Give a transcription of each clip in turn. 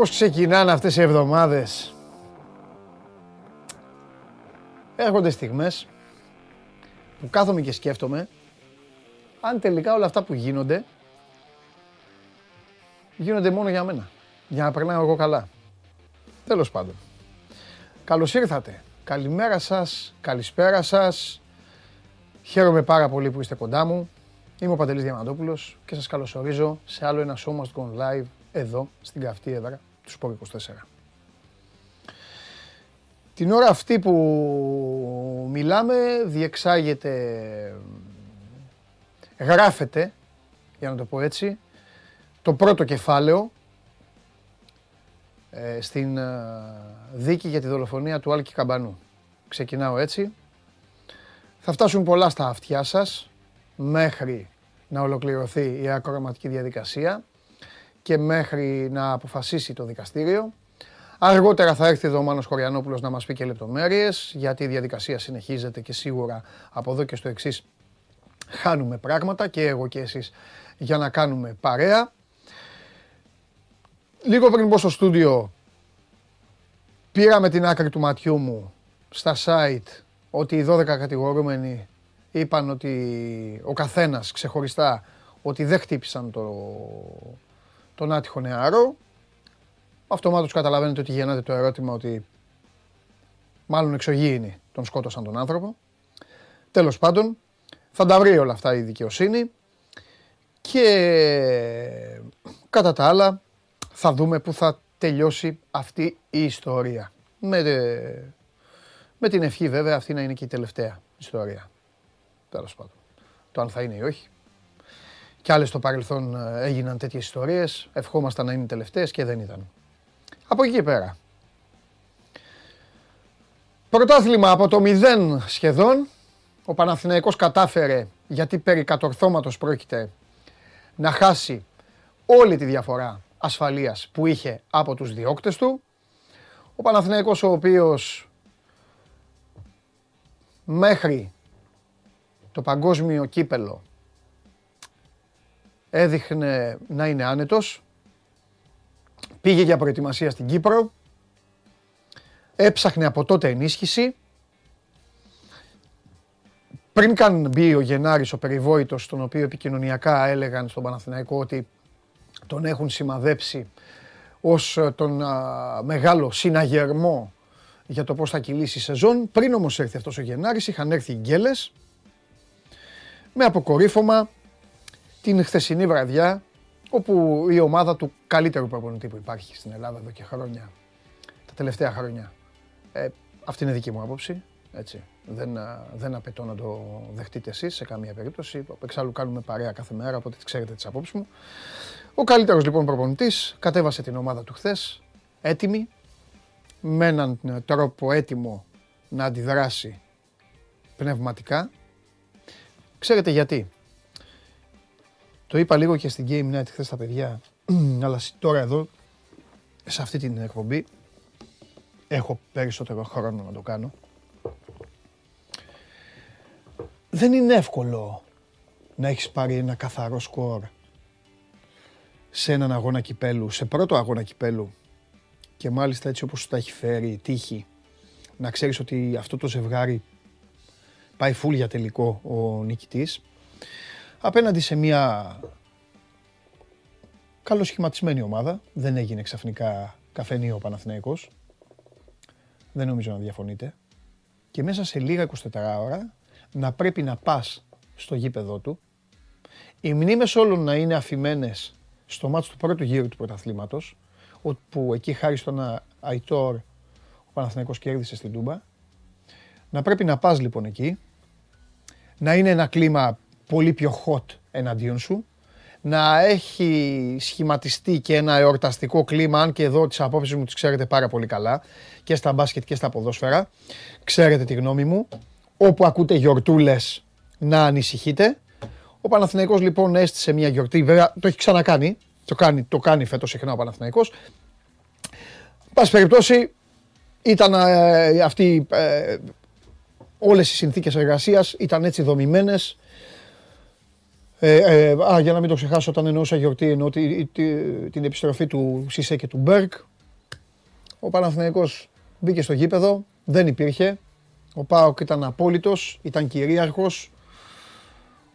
Αχ, πώς ξεκινάνε αυτές οι εβδομάδες; Έρχονται στιγμές που κάθομαι και σκέφτομαι αν τελικά όλα αυτά που γίνονται γίνονται μόνο για μένα. Για να περνάω εγώ καλά. Τέλος πάντων. Καλώς ήρθατε. Καλημέρα σας, καλησπέρα σας. Χαίρομαι πάρα πολύ που είστε κοντά μου. Είμαι ο Παντελής Διαμαντόπουλος και σας καλωσορίζω σε άλλο ένα Show Must Go Live εδώ στην καυτή έδρα τους Σπόρ 24. Την ώρα αυτή που μιλάμε διεξάγεται, γράφεται, για να το πω έτσι, το πρώτο κεφάλαιο ε, στην ε, δίκη για τη δολοφονία του Άλκη Καμπανού. Ξεκινάω έτσι. Θα φτάσουν πολλά στα αυτιά σας μέχρι να ολοκληρωθεί η ακροματική διαδικασία και μέχρι να αποφασίσει το δικαστήριο. Αργότερα θα έρθει εδώ ο Μάνος Χωριανόπουλος να μας πει και λεπτομέρειες, γιατί η διαδικασία συνεχίζεται και σίγουρα από εδώ και στο εξής χάνουμε πράγματα και εγώ και εσείς για να κάνουμε παρέα. Λίγο πριν πω στο στούντιο, πήραμε την άκρη του ματιού μου στα site ότι οι 12 κατηγορούμενοι είπαν ότι ο καθένας ξεχωριστά ότι δεν χτύπησαν το, τον άτυχο νεαρό. Αυτομάτως καταλαβαίνετε ότι γεννάται το ερώτημα ότι μάλλον εξωγήινοι τον σκότωσαν τον άνθρωπο. Τέλος πάντων, θα τα βρει όλα αυτά η δικαιοσύνη και κατά τα άλλα θα δούμε πού θα τελειώσει αυτή η ιστορία. Με, με την ευχή βέβαια αυτή να είναι και η τελευταία ιστορία. Τέλος πάντων. Το αν θα είναι ή όχι κι άλλες στο παρελθόν ε, έγιναν τέτοιες ιστορίες. Ευχόμασταν να είναι τελευταίες και δεν ήταν. Από εκεί πέρα. Πρωτάθλημα από το μηδέν σχεδόν. Ο Παναθηναϊκός κατάφερε, γιατί περί κατορθώματος πρόκειται, να χάσει όλη τη διαφορά ασφαλείας που είχε από τους διώκτες του. Ο Παναθηναϊκός ο οποίος μέχρι το παγκόσμιο κύπελο έδειχνε να είναι άνετος. Πήγε για προετοιμασία στην Κύπρο. Έψαχνε από τότε ενίσχυση. Πριν καν μπει ο Γενάρης ο περιβόητος, τον οποίο επικοινωνιακά έλεγαν στον Παναθηναϊκό ότι τον έχουν σημαδέψει ως ε, τον μεγάλο συναγερμό για το πώς θα κυλήσει η σεζόν. Πριν όμως έρθει αυτός ο Γενάρης, είχαν έρθει οι γκέλες με αποκορύφωμα την χθεσινή βραδιά όπου η ομάδα του καλύτερου προπονητή που υπάρχει στην Ελλάδα εδώ και χρόνια, τα τελευταία χρόνια. Ε, αυτή είναι δική μου άποψη, έτσι. Δεν, δεν απαιτώ να το δεχτείτε εσείς σε καμία περίπτωση. Εξάλλου κάνουμε παρέα κάθε μέρα, οπότε ξέρετε τις απόψεις μου. Ο καλύτερος λοιπόν προπονητής κατέβασε την ομάδα του χθες, έτοιμη, με έναν τρόπο έτοιμο να αντιδράσει πνευματικά. Ξέρετε γιατί; Το είπα λίγο και στην Game Night χθες στα παιδιά, αλλά τώρα εδώ, σε αυτή την εκπομπή, έχω περισσότερο χρόνο να το κάνω. Δεν είναι εύκολο να έχεις πάρει ένα καθαρό σκορ σε έναν αγώνα κυπέλου, σε πρώτο αγώνα κυπέλου και μάλιστα έτσι όπως σου τα έχει φέρει η τύχη, να ξέρεις ότι αυτό το ζευγάρι πάει φουλ για τελικό ο νικητής απέναντι σε μια καλοσχηματισμένη ομάδα. Δεν έγινε ξαφνικά καφενείο ο Παναθηναϊκός. Δεν νομίζω να διαφωνείτε. Και μέσα σε λίγα 24 ώρα να πρέπει να πας στο γήπεδό του. Οι μνήμες όλων να είναι αφημένες στο μάτσο του πρώτου γύρου του πρωταθλήματος, όπου εκεί χάρη στον Αϊτόρ ο Παναθηναϊκός κέρδισε στην Τούμπα. Να πρέπει να πας λοιπόν εκεί, να είναι ένα κλίμα πολύ πιο hot εναντίον σου, να έχει σχηματιστεί και ένα εορταστικό κλίμα, αν και εδώ τις απόψεις μου τις ξέρετε πάρα πολύ καλά, και στα μπάσκετ και στα ποδόσφαιρα. Ξέρετε τη γνώμη μου. Όπου ακούτε γιορτούλες να ανησυχείτε. Ο Παναθηναϊκός λοιπόν έστησε μια γιορτή, βέβαια το έχει ξανακάνει, το κάνει, το κάνει φέτος συχνά ο Παναθηναϊκός. Πάση περιπτώσει, ήταν ε, αυτή, ε, όλες οι συνθήκες εργασίας ήταν έτσι δομημένες Ε, ε, α, για να μην το ξεχάσω, όταν εννοούσα γιορτή, εννοώ τη, την επιστροφή του Σισε και του Μπέρκ. Ο Παναθηναϊκός μπήκε στο γήπεδο, δεν υπήρχε. Ο Πάοκ ήταν απόλυτος, ήταν κυρίαρχος.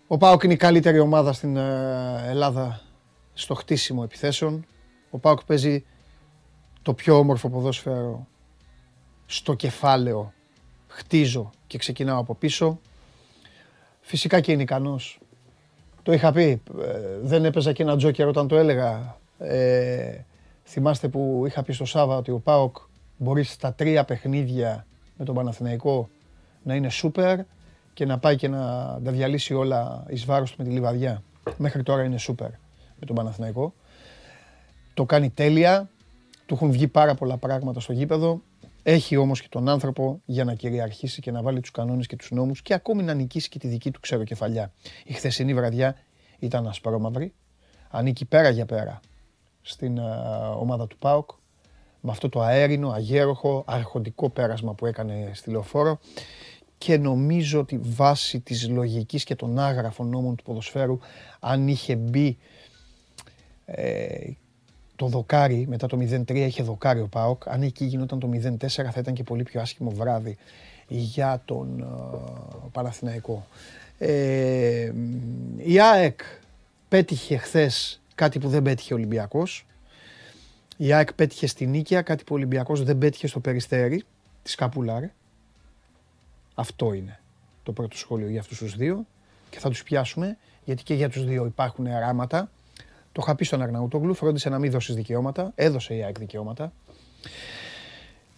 Ο Πάοκ είναι η καλύτερη ομάδα στην ε, Ελλάδα στο χτίσιμο επιθέσεων. Ο Πάοκ παίζει το πιο όμορφο ποδόσφαιρο στο κεφάλαιο. Χτίζω και ξεκινάω από πίσω. Φυσικά και είναι ικανός. Το είχα πει, ε, δεν έπαιζα και ένα τζόκερ όταν το έλεγα. Ε, θυμάστε που είχα πει στο Σάββα ότι ο Πάοκ μπορείς στα τρία παιχνίδια με τον Παναθηναϊκό να είναι σούπερ και να πάει και να τα διαλύσει όλα εις βάρος του με τη Λιβαδιά. Μέχρι τώρα είναι σούπερ με τον Παναθηναϊκό. Το κάνει τέλεια, του έχουν βγει πάρα πολλά πράγματα στο γήπεδο. Έχει όμως και τον άνθρωπο για να κυριαρχήσει και να βάλει τους κανόνες και τους νόμους και ακόμη να νικήσει και τη δική του ξέρω κεφαλιά. Η χθεσινή βραδιά ήταν ασπρόμαυρη, ανήκει πέρα για πέρα στην ομάδα του ΠΑΟΚ με αυτό το αέρινο, αγέροχο, αρχοντικό πέρασμα που έκανε στη λεωφόρο και νομίζω ότι βάσει της λογικής και των άγραφων νόμων του ποδοσφαίρου αν είχε μπει ε, το δοκάρι μετά το 0-3 είχε δοκάρι ο ΠΑΟΚ αν εκεί γινόταν το 0-4 θα ήταν και πολύ πιο άσχημο βράδυ για τον uh, Παναθηναϊκό. Ε, η ΑΕΚ πέτυχε χθες κάτι που δεν πέτυχε ο Ολυμπιακός η ΑΕΚ πέτυχε στην Νίκαια, κάτι που ο Ολυμπιακός δεν πέτυχε στο Περιστέρι, τη Σκαπουλάρε. Αυτό είναι το πρώτο σχόλιο για αυτούς τους δύο και θα τους πιάσουμε γιατί και για τους δύο υπάρχουν αράματα. Το είχα πει στον Αρναούτογλου, φρόντισε να μην δώσεις δικαιώματα, έδωσε η ΑΕΚ δικαιώματα.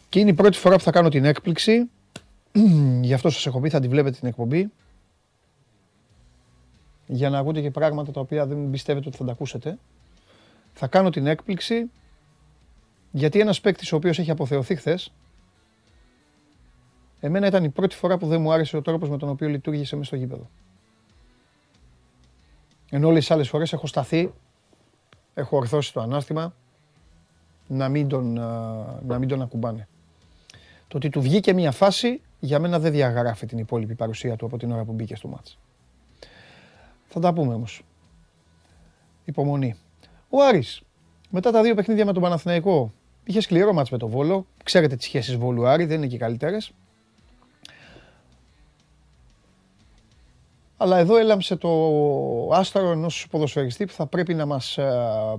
Και είναι η πρώτη φορά που θα κάνω την έκπληξη, γι' αυτό σας έχω πει θα τη βλέπετε την εκπομπή, για να ακούτε και πράγματα τα οποία δεν πιστεύετε ότι θα τα ακούσετε. Θα κάνω την έκπληξη γιατί ένας παίκτης ο οποίος έχει αποθεωθεί χθες, εμένα ήταν η πρώτη φορά που δεν μου άρεσε ο τρόπος με τον οποίο λειτουργήσε μέσα στο γήπεδο. Ενώ όλες τις άλλες φορές έχω σταθεί, έχω ορθώσει το ανάστημα να μην τον, να μην τον ακουμπάνε. Το ότι του βγήκε μια φάση για μένα δεν διαγράφει την υπόλοιπη παρουσία του από την ώρα που μπήκε στο μάτς. Θα τα πούμε όμως. Υπομονή. Ο Άρης, μετά τα δύο παιχνίδια με τον Παναθηναϊκό, Είχε σκληρό μάτς με το Βόλο. Ξέρετε τις σχέσεις Βόλου-Άρη, δεν είναι και οι καλύτερες. Αλλά εδώ έλαμψε το άσταρο ενός ποδοσφαιριστή που θα πρέπει να μας ε,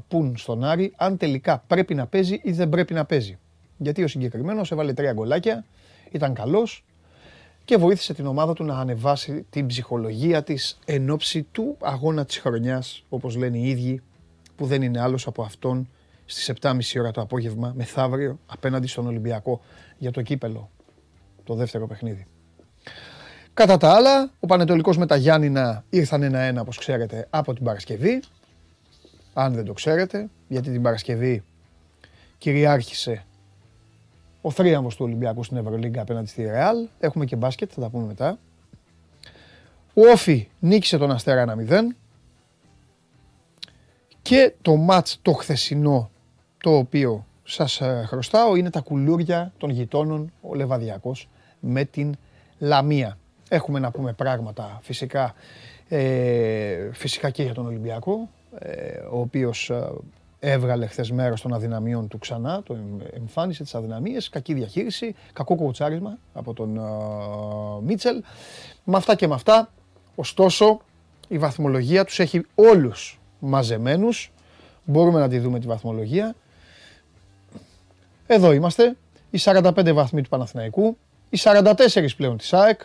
πούν στον Άρη αν τελικά πρέπει να παίζει ή δεν πρέπει να παίζει. Γιατί ο συγκεκριμένος έβαλε τρία γκολάκια, ήταν καλός και βοήθησε την ομάδα του να ανεβάσει την ψυχολογία της εν ώψη του αγώνα της χρονιάς, όπως λένε οι ίδιοι, που δεν είναι άλλος από αυτόν στις 7.30 ώρα το απόγευμα, μεθαύριο, απέναντι στον Ολυμπιακό για το κύπελο, το δεύτερο παιχνίδι. Κατά τα άλλα, ο Πανετολικός με τα Γιάννηνα ήρθαν ένα-ένα, όπως ξέρετε, από την Παρασκευή. Αν δεν το ξέρετε, γιατί την Παρασκευή κυριάρχησε ο θρίαμβος του Ολυμπιακού στην Ευρωλίγκα απέναντι στη Ρεάλ. Έχουμε και μπάσκετ, θα τα πούμε μετά. Ο Όφη νίκησε τον Αστέρα 1-0. Και το μάτς το χθεσινό το οποίο σας ε, χρωστάω είναι τα κουλούρια των γειτόνων ο Λεβαδιακός με την Λαμία. Έχουμε να πούμε πράγματα φυσικά, ε, φυσικά και για τον Ολυμπιακό, ε, ο οποίος ε, έβγαλε χθες μέρος των αδυναμιών του ξανά, το εμφάνισε τις αδυναμίες, κακή διαχείριση, κακό κοουτσάρισμα από τον ε, Μίτσελ. Με αυτά και με αυτά, ωστόσο, η βαθμολογία τους έχει όλους μαζεμένους. Μπορούμε να τη δούμε τη βαθμολογία. Εδώ είμαστε, οι 45 βαθμοί του Παναθηναϊκού, οι 44 πλέον της ΑΕΚ,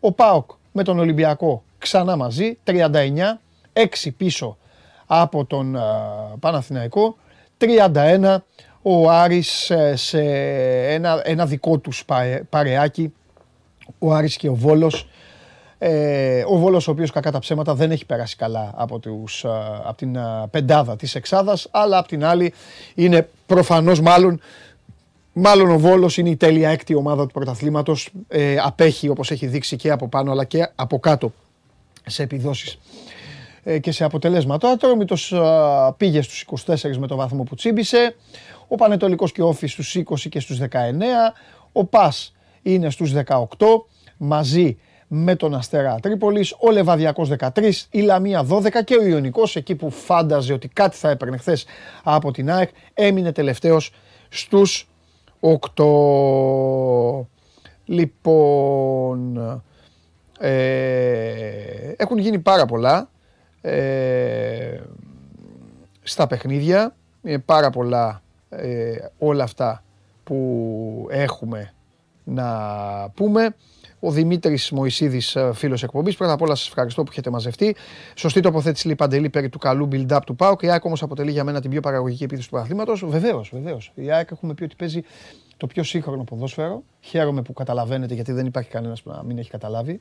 ο ΠΑΟΚ με τον Ολυμπιακό ξανά μαζί, 39, 6 πίσω από τον Παναθηναϊκό, 31 ο Άρης ε, σε ένα, ένα δικό τους παρεάκι, ο Άρης και ο Βόλος, ε, ο Βόλος ο οποίος κακά τα ψέματα δεν έχει περάσει καλά από, τους, από την πεντάδα της Εξάδας, αλλά απ' την άλλη είναι προφανώς μάλλον Μάλλον ο Βόλος είναι η τέλεια έκτη ομάδα του πρωταθλήματος. Ε, απέχει όπως έχει δείξει και από πάνω αλλά και από κάτω σε επιδόσεις ε, και σε αποτελέσματα. Ο Ατρόμητος πήγε στους 24 με το βάθμο που τσίμπησε. Ο Πανετολικός και ο Όφης στους 20 και στους 19. Ο Πας είναι στους 18 μαζί με τον Αστέρα Τρίπολης, ο Λεβαδιακός 13, η Λαμία 12 και ο Ιωνικός εκεί που φάνταζε ότι κάτι θα έπαιρνε χθες από την ΑΕΚ έμεινε τελευταίος στους 8. Λοιπόν, ε, έχουν γίνει πάρα πολλά ε, στα παιχνίδια. Είναι πάρα πολλά ε, όλα αυτά που έχουμε να πούμε. Ο Δημήτρης Μωησίδη, ε, φίλος εκπομπής. Πρώτα απ' όλα σας ευχαριστώ που έχετε μαζευτεί. Σωστή τοποθέτηση λέει Παντελή περί του καλού build-up του ΠΑΟΚ. Η ΑΕΚ όμως αποτελεί για μένα την πιο παραγωγική επίθεση του πρωταθλήματος. Βεβαίως, βεβαίως. Η ΑΕΚ έχουμε πει ότι παίζει το πιο σύγχρονο ποδόσφαιρο. Χαίρομαι που καταλαβαίνετε γιατί δεν υπάρχει κανένας που να μην έχει καταλάβει.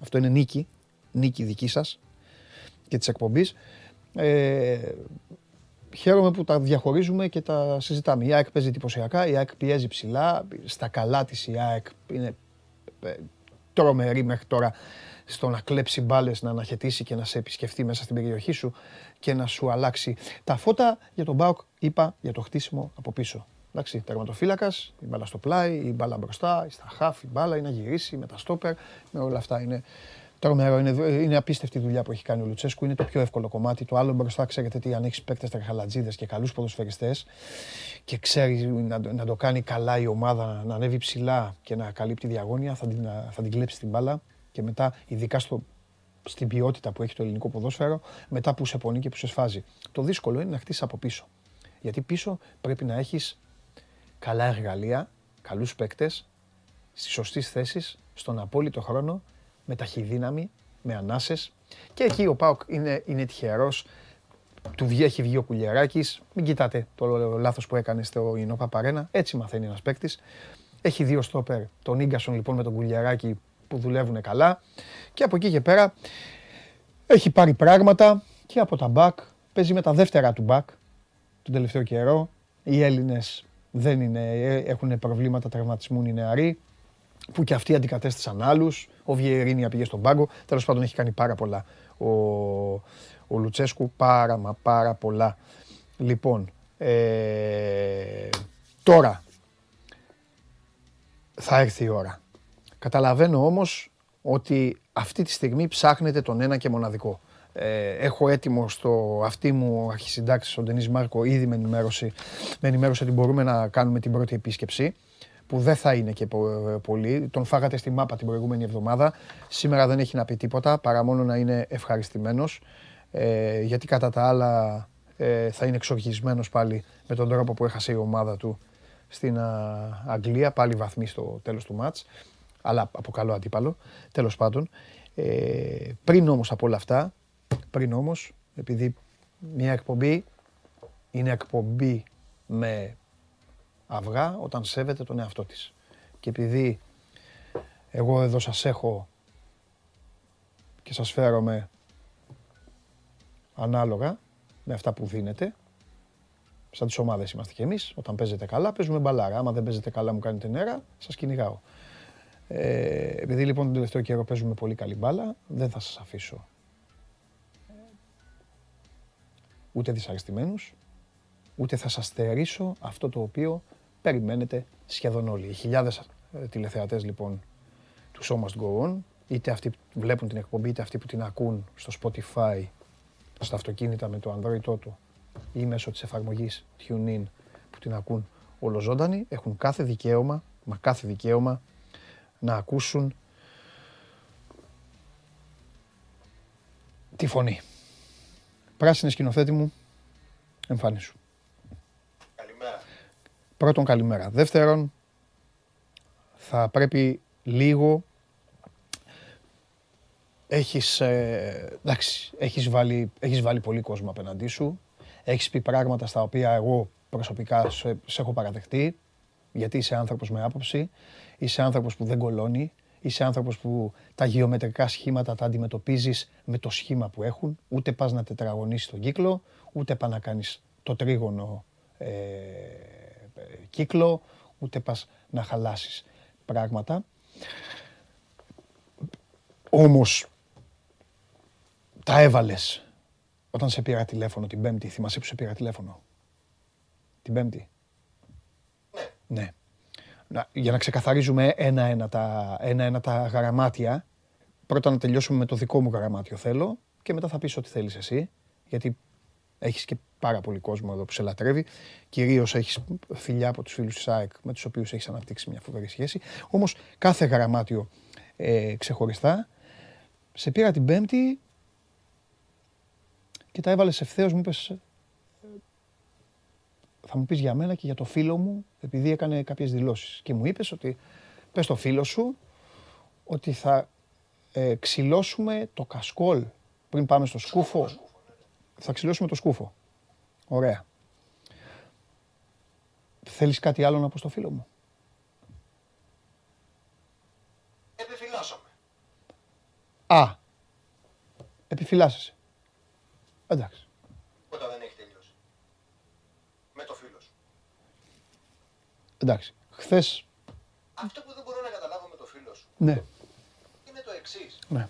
Αυτό είναι νίκη. Νίκη δική σας και της εκπομπής. Ε, χαίρομαι που τα διαχωρίζουμε και τα συζητάμε. Η ΑΕΚ παίζει εντυπωσιακά, η ΑΕΚ πιέζει ψηλά. Στα καλά της η ΑΕΚ είναι ε, τρομερή μέχρι τώρα στο να κλέψει μπάλες, να αναχαιτήσει και να σε επισκεφτεί μέσα στην περιοχή σου και να σου αλλάξει. Τα φώτα για τον Μπάουκ είπα για το χτίσιμο από πίσω. Εντάξει, τερματοφύλακας, η μπάλα στο πλάι, η μπάλα μπροστά, στα χάφ, η μπάλα είναι να γυρίσει με τα στόπερ, με όλα αυτά είναι τρομερό. Είναι, είναι απίστευτη δουλειά που έχει κάνει ο Λουτσέσκου. Είναι το πιο εύκολο κομμάτι. Το άλλο μπροστά, ξέρετε τι, αν έχεις παίκτες τρεχαλατζίδε και καλούς ποδοσφαιριστές και ξέρει να, να, το κάνει καλά η ομάδα, να ανέβει ψηλά και να καλύπτει διαγώνια, θα την, θα την κλέψει την μπάλα και μετά, ειδικά στο, στην ποιότητα που έχει το ελληνικό ποδόσφαιρο, μετά που σε πονεί και που σε σφάζει. Το δύσκολο είναι να χτίσεις από πίσω. Γιατί πίσω πρέπει να έχεις καλά εργαλεία, καλούς παίκτες, στις σωστές θέσεις, στον απόλυτο χρόνο, με ταχυδύναμη, με ανάσες. Και εκεί ο Πάοκ είναι, είναι τυχερός, του βγει, έχει βγει ο Κουλιαράκης, μην κοιτάτε το λάθος που έκανε στο Ινό Παπαρένα, έτσι μαθαίνει ένας παίκτης. Έχει δύο στόπερ, τον Ίγκασον λοιπόν με τον Κουλιαράκη που δουλεύουν καλά. Και από εκεί και πέρα έχει πάρει πράγματα και από τα μπακ, παίζει με τα δεύτερα του μπακ τον τελευταίο καιρό. Οι Έλληνες δεν είναι, ε, έχουν προβλήματα τραυματισμού οι νεαροί, που και αυτοί αντικατέστησαν άλλους. Ο Βιερίνια πήγε στον πάγκο. Τέλος πάντων έχει κάνει πάρα πολλά. Ο, ο Λουτσέσκου πάρα μα πάρα πολλά. Λοιπόν, ε, τώρα θα έρθει η ώρα. Καταλαβαίνω όμως ότι αυτή τη στιγμή ψάχνετε τον ένα και μοναδικό. Ε, έχω έτοιμο στο αυτή μου αρχισυντάξει, ο Ντενή Μάρκο, ήδη με ενημέρωση, με ενημέρωση ότι μπορούμε να κάνουμε την πρώτη επίσκεψη που δεν θα είναι και πολύ. Τον φάγατε στη μάπα την προηγούμενη εβδομάδα. Σήμερα δεν έχει να πει τίποτα παρά μόνο να είναι ευχαριστημένος. Ε, γιατί κατά τα άλλα ε, θα είναι εξοργισμένος πάλι με τον τρόπο που έχασε η ομάδα του στην Αγγλία. Πάλι βαθμοί στο τέλος του μάτς. Αλλά από καλό αντίπαλο. Τέλος πάντων. Ε, πριν όμως από όλα αυτά, πριν όμως, επειδή μια εκπομπή είναι εκπομπή με αυγά όταν σέβεται τον εαυτό της. Και επειδή εγώ εδώ σας έχω και σας φέρομαι ανάλογα με αυτά που δίνετε, σαν τις ομάδες είμαστε κι εμείς, όταν παίζετε καλά παίζουμε μπαλάρα, άμα δεν παίζετε καλά μου κάνετε νέρα, σας κυνηγάω. Ε, επειδή λοιπόν τον τελευταίο καιρό παίζουμε πολύ καλή μπάλα, δεν θα σας αφήσω ούτε δυσαρεστημένους, ούτε θα σας στερήσω αυτό το οποίο περιμένετε σχεδόν όλοι. Οι χιλιάδες ε, τηλεθεατές λοιπόν του Show Must Go On, είτε αυτοί που βλέπουν την εκπομπή, είτε αυτοί που την ακούν στο Spotify, στα αυτοκίνητα με το Android Auto ή μέσω της εφαρμογής TuneIn που την ακούν ολοζώντανοι, έχουν κάθε δικαίωμα, μα κάθε δικαίωμα να ακούσουν τη φωνή. Πράσινη σκηνοθέτη μου, εμφάνισου. Καλημέρα. Πρώτον, καλημέρα. Δεύτερον, θα πρέπει λίγο έχεις, ε, εντάξει, έχεις, βάλει, έχεις βάλει πολύ κόσμο απέναντί σου. Έχεις πει πράγματα στα οποία εγώ προσωπικά σε, σε έχω παραδεχτεί, γιατί είσαι άνθρωπος με άποψη, είσαι άνθρωπος που δεν κολώνει, Είσαι άνθρωπος που τα γεωμετρικά σχήματα τα αντιμετωπίζεις με το σχήμα που έχουν. Ούτε πας να τετραγωνίσεις τον κύκλο, ούτε πας να κάνεις το τρίγωνο ε, κύκλο, ούτε πας να χαλάσεις πράγματα. Όμως τα έβαλες όταν σε πήρα τηλέφωνο την Πέμπτη. Θυμάσαι που σε πήρα τηλέφωνο; Την Πέμπτη; Ναι για να ξεκαθαρίζουμε ένα-ένα τα, ένα-ένα τα γραμμάτια, πρώτα να τελειώσουμε με το δικό μου γραμμάτιο θέλω και μετά θα πεις ό,τι θέλεις εσύ, γιατί έχεις και πάρα πολύ κόσμο εδώ που σε λατρεύει. Κυρίως έχεις φιλιά από τους φίλους της ΑΕΚ με τους οποίους έχεις αναπτύξει μια φοβερή σχέση. Όμως κάθε γραμμάτιο ε, ξεχωριστά. Σε πήρα την Πέμπτη και τα έβαλες ευθέως, μου είπες θα μου πεις για μένα και για το φίλο μου, επειδή έκανε κάποιες δηλώσεις. Και μου είπες ότι, πες το φίλο σου, ότι θα ε, ξυλώσουμε το κασκόλ πριν πάμε στο σκούφο. Θα ξυλώσουμε το σκούφο. Ωραία. Θέλεις κάτι άλλο να πω στο φίλο μου; Επιφυλάσσομαι. Α. Επιφυλάσσεσαι. Εντάξει. Όταν δεν έχει τελειώσει. Με το φίλο σου. Εντάξει. Χθες, Αυτό που δεν μπορώ να καταλάβω με το φίλο σου ναι, είναι το εξής. ναι,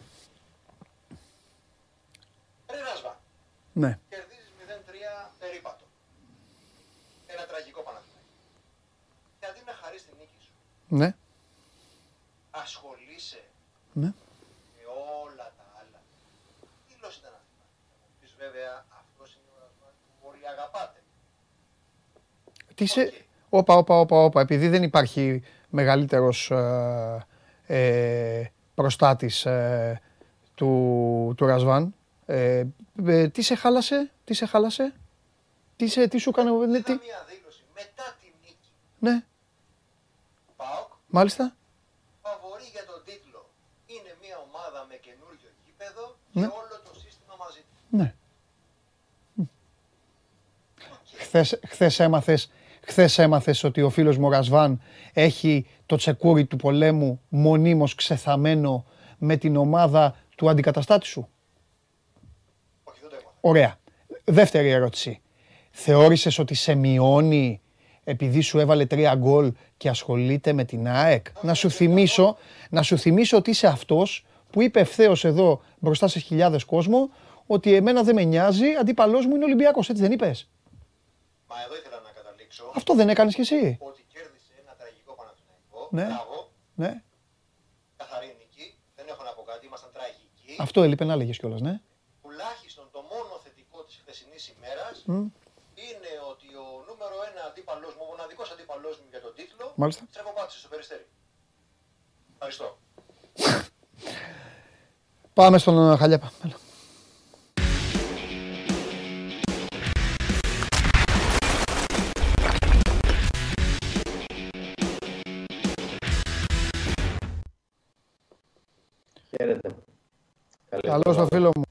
Ρε Ράσβα, ναι. κερδίζεις 0-3 περίπατο. Ένα τραγικό Παναθηναϊκό. Και αντί να χαρείς την νίκη σου, Ναι, ασχολείσαι ναι. με όλα τα άλλα. Τι λόγος ήταν αυτή. Θα μου πεις βέβαια, αυτός είναι ο Ράσβα που όλοι αγαπάτε. Τι σε... Όπα, όπα, όπα, όπα. Επειδή δεν υπάρχει μεγαλύτερος ε, ε, προστάτης ε, του, του Ρασβάν, ε, ε, τι σε χάλασε, τι σε χάλασε, τι, σε, τι σου έκανε, ναι, Είδα τι, μια δήλωση μετά τη νίκη. ναι, ΠΑΟΚ, μάλιστα, φαβορεί για τον τίτλο. Είναι μια ομάδα με καινούριο γήπεδο Ναι. και όλο το σύστημα μαζί του. ναι. Χθες, χθες έμαθες, χθες έμαθες ότι ο φίλος μου ο Ρασβάν έχει το τσεκούρι του πολέμου μονίμως ξεθαμένο με την ομάδα του αντικαταστάτη σου; Όχι, δεν το έμαθα. Ωραία. Δεύτερη ερώτηση. Θεώρησες ότι σε μειώνει επειδή σου έβαλε τρία γκολ και ασχολείται με την ΑΕΚ. Να σου θυμίσω, να σου θυμίσω ότι είσαι αυτός που είπε ευθέως εδώ μπροστά σε χιλιάδες κόσμο ότι εμένα δεν με νοιάζει, αντίπαλός μου είναι Ολυμπιακός, έτσι δεν είπες; Μα εδώ ήθελα να καταλήξω Αυτό δεν έκανες κι εσύ. ότι κέρδισε ένα τραγικό Παναθηναϊκό. Ναι. Μπράβο, Ναι. καθαρή νίκη. Δεν έχω να πω κάτι, ήμασταν τραγικοί. Αυτό έλειπε να λέγες κιόλας, ναι. Τουλάχιστον το μόνο θετικό της χθεσινής ημέρας Μμ. είναι ότι ο νούμερο ένα αντίπαλός μου, ο μοναδικός αντίπαλός μου για τον τίτλο, Μάλιστα. στρεφοπάτησε στο περιστέρι. Ευχαριστώ. Πάμε στον ε, Χαλιάπα. Έλα. Χαίρετε. Καλή Καλώς το εβδομάδα. φίλο μου.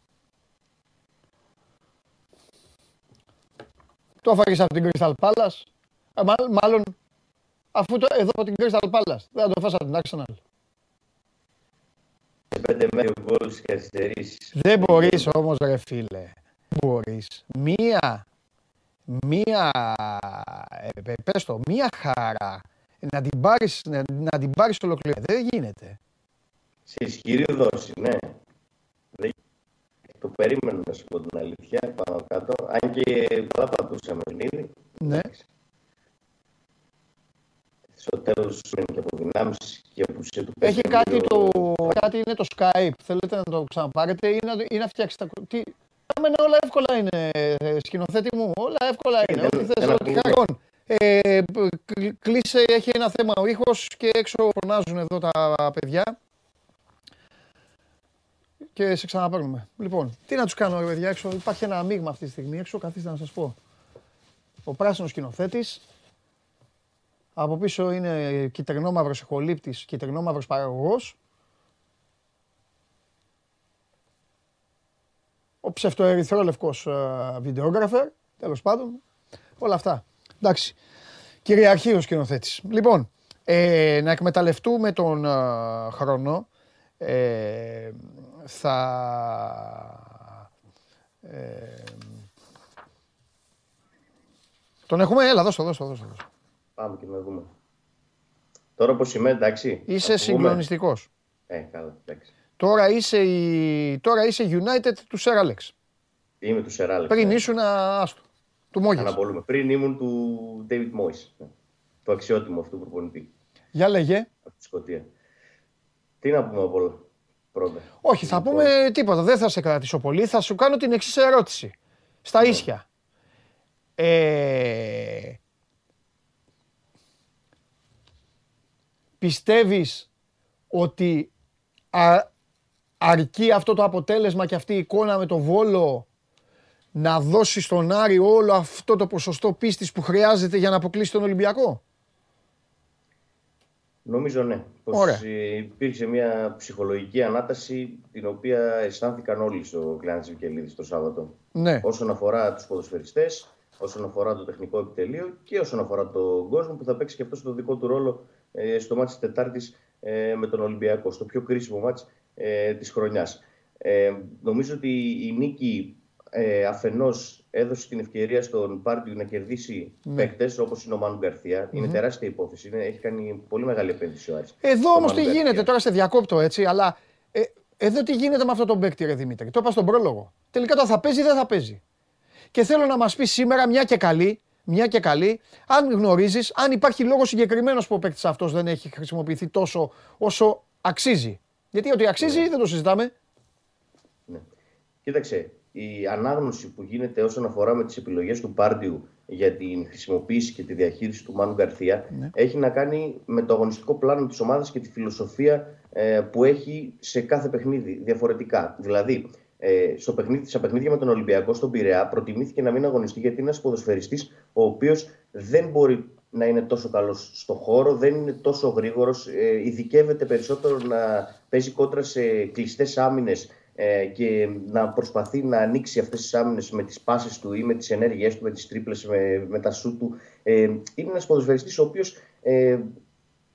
Το έφαγες από την Crystal Palace. Ε, μάλλον, μάλλον, αφού το εδώ από την Crystal Palace. Δεν θα το φας από την Arsenal. Σε πέντε μέρες γκολ στις καθυστερήσεις. Δεν μπορείς όμως ρε φίλε. Μπορείς. Μία, μία, ε, ε, πες το, μία χαρά να την πάρεις, να, να την πάρεις ολοκληρώ. Δεν γίνεται. Σε ισχυρή δόση, ναι. Δεν... Το περίμενα να σου πω την αλήθεια πάνω κάτω. Αν και καλά πατούσαμε παιχνίδι. Ναι. Εντάξει. Στο τέλος σου είναι και από δυνάμεις και απουσία τους Έχει κάτι, παιχνιδιού. το, κάτι είναι το Skype. Θέλετε να το ξαναπάρετε ή να, ή να φτιάξετε. τα- Τι, Εμένα όλα εύκολα είναι, ε, σκηνοθέτη μου. Όλα εύκολα είναι. δεν- Ό,τι θες, δεν ό,τι ακούγεται. χαρών. Ε, π- κλ- κλείσε, έχει ένα θέμα ο ήχος και έξω φωνάζουν εδώ τα παιδιά. Και σε ξαναπαίρνουμε. Λοιπόν, τι να τους κάνω ρε παιδιά έξω. Υπάρχει ένα μείγμα αυτή τη στιγμή έξω. Καθίστε να σας πω. Ο πράσινος σκηνοθέτης. Από πίσω είναι κυτρινόμαυρος εχολήπτης, κυτρινόμαυρος παραγωγός. Ο ψευτοερυθρόλευκος ε, βιντεόγραφερ, τέλος πάντων. Όλα αυτά. Εντάξει. Κυριαρχεί ο σκηνοθέτης. Λοιπόν, ε, να εκμεταλλευτούμε τον ε, χρόνο. Ε, θα... Ε, τον έχουμε, έλα, δώσ' το, δώσ' το, δώσ' το, δώσ' το. Πάμε και να δούμε. Τώρα όπως είμαι, εντάξει. Είσαι θα πούμε. συγκλονιστικός. Ε, καλά, εντάξει. Τώρα είσαι, η... Τώρα είσαι United του Σερ Άλεξ. Είμαι του Σεράλεξ. Πριν ναι. ήσουν άστο. Του Μόγες. Αναπολούμε. Πριν ήμουν του David Moyes. ναι. Το αξιότιμο αυτού προπονητή Για λέγε. από τη Σκωτία. Τι να πούμε απ' όλα. πρώτα. Όχι, θα Λοιπόν, πούμε τίποτα. Δεν θα σε κρατήσω πολύ. Θα σου κάνω την εξής ερώτηση. Στα ίσια. Ε, πιστεύεις ότι α- αρκεί αυτό το αποτέλεσμα και αυτή η εικόνα με το Βόλο να δώσει στον Άρη όλο αυτό το ποσοστό πίστης που χρειάζεται για να αποκλείσει τον Ολυμπιακό; Νομίζω ναι. Πως Ωραία. ε, υπήρξε μια ψυχολογική ανάταση την οποία αισθάνθηκαν όλοι στο Κλειάντη Βικελίδης το Σάββατο. Ναι. Όσον αφορά τους ποδοσφαιριστές, όσον αφορά το τεχνικό επιτελείο και όσον αφορά τον κόσμο που θα παίξει και αυτό το δικό του ρόλο ε, στο μάτι της Τετάρτης ε, με τον Ολυμπιακό, στο πιο κρίσιμο μάτι ε, της χρονιάς. Ε, νομίζω ότι η νίκη ε, αφενός έδωσε την ευκαιρία στον Πάρτιου να κερδίσει Ναι. παίκτες όπως είναι ο Μάνου Γκαρθία. Είναι τεράστια υπόθεση. Είναι, έχει κάνει πολύ μεγάλη επένδυση ο Άρης. Εδώ Το όμως Μάνου τι Γκαρθία. γίνεται, τώρα σε διακόπτω έτσι, αλλά ε, εδώ τι γίνεται με αυτό τον παίκτη, ρε Δημήτρη; Το είπα στον πρόλογο. Τελικά το θα παίζει ή δεν θα παίζει. Και θέλω να μας πεις σήμερα, μια και καλή, μια και καλή, αν γνωρίζεις, αν υπάρχει λόγος συγκεκριμένος που ο παίκτης αυτός δεν έχει χρησιμοποιηθεί τόσο όσο αξίζει. Γιατί ότι αξίζει δεν το συζητάμε. Ναι. Κοίταξε, η ανάγνωση που γίνεται όσον αφορά με τις επιλογές του Πάρντιου για την χρησιμοποίηση και τη διαχείριση του Μάνου Γκαρθία Ναι. έχει να κάνει με το αγωνιστικό πλάνο της ομάδας και τη φιλοσοφία ε, που έχει σε κάθε παιχνίδι διαφορετικά. Δηλαδή, ε, στο παιχνίδι, στα παιχνίδια με τον Ολυμπιακό στον Πειραιά προτιμήθηκε να μην αγωνιστεί γιατί είναι ένας ποδοσφαιριστής ο οποίος δεν μπορεί να είναι τόσο καλός στο χώρο, δεν είναι τόσο γρήγορος, ε, ειδικεύεται περισσότερο να παίζει κόντρα σε κλειστές άμυνες ε, και να προσπαθεί να ανοίξει αυτές τις άμυνες με τις πάσες του ή με τις ενέργειές του, με τις τρίπλες, με, με τα σου του. Ε, είναι ένας ποδοσφαιριστής ο οποίος ε,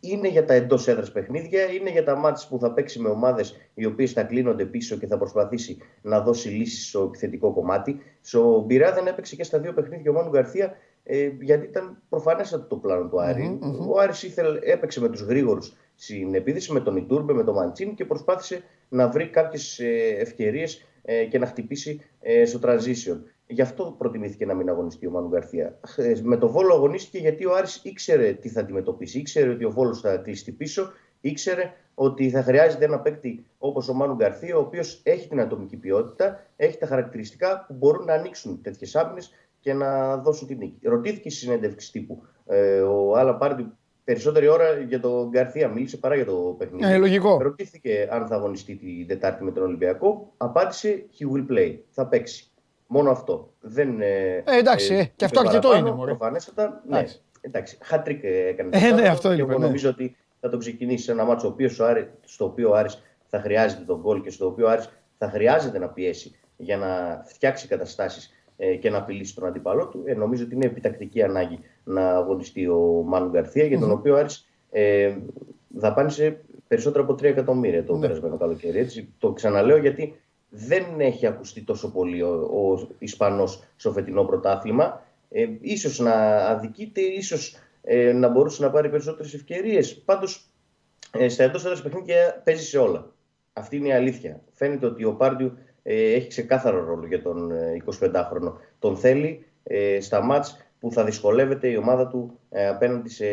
είναι για τα εντός έδρας παιχνίδια, είναι για τα μάτια που θα παίξει με ομάδες οι οποίες θα κλείνονται πίσω και θα προσπαθήσει να δώσει λύσεις στο επιθετικό κομμάτι. Στο Μπειρά δεν έπαιξε και στα δύο παιχνίδια ο Μάνου Γκαρθία, ε, γιατί ήταν προφανέστατο το πλάνο του αρη Ο Άρης ήθελε, έπαιξε με τους γρήγορους στην επίδυση, με τον Ιτούρμπε, με τον Μαντσίν και προσπάθησε να βρει κάποιες ευκαιρίες και να χτυπήσει ε, στο transition. Γι' αυτό προτιμήθηκε να μην αγωνιστεί ο Μάνου Γκαρθία. Ε, Με το Βόλο αγωνίστηκε γιατί ο Άρης ήξερε τι θα αντιμετωπίσει. Ήξερε ότι ο Βόλος θα κλειστεί πίσω. Ήξερε ότι θα χρειάζεται ένα παίκτη όπως ο Μάνου Γκαρθία, ο οποίος έχει την ατομική ποιότητα, έχει τα χαρακτηριστικά που μπορούν να ανοίξουν τέτοιες άμυνες και να δώσουν την νίκη. Ρωτήθηκε στη συνέντευξη τύπου ε, ο Άλα Πάρντι περισσότερη ώρα για τον Γκαρθία, μίλησε παρά για το παιχνίδι. Ε, λογικό. Ρωτήθηκε αν θα αγωνιστεί την Τετάρτη με τον Ολυμπιακό. Απάντησε he will play. Θα παίξει. Μόνο αυτό. Δεν, ε, εντάξει, ε, και αυτό είπε αρκετό παραπάνω. είναι, μωρέ. Προφανέστατα, ναι. Εντάξει. Εντάξει, χατρίκ έκανε. Ε, το ναι, Σάββατο αυτό και είπα, εγώ ναι. νομίζω ότι θα το ξεκινήσει σε ένα μάτσο ο οποίος ο Άρη- στο οποίο ο Άρης θα χρειάζεται τον γκολ και στο οποίο ο Άρης θα χρειάζεται να πιέσει για να φτιάξει καταστάσεις ε, και να απειλήσει τον αντίπαλό του. Ε, νομίζω ότι είναι επιτακτική ανάγκη να αγωνιστεί ο Μάνου Γκαρθία, για τον οποίο ο Άρης ε, δαπάνησε περισσότερο από 3 εκατομμύρια το Ναι. περασμένο καλοκαίρι. Έτσι. Το ξαναλέω γιατί δεν έχει ακουστεί τόσο πολύ ο, ο Ισπανός στο φετινό πρωτάθλημα. Ε, ίσως να αδικείται, ίσως ε, να μπορούσε να πάρει περισσότερες ευκαιρίες. Πάντως, ε, στα εντός έδρας παιχνίδια παίζει σε όλα. Αυτή είναι η αλήθεια. Φαίνεται ότι ο Πάρντιου ε, έχει ξεκάθαρο ρόλο για τον ε, 25χρονο. Τον θέλει ε, στα μάτς που θα δυσκολεύεται η ομάδα του ε, απέναντι σε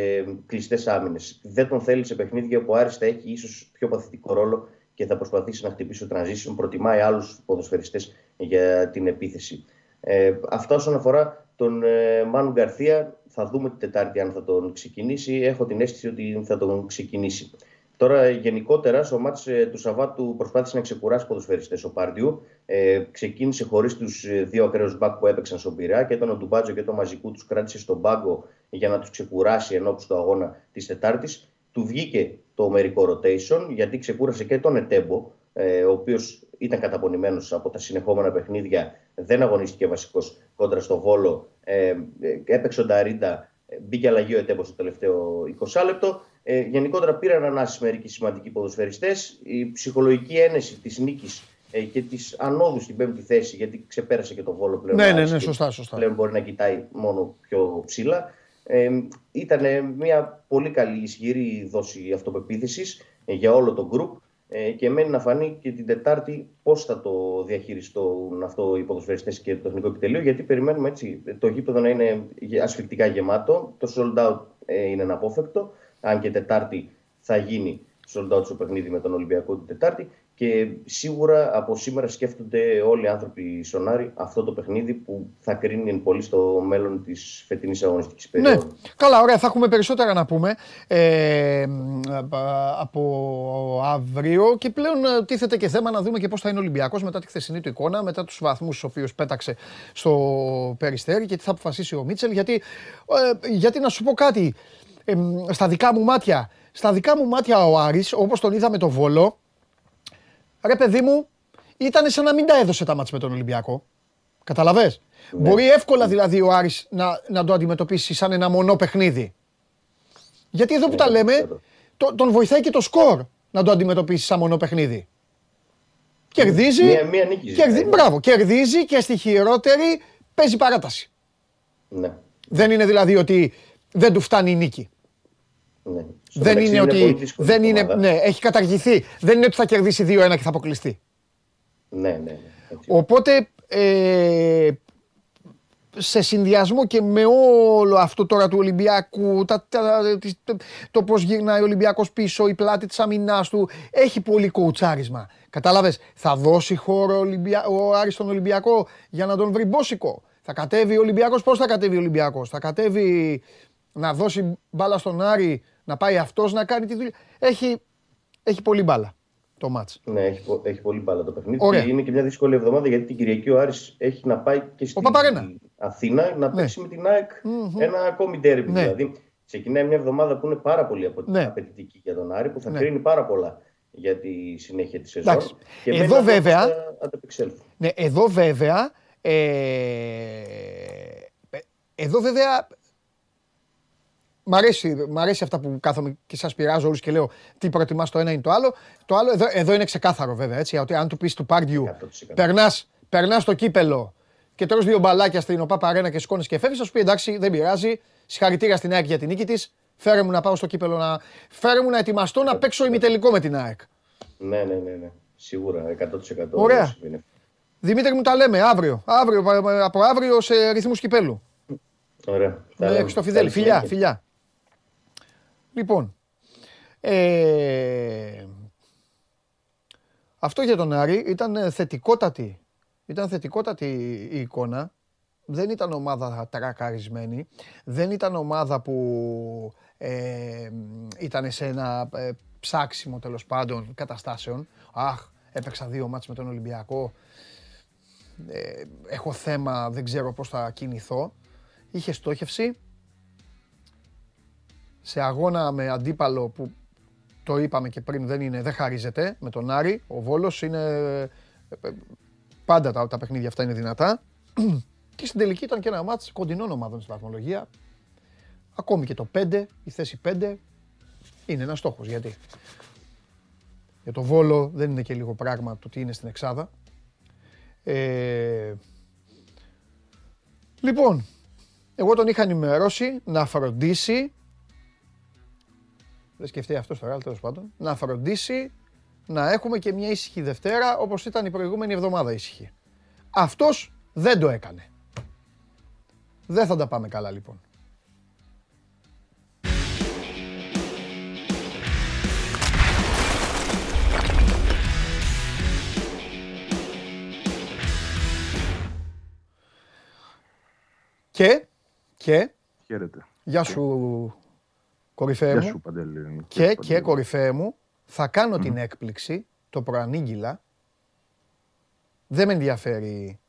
κλειστές άμυνες. Δεν τον θέλει σε παιχνίδια που άριστα έχει ίσως πιο παθητικό ρόλο και θα προσπαθήσει να χτυπήσει το transition. Προτιμάει άλλους ποδοσφαιριστές για την επίθεση. Ε, αυτά όσον αφορά τον ε, Μάνου Γκαρθία, θα δούμε την Τετάρτη αν θα τον ξεκινήσει. Έχω την αίσθηση ότι θα τον ξεκινήσει. Τώρα, γενικότερα, στο μάτς ε, του Σαββάτου προσπάθησε να ξεκουράσει ποδοσφαιριστές ο Πάρντιου. Ε, ξεκίνησε χωρίς τους ε, δύο ακραίους μπακ που έπαιξαν στον Πειρά και όταν ο Ντουμπάτζο και το μαζικού τους κράτησε στον πάγκο για να τους ξεκουράσει ενώπιση του αγώνα της Τετάρτης. Του βγήκε το μερικό rotation γιατί ξεκούρασε και τον Ετέμπο, ε, ο οποίος ήταν καταπονημένος από τα συνεχόμενα παιχνίδια, δεν αγωνίστηκε βασικός κόντρα στο Βόλο, ε, ε, έπαιξε ο Νταρίντα, ε, μπήκε αλλαγή ο Ετέμπος στο τελευταίο 20 λεπτό. Ε, γενικότερα πήραν ανάσει μερικοί σημαντικοί ποδοσφαιριστές. Η ψυχολογική ένεση της νίκης ε, και της ανόδου στην πέμπτη θέση, γιατί ξεπέρασε και το βόλο πλέον. Ναι, ο ναι, Άρης ναι, και σωστά, σωστά. Πλέον μπορεί να κοιτάει μόνο πιο ψηλά. Ε, ήταν μια πολύ καλή ισχυρή δόση αυτοπεποίθησης για όλο το γκρουπ ε, και μένει να φανεί και την Τετάρτη πώς θα το διαχειριστούν αυτό οι ποδοσφαιριστές και το τεχνικό επιτελείο. Γιατί περιμένουμε έτσι το γήπεδο να είναι ασφικτικά γεμάτο. Το sold out ε, είναι αναπόφευκτο. Αν και Τετάρτη θα γίνει sold out στο παιχνίδι με τον Ολυμπιακό την Τετάρτη. Και σίγουρα από σήμερα σκέφτονται όλοι οι άνθρωποι στον Άρη αυτό το παιχνίδι που θα κρίνει εν πολύ στο μέλλον της φετινής αγωνιστικής Ναι, περίοδου. καλά, ωραία, θα έχουμε περισσότερα να πούμε ε, από αύριο. Και πλέον ε, τίθεται και θέμα να δούμε και πώς θα είναι ο Ολυμπιακός μετά τη χθεσινή του εικόνα, μετά τους βαθμούς στους οποίους πέταξε στο Περιστέρι και τι θα αποφασίσει ο Μίτσελ, γιατί, ε, γιατί να σου πω κάτι, ε, στα δικά μου μάτια, στα δικά μου μάτια ο Άρης, όπως τον είδα με το Βόλο, ρε παιδί μου, ήταν σαν να μην τα έδωσε τα μάτς με τον Ολυμπιακό. Καταλαβες; Ναι. Μπορεί εύκολα δηλαδή ο Άρης να, να το αντιμετωπίσει σαν ένα μονό παιχνίδι. Γιατί εδώ που Ναι, τα λέμε, ξέρω. το- τον βοηθάει και το σκορ να το αντιμετωπίσει σαν μονό παιχνίδι. Κερδίζει. Μία- μία νίκη κερδι- ζητάει. μπράβο, κερδίζει και στη χειρότερη παίζει παράταση. Ναι. Δεν είναι δηλαδή ότι δεν του φτάνει η νίκη. ναι. Στο δεν μεταξύ είναι πολύ ότι. δύσκολη Δεν είναι, ομάδα. ναι, έχει καταργηθεί. Δεν είναι ότι θα κερδίσει 2-1 και θα αποκλειστεί. Ναι, ναι, ναι. Έτσι. Οπότε ε, σε συνδυασμό και με όλο αυτό τώρα του Ολυμπιακού, τα, τα- τις- το, το πώς γυρνάει ο Ολυμπιακός πίσω, η πλάτη της αμυνάς του, έχει πολύ κοουτσάρισμα. Κατάλαβες, θα δώσει χώρο ο, Ολυμπια... ο Άρης στον Ολυμπιακό για να τον βρει μπόσικο. Θα κατέβει ο Ολυμπιακός, πώς θα κατέβει ο Ολυμπιακός; Θα κατέβει να δώσει μπάλα στον Άρη, να πάει αυτός να κάνει τη δουλειά. Έχει, έχει πολύ μπάλα το μάτς. Ναι, έχει, πο- έχει πολύ μπάλα το παιχνίδι. Ωραία. Και είναι και μια δύσκολη εβδομάδα γιατί την Κυριακή ο Άρης έχει να πάει και στην Παπαρένα. Αθήνα να παίξει με την ΑΕΚ ένα ακόμη ντέρμπι. Ναι. Δηλαδή, ξεκινάει μια εβδομάδα που είναι πάρα πολύ απο- Ναι. απαιτητική για τον Άρη, που θα Ναι. κρίνει πάρα πολλά για τη συνέχεια της σεζόν. Εντάξει. Και Εδώ μένει να δούμε βέβαια- πώς θα ανταπεξέλθουν. Ναι, εδώ βέβαια. Ε, ε, εδώ βέβαια. Μ' αρέσει, μ' αρέσει αυτά που κάθομαι και σας πειράζω όλους και λέω τι προτιμάς το ένα ή το άλλο. Το άλλο εδώ, εδώ είναι ξεκάθαρο βέβαια έτσι, ότι αν του πεις του Πάρντιου 100%. περνάς, περνάς το κύπελο και τρως δύο μπαλάκια στην ΟΠΑ Παρένα και σηκώνεις και φεύγεις, θα σου πει εντάξει δεν πειράζει, συγχαρητήρια στην ΑΕΚ για την νίκη της, φέρε μου να πάω στο κύπελο να, φέρε μου να ετοιμαστώ να παίξω ημιτελικό με την ΑΕΚ. Ναι, ναι, ναι, ναι. Σίγουρα, 100%. Ωραία. συμβαίνει. Δημήτρη μου τα λέμε αύριο, αύριο από αύριο σε ρυθμούς κυπέλου. Ωραία. Τα Με λέμε. Χριστόφιδέλη. Καλή Φιλιά, συνέχεια. φιλιά. Λοιπόν, ε, αυτό για τον Άρη ήταν ε, θετικότατη. Ήταν θετικότατη η εικόνα. Δεν ήταν ομάδα τρακαρισμένη. Δεν ήταν ομάδα που ε, ήταν σε ένα ε, ψάξιμο τέλος πάντων καταστάσεων. Αχ, έπαιξα δύο μάτς με τον Ολυμπιακό. Ε, έχω θέμα, δεν ξέρω πώς θα κινηθώ. Είχε στόχευση σε αγώνα με αντίπαλο που το είπαμε και πριν δεν, είναι, δεν χαρίζεται με τον Άρη. Ο Βόλος είναι... ε, ε, Πάντα τα, τα παιχνίδια αυτά είναι δυνατά. Και στην τελική ήταν και ένα μάτς κοντινών ομάδων στη βαθμολογία. Ακόμη και το 5, η θέση 5 είναι ένας στόχος. Γιατί; Για το Βόλο δεν είναι και λίγο πράγμα το τι είναι στην Εξάδα. Ε, λοιπόν, εγώ τον είχα ενημερώσει να φροντίσει. Δεν σκεφτεί αυτός τώρα, αλλά τέλος πάντων. Να φροντίσει να έχουμε και μια ήσυχη Δευτέρα όπως ήταν η προηγούμενη εβδομάδα ήσυχη. Αυτός δεν το έκανε. Δεν θα τα πάμε καλά λοιπόν. Και, και, Χαίρετε. γεια σου κορυφαία Γεια μου. σου, Παντελή. Και, σου, και Παντελή. κορυφαία μου, θα κάνω την έκπληξη, το προανήγγυλα. Δεν με ενδιαφέρει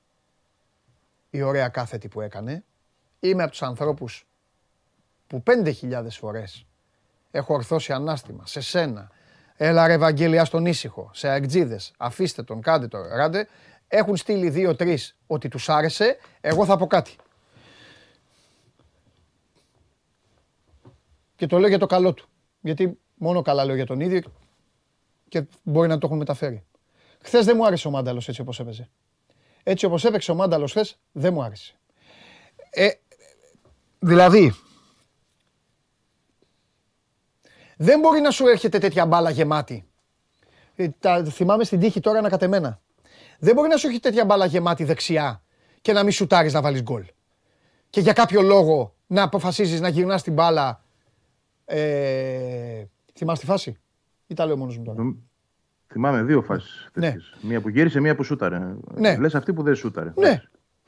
η ωραία κάθετη που έκανε. Είμαι από τους ανθρώπους που 5.000 φορές έχω ορθώσει ανάστημα σε σένα. Έλα ρε Ευαγγέλια στον ήσυχο, σε αεκτζίδες, αφήστε τον, κάντε το, ράντε. Έχουν στείλει δύο-τρεις ότι τους άρεσε, εγώ θα πω κάτι. Και το λέω για το καλό του. Γιατί μόνο καλά λέω για τον ίδιο και μπορεί να το έχουν μεταφέρει. Χθες δεν μου άρεσε ο Μάνταλος έτσι όπως έπαιζε. Έτσι όπως έπαιξε ο Μάνταλος χθες δεν μου άρεσε. Ε, δηλαδή, δεν μπορεί να σου έρχεται τέτοια μπάλα γεμάτη. Ε, τα, θυμάμαι στην τύχη τώρα ανακατεμένα. Δεν μπορεί να σου έχει τέτοια μπάλα γεμάτη δεξιά και να μην σουτάρεις να βάλεις γκολ. Και για κάποιο λόγο να αποφασίζεις να γυρνάς την μπάλα. Ε, θυμάσαι τη φάση ή τα λέω μόνος μου τώρα. Νομ- Θυμάμαι δύο φάσει. Ναι. Μία που γύρισε, μία που σούταρε. Ναι. Λε αυτή που δεν σούταρε. Ναι.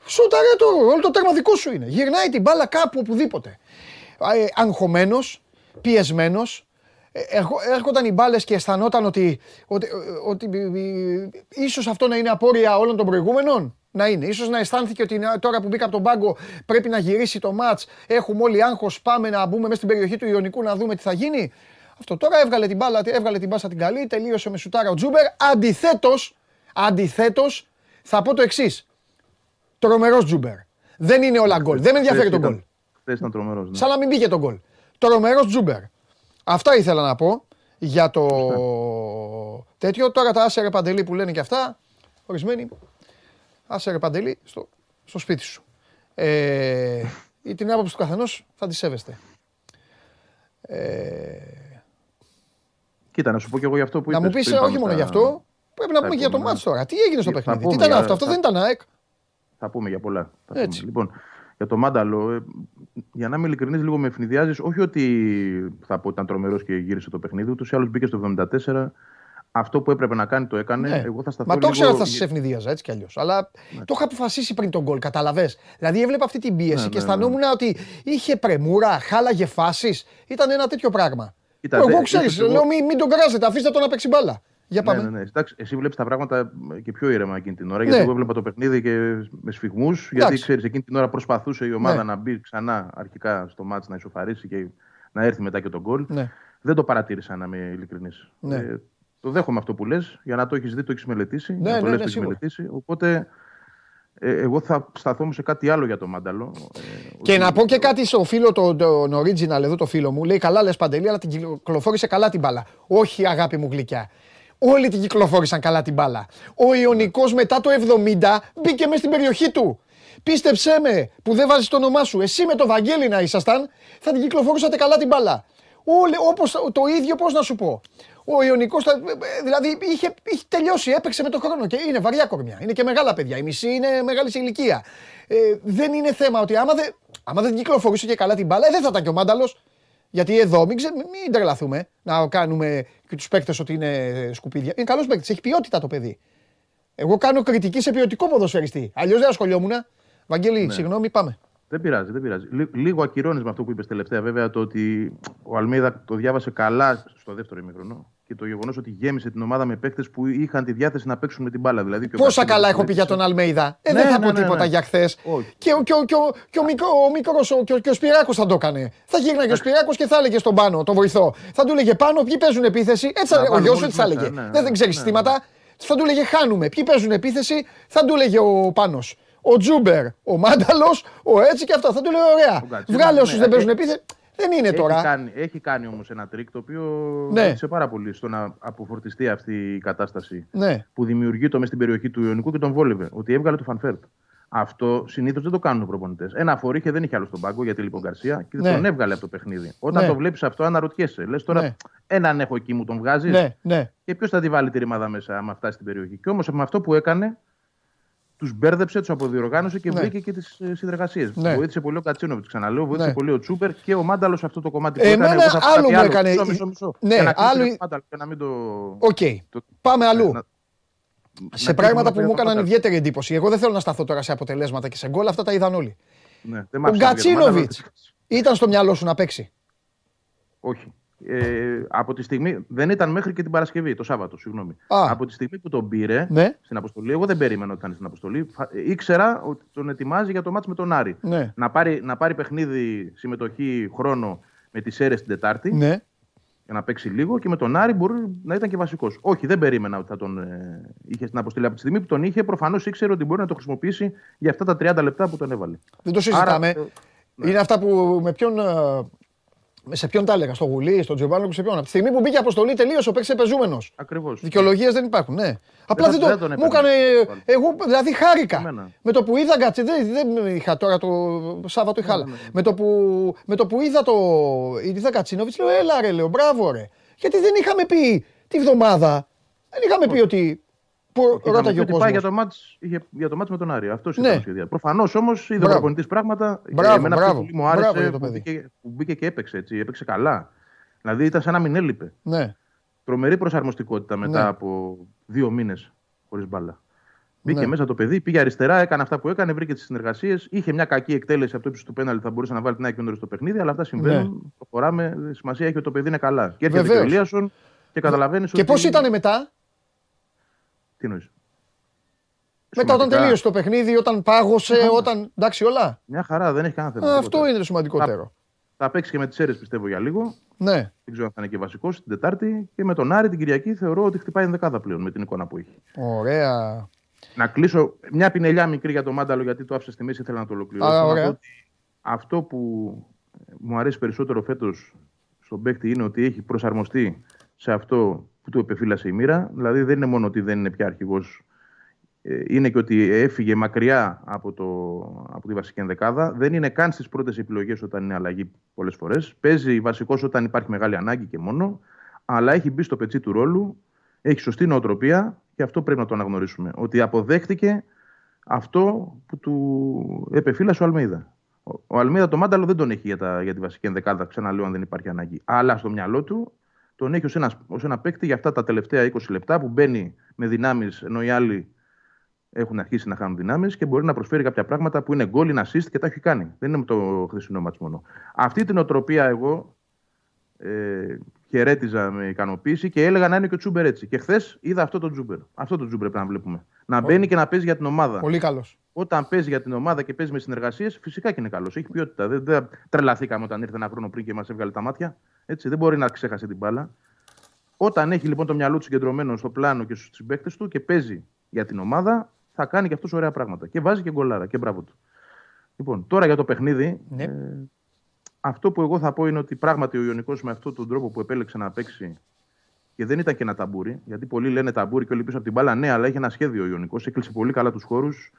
Σούταρε το, όλο το τέρμα δικό σου είναι. Γυρνάει την μπάλα κάπου οπουδήποτε. Ε, Αγχωμένο, πιεσμένο. Έρχονταν οι μπάλε και αισθανόταν ότι, ότι, ότι, ίσω αυτό να είναι απόρρια όλων των προηγούμενων. Να είναι. Ίσως να αισθάνθηκε ότι να- τώρα που μπήκα από τον πάγκο πρέπει να γυρίσει το ματς. Έχουμε όλοι άγχος, πάμε να μπούμε μέσα στην περιοχή του Ιωνικού να δούμε τι θα γίνει. Αυτό τώρα έβγαλε την μπάλα, έβγαλε την μπάσα την καλή, τελείωσε με σουτάρα ο Τσούμπερ. Αντιθέτως, αντιθέτως, θα πω το εξής. Τρομερός Τσούμπερ. Δεν είναι όλα γκολ. Δεν με ενδιαφέρει το γκολ. Χθες ήταν τρομερός. Ναι. Σαν να μην μπήκε το γκολ. Τρομερός Τσούμπερ. Αυτά ήθελα να πω για το τέτοιο. Τώρα τα άσε ρε Παντελή που λένε και αυτά, ορισμένοι, άσερε παντελή στο, στο σπίτι σου. Ε, ή την άποψη του καθενός θα τη σέβεστε. Ε, Κοίτα, να σου πω και εγώ γι' αυτό που να είπες μου πεις πριν ε, πάμε όχι μόνο στα- γι' αυτό, πρέπει να πούμε και για το επόμενα. μάτς τώρα. Τι έγινε στο Θα παιχνίδι, τι πούμε ήταν για- αυτό, αυτό θα- δεν ήταν ΑΕΚ; Θα πούμε για πολλά. Θα Έτσι. Πούμε. Λοιπόν, για το Μάνταλο, ε, για να είμαι ειλικρινής, λίγο με ευνηδιάζεις. Όχι ότι θα πω ότι ήταν τρομερός και γύρισε το παιχνίδι, ούτως ή άλλως μπήκε στο 74. Αυτό που έπρεπε να κάνει το έκανε. Ναι. Εγώ θα σταθώ Μα το λίγο... ήξερα ότι θα σα ευνηδίαζα έτσι κι αλλιώς. Αλλά το είχα αποφασίσει πριν τον γκολ, καταλαβέ. Δηλαδή έβλεπα αυτή την πίεση Ναι, και ναι, αισθανόμουν ότι είχε πρεμούρα, χάλαγε φάσεις. Ήταν ένα τέτοιο πράγμα. Κοίτα, Εγώ δε- ξέρεις, ίσως εγώ- λέω μην, μην τον κράζετε, αφήστε τον να παίξει μπάλα. Για Ναι, πάμε. ναι, ναι. Εντάξει, εσύ βλέπεις τα πράγματα και πιο ήρεμα εκείνη την ώρα. Ναι. Γιατί εγώ έβλεπα το παιχνίδι και με σφιγμούς. Γιατί ξέρεις, εκείνη την ώρα προσπαθούσε η ομάδα Ναι. να μπει ξανά αρχικά στο μάτς να ισοφαρίσει και να έρθει μετά και τον γκολ. Ναι. Δεν το παρατήρησα, να είμαι ειλικρινής. Ναι. Το δέχομαι αυτό που λες. Για να το έχεις δει, το έχεις μελετήσει. Ναι, να το ναι, λες, ναι, το έχεις σίγουρα. μελετήσει. Οπότε ε, εγώ θα σταθώ σε κάτι άλλο για το Μάνταλο. Ε, Και ότι- να πω και κάτι στο φίλο, τον, τον original εδώ το φίλο μου. Λέει καλά λες Παντελή, αλλά την κυκλοφόρησε καλά την μπάλα. Όχι αγάπη μου γλυκιά. Όλοι την κυκλοφόρησαν καλά την μπάλα. Ο Ιωνικός μετά το 70 μπήκε μέσα στην περιοχή του. Πίστεψέ με που δεν βάζεις το όνομά σου. Εσύ με το Βαγγέλη να ήσασταν, θα την κυκλοφορούσατε καλά την μπάλα. Όλοι, όπως το ίδιο πώς να σου πω. Ο Ιωνικός, θα- δηλαδή είχε, είχε τελειώσει, έπαιξε με το χρόνο και είναι βαριά κορμιά. Είναι και μεγάλα παιδιά. Η μισή είναι μεγάλη σε ηλικία. Ε, δεν είναι θέμα ότι άμα δεν, άμα δεν κυκλοφορούσε και καλά την μπάλα, ε, δεν θα ήταν και ο Μάνταλος. Γιατί εδώ μην, ξε, μην τρελαθούμε να κάνουμε και τους παίκτες ότι είναι σκουπίδια. Είναι καλός παίκτης, έχει ποιότητα το παιδί. Εγώ κάνω κριτική σε ποιοτικό ποδοσφαιριστή. Αλλιώς δεν ασχολιόμουν. Βαγγέλη, συγγνώμη, πάμε. Δεν πειράζει, δεν πειράζει. Λι- Λίγο ακυρώνεις με αυτό που είπες τελευταία, βέβαια, το ότι ο Αλμίδα το διάβασε καλά στο δεύτερο ημίχρονο και το γεγονός ότι γέμισε την ομάδα με παίκτες που είχαν τη διάθεση να παίξουν με την μπάλα. Δηλαδή, και ο Πόσα Καστίγιο καλά το έχω πει για τον έδειξε. Αλμέιδα. Ε, Ναι, δεν θα ναι, πω ναι, τίποτα ναι. για χθες. Όχι. Και, ο- και, ο- και, ο- και, ο, μικρό, ο μικρός, ο, και, ο- και ο Σπυράκος θα το έκανε. Θα γύρναγε ο Σπυράκος και θα έλεγε στον πάνω, τον βοηθό. Θα του έλεγε πάνω, ποιοι παίζουν επίθεση; Έτσι, θα- Να ο βάλουμε γιος σου όλους έτσι θα μέσα, έλεγε. ναι, δεν, δεν ξέρεις ναι, συστήματα. Θα του έλεγε χάνουμε. Ποιοι παίζουν επίθεση, θα του έλεγε ο Πάνος. Ο Τζούμπερ, ο Μάνταλος, ο έτσι και αυτό. Θα του λέει ωραία. Ο Γκατσίνο, Βγάλε ναι, όσους δεν ε, παίζουν επίθεση. Δεν είναι Έχει τώρα. κάνει, έχει κάνει όμως ένα τρίκ το οποίο Ναι. βοήθησε πάρα πολύ στο να αποφορτιστεί αυτή η κατάσταση Ναι. που δημιουργείται μέσα στην περιοχή του Ιωνικού και τον βόλευε. Ότι έβγαλε το φανφέρτ. Αυτό συνήθως δεν το κάνουν οι προπονητές. Ένα φορήχε δεν είχε άλλο στον πάγκο γιατί λοιπόν Γκαρσία και Ναι. τον έβγαλε από το παιχνίδι. Όταν Ναι. το βλέπεις αυτό, αναρωτιέσαι. Λες τώρα, Ναι. έναν έχω εκεί, μου τον βγάζεις. Ναι, ναι. Και ποιος θα τη βάλει τη ρημάδα μέσα, άμα φτάσει στην περιοχή. Και όμως με αυτό που έκανε, τους μπέρδεψε, τους αποδιοργάνωσε και Ναι. βρήκε και τις συνεργασίες. Ναι. Βοήθησε πολύ ο Κατσίνοβιτς, ξαναλέω, βοήθησε Ναι. πολύ ο Τσούπερ και ο Μάνταλος σε αυτό το κομμάτι που Εμένα έκανε. Εγώ θα πω άλλο κάτι μου έκανε- Μισό, μισό, μισό. Ναι, Για να κλείσω άλλο- για το Μάνταλο και να μην το. Οκ. το- Πάμε αλλού. να- σε να πράγματα κλείσουμε που για μου το έκαναν Μάνταλο. ιδιαίτερη εντύπωση. Εγώ δεν θέλω να σταθώ τώρα σε αποτελέσματα και σε γκολ, αυτά τα είδαν όλοι. Ναι, δεν μ' Ο άφησε να πω για το Γκατσίνοβιτ Μάνταλο. ήταν στο μυαλό σου να παίξει; Όχι. Ε, από τη στιγμή. Δεν ήταν μέχρι και την Παρασκευή, το Σάββατο, συγγνώμη. Α. Από τη στιγμή που τον πήρε Ναι. στην αποστολή, εγώ δεν περίμενα ότι ήταν στην αποστολή. Φα- ε, Ήξερα ότι τον ετοιμάζει για το μάτς με τον Άρη. Ναι. Να, πάρει, να πάρει παιχνίδι, συμμετοχή, χρόνο με τις αίρες την Τετάρτη Ναι. για να παίξει λίγο και με τον Άρη μπορεί να ήταν και βασικός. Όχι, δεν περίμενα ότι θα τον ε, είχε στην αποστολή. Από τη στιγμή που τον είχε, προφανώς ήξερε ότι μπορεί να το χρησιμοποιήσει για αυτά τα 30 λεπτά που τον έβαλε. Δεν το συζητάμε. Άρα, ε, Είναι αυτά που με ποιον. Ε, σε ποιον τα έλεγα, στο Γουλή, στον Τζομπάνο, σε ποιον. Από τη στιγμή που μπήκε αποστολή, τελείωσε ο παίκτη πεζούμενος. Ακριβώς. Δικαιολογίες δεν υπάρχουν, ναι. Απλά θα- δεν το. δεν τον μου έπαιρνε. έκανε. Εγώ δηλαδή χάρηκα. Εμένα. Με το που είδα γκάτσε, δεν, δεν είχα τώρα το Σάββατο είχα Ναι, άλλα. Με, το που, με το που είδα το. Είδα Κατσίνοβιτς, λέω έλα ρε, λέω μπράβο ρε. Γιατί δεν είχαμε πει τη βδομάδα. Δεν είχαμε πει ότι. Που Είχαμε ρώταγε πει ο ότι πάει για κόσμο. το μάτς, είχε, για το μάτς με τον Άρη. Αυτός Ναι. ήταν το σχέδιο. Προφανώς όμως είδε ο Μπράβο. προπονητής πράγματα. και Μπράβο, εμένα αυτό μπράβο. που μου άρεσε Μπράβο για το που παιδί. μπήκε, που μπήκε και έπαιξε. Έτσι, έπαιξε καλά. Δηλαδή ήταν σαν να μην έλειπε. Ναι. τρομερή προσαρμοστικότητα μετά Ναι. από δύο μήνες χωρίς μπάλα. Μπήκε Ναι. μέσα το παιδί, πήγε αριστερά, έκανε αυτά που έκανε, βρήκε τις συνεργασίες. Είχε μια κακή εκτέλεση από το ύψος του πέναλ, θα μπορούσε να βάλει την άκρη στο παιχνίδι, αλλά αυτά συμβαίνουν. Ναι. Προχωράμε. Σημασία έχει ότι το παιδί είναι καλά. Και έρχεται και ο Βεβαίως. Ηλίασον και καταλαβαίνεις Και πώς ήταν μετά, Τι εννοείς; μετά όταν τελείωσε το παιχνίδι, όταν πάγωσε, όταν. Εντάξει, όλα. Μια χαρά, δεν έχει κανένα θέμα. Α, τίποτα. Αυτό είναι το σημαντικότερο. Θα παίξει και με τις αίρες πιστεύω για λίγο. Ναι. Δεν ξέρω αν θα είναι και βασικός την Τετάρτη. Και με τον Άρη την Κυριακή θεωρώ ότι χτυπάει ενδεκάδα πλέον με την εικόνα που έχει. Ωραία. Να κλείσω μια πινελιά μικρή για το Μάνταλο, γιατί το άφησα στη μέση, ήθελα να το ολοκληρώσω. Α, Να πω ωραία. ότι αυτό που μου αρέσει περισσότερο φέτος στον παίκτη είναι ότι έχει προσαρμοστεί σε αυτό που του επεφύλασε η μοίρα. Δηλαδή δεν είναι μόνο ότι δεν είναι πια αρχηγός, είναι και ότι έφυγε μακριά από, το, από τη βασική ενδεκάδα. Δεν είναι καν στις πρώτες επιλογές όταν είναι αλλαγή πολλές φορές. Παίζει βασικός όταν υπάρχει μεγάλη ανάγκη και μόνο. Αλλά έχει μπει στο πετσί του ρόλου, έχει σωστή νοοτροπία και αυτό πρέπει να το αναγνωρίσουμε. Ότι αποδέχτηκε αυτό που του επεφύλασε ο Αλμίδα. Ο, ο Αλμίδα το μάνταλο δεν τον έχει για, τα, για τη βασική ενδεκάδα, ξαναλέω αν δεν υπάρχει ανάγκη. Αλλά στο μυαλό του τον έχει ως ένας, ως ένα παίκτη για αυτά τα τελευταία 20 λεπτά που μπαίνει με δυνάμεις ενώ οι άλλοι έχουν αρχίσει να χάνουν δυνάμεις και μπορεί να προσφέρει κάποια πράγματα που είναι γκολ, είναι assist και τα έχει κάνει. Δεν είναι με το χθεσινό μάτς μόνο. Αυτή την οτροπία εγώ ε, χαιρέτιζα με ικανοποίηση και έλεγα να είναι και ο Τσούμπερ έτσι. Και χθες είδα αυτό το Τσούμπερ. Αυτό το Τσούμπερ πρέπει να βλέπουμε. Να μπαίνει και να παίζει για την ομάδα. Πολύ καλός. Όταν παίζει για την ομάδα και παίζει με συνεργασίες, φυσικά και είναι καλός. Έχει ποιότητα. Δεν, δεν τρελαθήκαμε όταν ήρθε ένα χρόνο πριν και μας έβγαλε τα μάτια. Έτσι, δεν μπορεί να ξέχασε την μπάλα. Όταν έχει λοιπόν το μυαλό του συγκεντρωμένο στο πλάνο και στους συμπαίκτες του και παίζει για την ομάδα, θα κάνει και αυτός ωραία πράγματα. Και βάζει και γκολάρα. Και μπράβο του. Λοιπόν, τώρα για το παιχνίδι. Ναι. Ε, αυτό που εγώ θα πω είναι ότι πράγματι ο Ιωνικός με αυτόν τον τρόπο που επέλεξε να παίξει και δεν ήταν και ένα ταμπούρι, γιατί πολλοί λένε ταμπούρι και όλοι πίσω από την μπάλα. Ναι, αλλά είχε ένα σχέδιο ο Ιωνικός, έκλεισε πολύ καλά τους χώρους.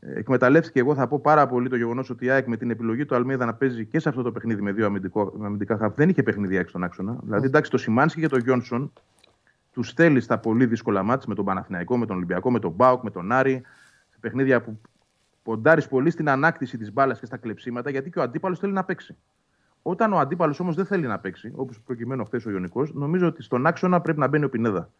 Εκμεταλλεύτηκε, εγώ θα πω πάρα πολύ το γεγονός ότι η ΑΕΚ με την επιλογή του Αλμίδα να παίζει και σε αυτό το παιχνίδι με δύο αμυντικό, με αμυντικά χαφ δεν είχε παιχνίδι ΑΕΚ στον άξονα. Δηλαδή, εντάξει, το Σιμάνσκι και το Γιόνσον τους στέλνει στα πολύ δύσκολα ματς με τον Παναθηναϊκό, με τον Ολυμπιακό, με τον ΠΑΟΚ, με τον Άρη. Σε παιχνίδια που ποντάρεις πολύ στην ανάκτηση της μπάλας και στα κλεψίματα, γιατί και ο αντίπαλος θέλει να παίξει. Όταν ο αντίπαλος όμως δεν θέλει να παίξει, όπως προκειμένου χθες ο Ιωνικός, νομίζω ότι στον άξονα πρέπει να μπαίνει ο Πινέδα.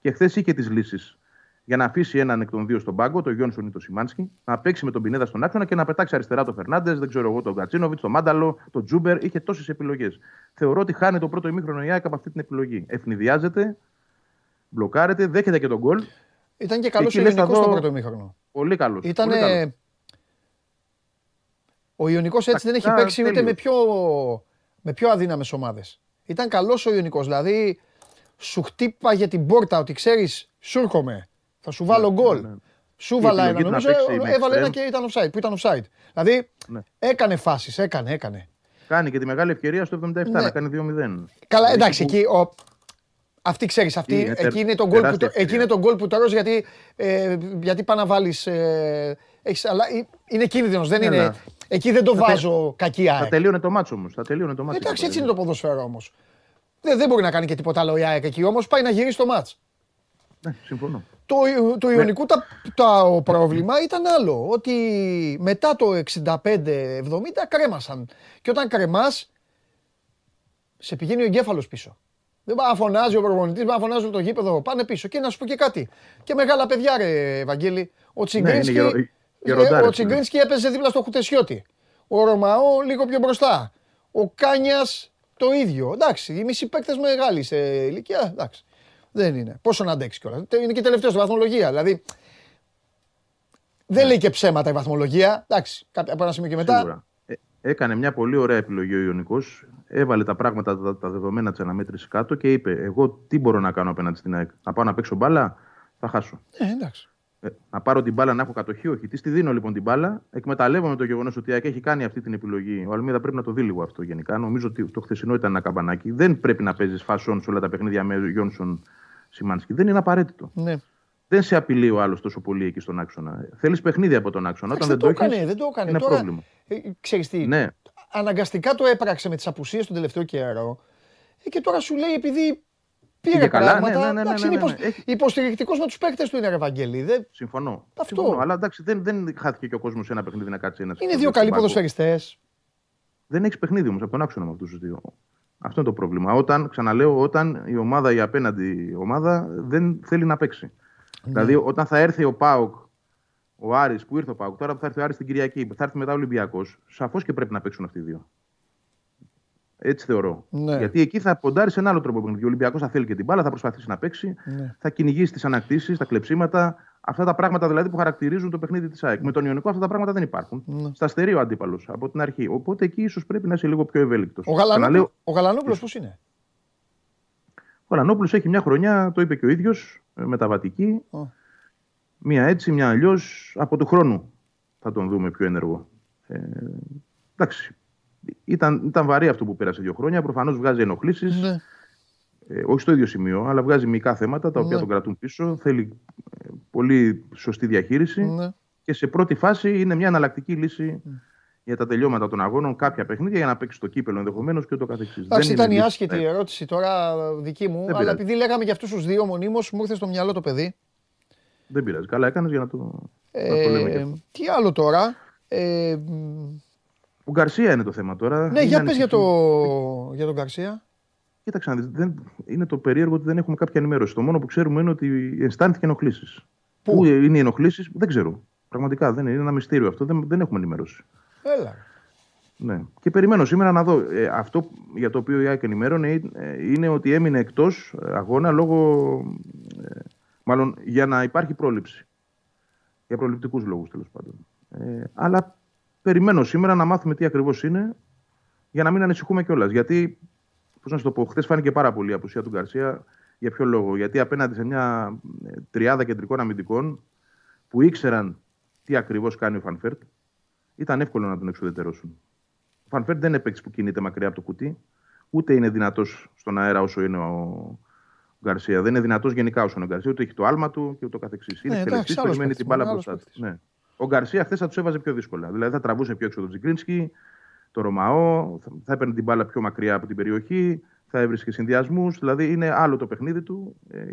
Και χθες είχε τις λύσεις για να αφήσει έναν εκ των δύο στον πάγκο, τον Γιόνσον ή τον Σιμάνσκι, να παίξει με τον Πινέδα στον άξονα και να πετάξει αριστερά τον Φερνάντες, δεν ξέρω εγώ, τον Γκατσίνοβιτς, τον Μάνταλο, τον Τσούμπερ. Είχε τόσες επιλογές. Θεωρώ ότι χάνει το πρώτο ημίχρονο η ΑΕΚ από αυτή την επιλογή. Ευνηδιάζεται, μπλοκάρεται, δέχεται και τον γκολ. Ήταν και καλός ο Εκεί λες, θα Ιωνικό στο δω- πρώτο ημίχρονο. Πολύ καλός. Ήταν. Ο Ιωνικός έτσι δεν έχει Τακτικά παίξει ούτε τέλειος. με πιο, με πιο αδύναμες ομάδες. Ήταν καλός ο Ιωνικός. Δηλαδή σου χτύπαγε την πόρτα ότι ξέρεις, σου έρχομαι. Θα σου βάλω γκολ. ναι. Σου Η βάλα ένα. επιλογή του να Νομίζω παίξει με έβαλε ένα extreme. και ήταν offside. Που ήταν offside. Δηλαδή Ναι. έκανε φάσεις. Έκανε, έκανε. Κάνει και τη μεγάλη ευκαιρία στο 77 Ναι. να κάνει 2-0. Καλά, Εκεί εντάξει, που- εκεί ο... Αυτή ξέρεις, αυτή, Είναι τερ- εκεί, είναι το γκολ που, τεράστια το- εκεί ευκαιρία. είναι το γκολ που τώρα γιατί, ε, γιατί πάει να βάλεις. Ε, έχεις, αλλά ε, είναι κίνδυνος. Δεν Ναι, είναι, ναι. εκεί δεν το τε- βάζω κακή Θα ΑΕΚ. τελείωνε το μάτσο όμως. Θα τελείωνε το μάτσο. Εντάξει, έτσι είναι το ποδόσφαιρο όμως. Δεν, δεν μπορεί να κάνει και τίποτα άλλο η ΑΕΚ εκεί όμως. Πάει να γυρίσει το μάτς. Ναι, συμφωνώ. Το, το Ιωνικού τα, το πρόβλημα ήταν άλλο. Ότι μετά το 65-70 κρέμασαν. Και όταν κρεμάς, σε πηγαίνει ο εγκέφαλος πίσω. Δεν πάει να φωνάζει ο προπονητής, πάει να φωνάζουν το γήπεδο. Πάνε πίσω. Και να σου πω και κάτι. Και μεγάλα παιδιά, ρε Ευαγγέλη. Ο Τσιγκρίνσκι, Ναι, είναι γερο- ε, γεροντάρες, ο Τσιγκρίνσκι έπαιζε δίπλα στο Χουτεσιώτη. Ο Ρωμαό λίγο πιο μπροστά. Ο Κάνιας το ίδιο. Εντάξει, οι μισοί παίκτες μεγάλοι σε ηλικία. Εντάξει. Δεν είναι. Πόσο να αντέξει κιόλας. Είναι και τελευταίος στη βαθμολογία. Δηλαδή. Δεν λέει και ψέματα η βαθμολογία. Εντάξει, κάποια από ένα σημείο και μετά. Σίγουρα. Ε, έκανε μια πολύ ωραία επιλογή ο Ιωνικός. Έβαλε τα πράγματα, τα, τα δεδομένα της αναμέτρησης κάτω και είπε: Εγώ τι μπορώ να κάνω απέναντι στην ΑΕΚ. Να πάω να παίξω μπάλα, θα χάσω. Ε, εντάξει. Ε, να πάρω την μπάλα να έχω κατοχή, όχι. Τι τη δίνω λοιπόν την μπάλα. Εκμεταλλεύομαι το γεγονός ότι η ΑΕΚ έχει κάνει αυτή την επιλογή. Ο Αλμίδα πρέπει να το δει λίγο αυτό γενικά. Νομίζω ότι το χθεσινό ήταν ένα καμπανάκι. Δεν πρέπει να παίζεις φασόν σε όλα τα παιχνίδια με Γιόνσον Σιμάνσκι. Δεν είναι απαραίτητο. Ναι. Δεν σε απειλεί ο άλλος τόσο πολύ εκεί στον άξονα. Θέλεις παιχνίδι από τον άξονα. Όταν Εντάξει, δεν δεν το το έχεις, έκανε. Δεν το έκανε. είναι Τώρα, πρόβλημα. ε, ξέρεις τι, Ναι, αναγκαστικά το έπραξε με τις απουσίες τον τελευταίο καιρό ε, και τώρα σου λέει επειδή πήρε Πήγε καλά, πράγματα, ναι, ναι, ναι, εντάξει, ναι, είναι ναι, υποσ- ναι. Έχει- υποστηρικτικός με τους παίκτες του είναι ρε Βαγγέλη. Δεν... συμφωνώ. Αυτό. συμφωνώ. Αλλά εντάξει, δεν, δεν χάθηκε και ο κόσμος σε ένα παιχνίδι να κάτσει ένας. Είναι δύο καλοί ποδοσφαιριστές. Δεν έχεις παιχνίδι όμως από τον άξονα με αυτούς τους δύο. Αυτό είναι το πρόβλημα. Όταν, ξαναλέω, όταν η ομάδα, η απέναντι ομάδα δεν θέλει να παίξει. Δηλαδή, όταν θα έρθει ο Πάοκ, ο Άρης που ήρθε ο Πάοκ, τώρα που θα έρθει ο Άρης την Κυριακή, θα έρθει μετά ο Ολυμπιακός, σαφώς και πρέπει να παίξουν αυτοί οι δύο. Έτσι θεωρώ. Ναι. Γιατί εκεί θα ποντάρει σε ένα άλλο τρόπο. Ο Ολυμπιακός θα θέλει και την μπάλα, θα προσπαθήσει να παίξει, Ναι. θα κυνηγήσει τις ανακτήσεις, τα κλεψίματα. Αυτά τα πράγματα δηλαδή που χαρακτηρίζουν το παιχνίδι της ΑΕΚ. Με τον Ιωνικό αυτά τα πράγματα δεν υπάρχουν. Ναι. Στα στερεί ο αντίπαλος από την αρχή. Οπότε εκεί ίσως πρέπει να είσαι λίγο πιο ευέλικτος. Ο, Γαλανόπουλο, ο Γαλανόπουλος πώς είναι; Ο Ρανόπουλο έχει μια χρονιά, το είπε και ο ίδιος, μεταβατική. Α. Μία έτσι, μια αλλιώς. Από του χρόνου θα τον δούμε πιο ενεργό. Ε, εντάξει. Ήταν, ήταν βαρύ αυτό που πέρασε δύο χρόνια. Προφανώς βγάζει ενοχλήσεις. Ναι. Ε, όχι στο ίδιο σημείο, αλλά βγάζει μυϊκά θέματα τα οποία Ναι. τον κρατούν πίσω. Θέλει ε, πολύ σωστή διαχείριση. Ναι. Και σε πρώτη φάση είναι μια εναλλακτική λύση για τα τελειώματα των αγώνων, κάποια παιχνίδια για να παίξει το κύπελο ενδεχομένως και ούτω καθεξής. Εντάξει, ήταν η άσχετη ερώτηση τώρα δική μου, Δεν αλλά πειράζει. επειδή λέγαμε για αυτούς τους δύο μονίμως, μου ήρθε στο μυαλό το παιδί. Δεν πειράζει. Καλά έκανες για να το, να το λέμε και Ε, αυτό. τι άλλο τώρα; Ε, μ, Ο Γκαρσία είναι το θέμα τώρα. ναι, Είναι για πες για, το, ανησυχητικό. για τον Καρσία. Κοίταξε να δεις, δεν, είναι το περίεργο ότι δεν έχουμε κάποια ενημέρωση. Το μόνο που ξέρουμε είναι ότι αισθάνθηκε ενοχλήσεις. Πού; Πού είναι οι ενοχλήσεις, δεν ξέρω. Πραγματικά δεν είναι, είναι ένα μυστήριο αυτό. Δεν, δεν έχουμε ενημέρωση. Έλα. Ναι. Και περιμένω σήμερα να δω. Ε, αυτό για το οποίο η ΑΕΚ ενημέρωνε ε, είναι ότι έμεινε εκτός αγώνα λόγω. Ε, μάλλον για να υπάρχει πρόληψη. Για προληπτικούς λόγους τέλος πάντων. Ε, αλλά περιμένω σήμερα να μάθουμε τι ακριβώς είναι για να μην ανησυχούμε κιόλας. Γιατί, πώς να σου το πω, χθες φάνηκε πάρα πολύ η απουσία του Γκαρσία. Για ποιο λόγο, Γιατί απέναντι σε μια ε, τριάδα κεντρικών αμυντικών που ήξεραν τι ακριβώς κάνει ο Φαν Βέερτ, ήταν εύκολο να τον εξουδετερώσουν. Ο Φαν Βέερτ δεν είναι παίκτης που κινείται μακριά από το κουτί, ούτε είναι δυνατός στον αέρα όσο είναι ο Γκαρσία. Δεν είναι δυνατός γενικά όσο είναι ο Γκαρσία, ούτε έχει το άλμα του και ούτω καθεξής. Είναι Ναι, εντάξει, εκτελεστής, άλλος περιμένει παίκτης, την μπάλα άλλος μπροστά του. παίκτης. Ναι. Ο Γκαρσία χθες θα τους έβαζε πιο δύσκολα. Δηλαδή θα τραβούσε πιο έξω τον Τζιγκρίνσκι, το Ρωμαό, θα, θα έπαιρνε την μπάλα πιο μακριά από την περιοχή, θα έβρισκε συνδυασμούς. Δηλαδή είναι άλλο το παιχνίδι του ε,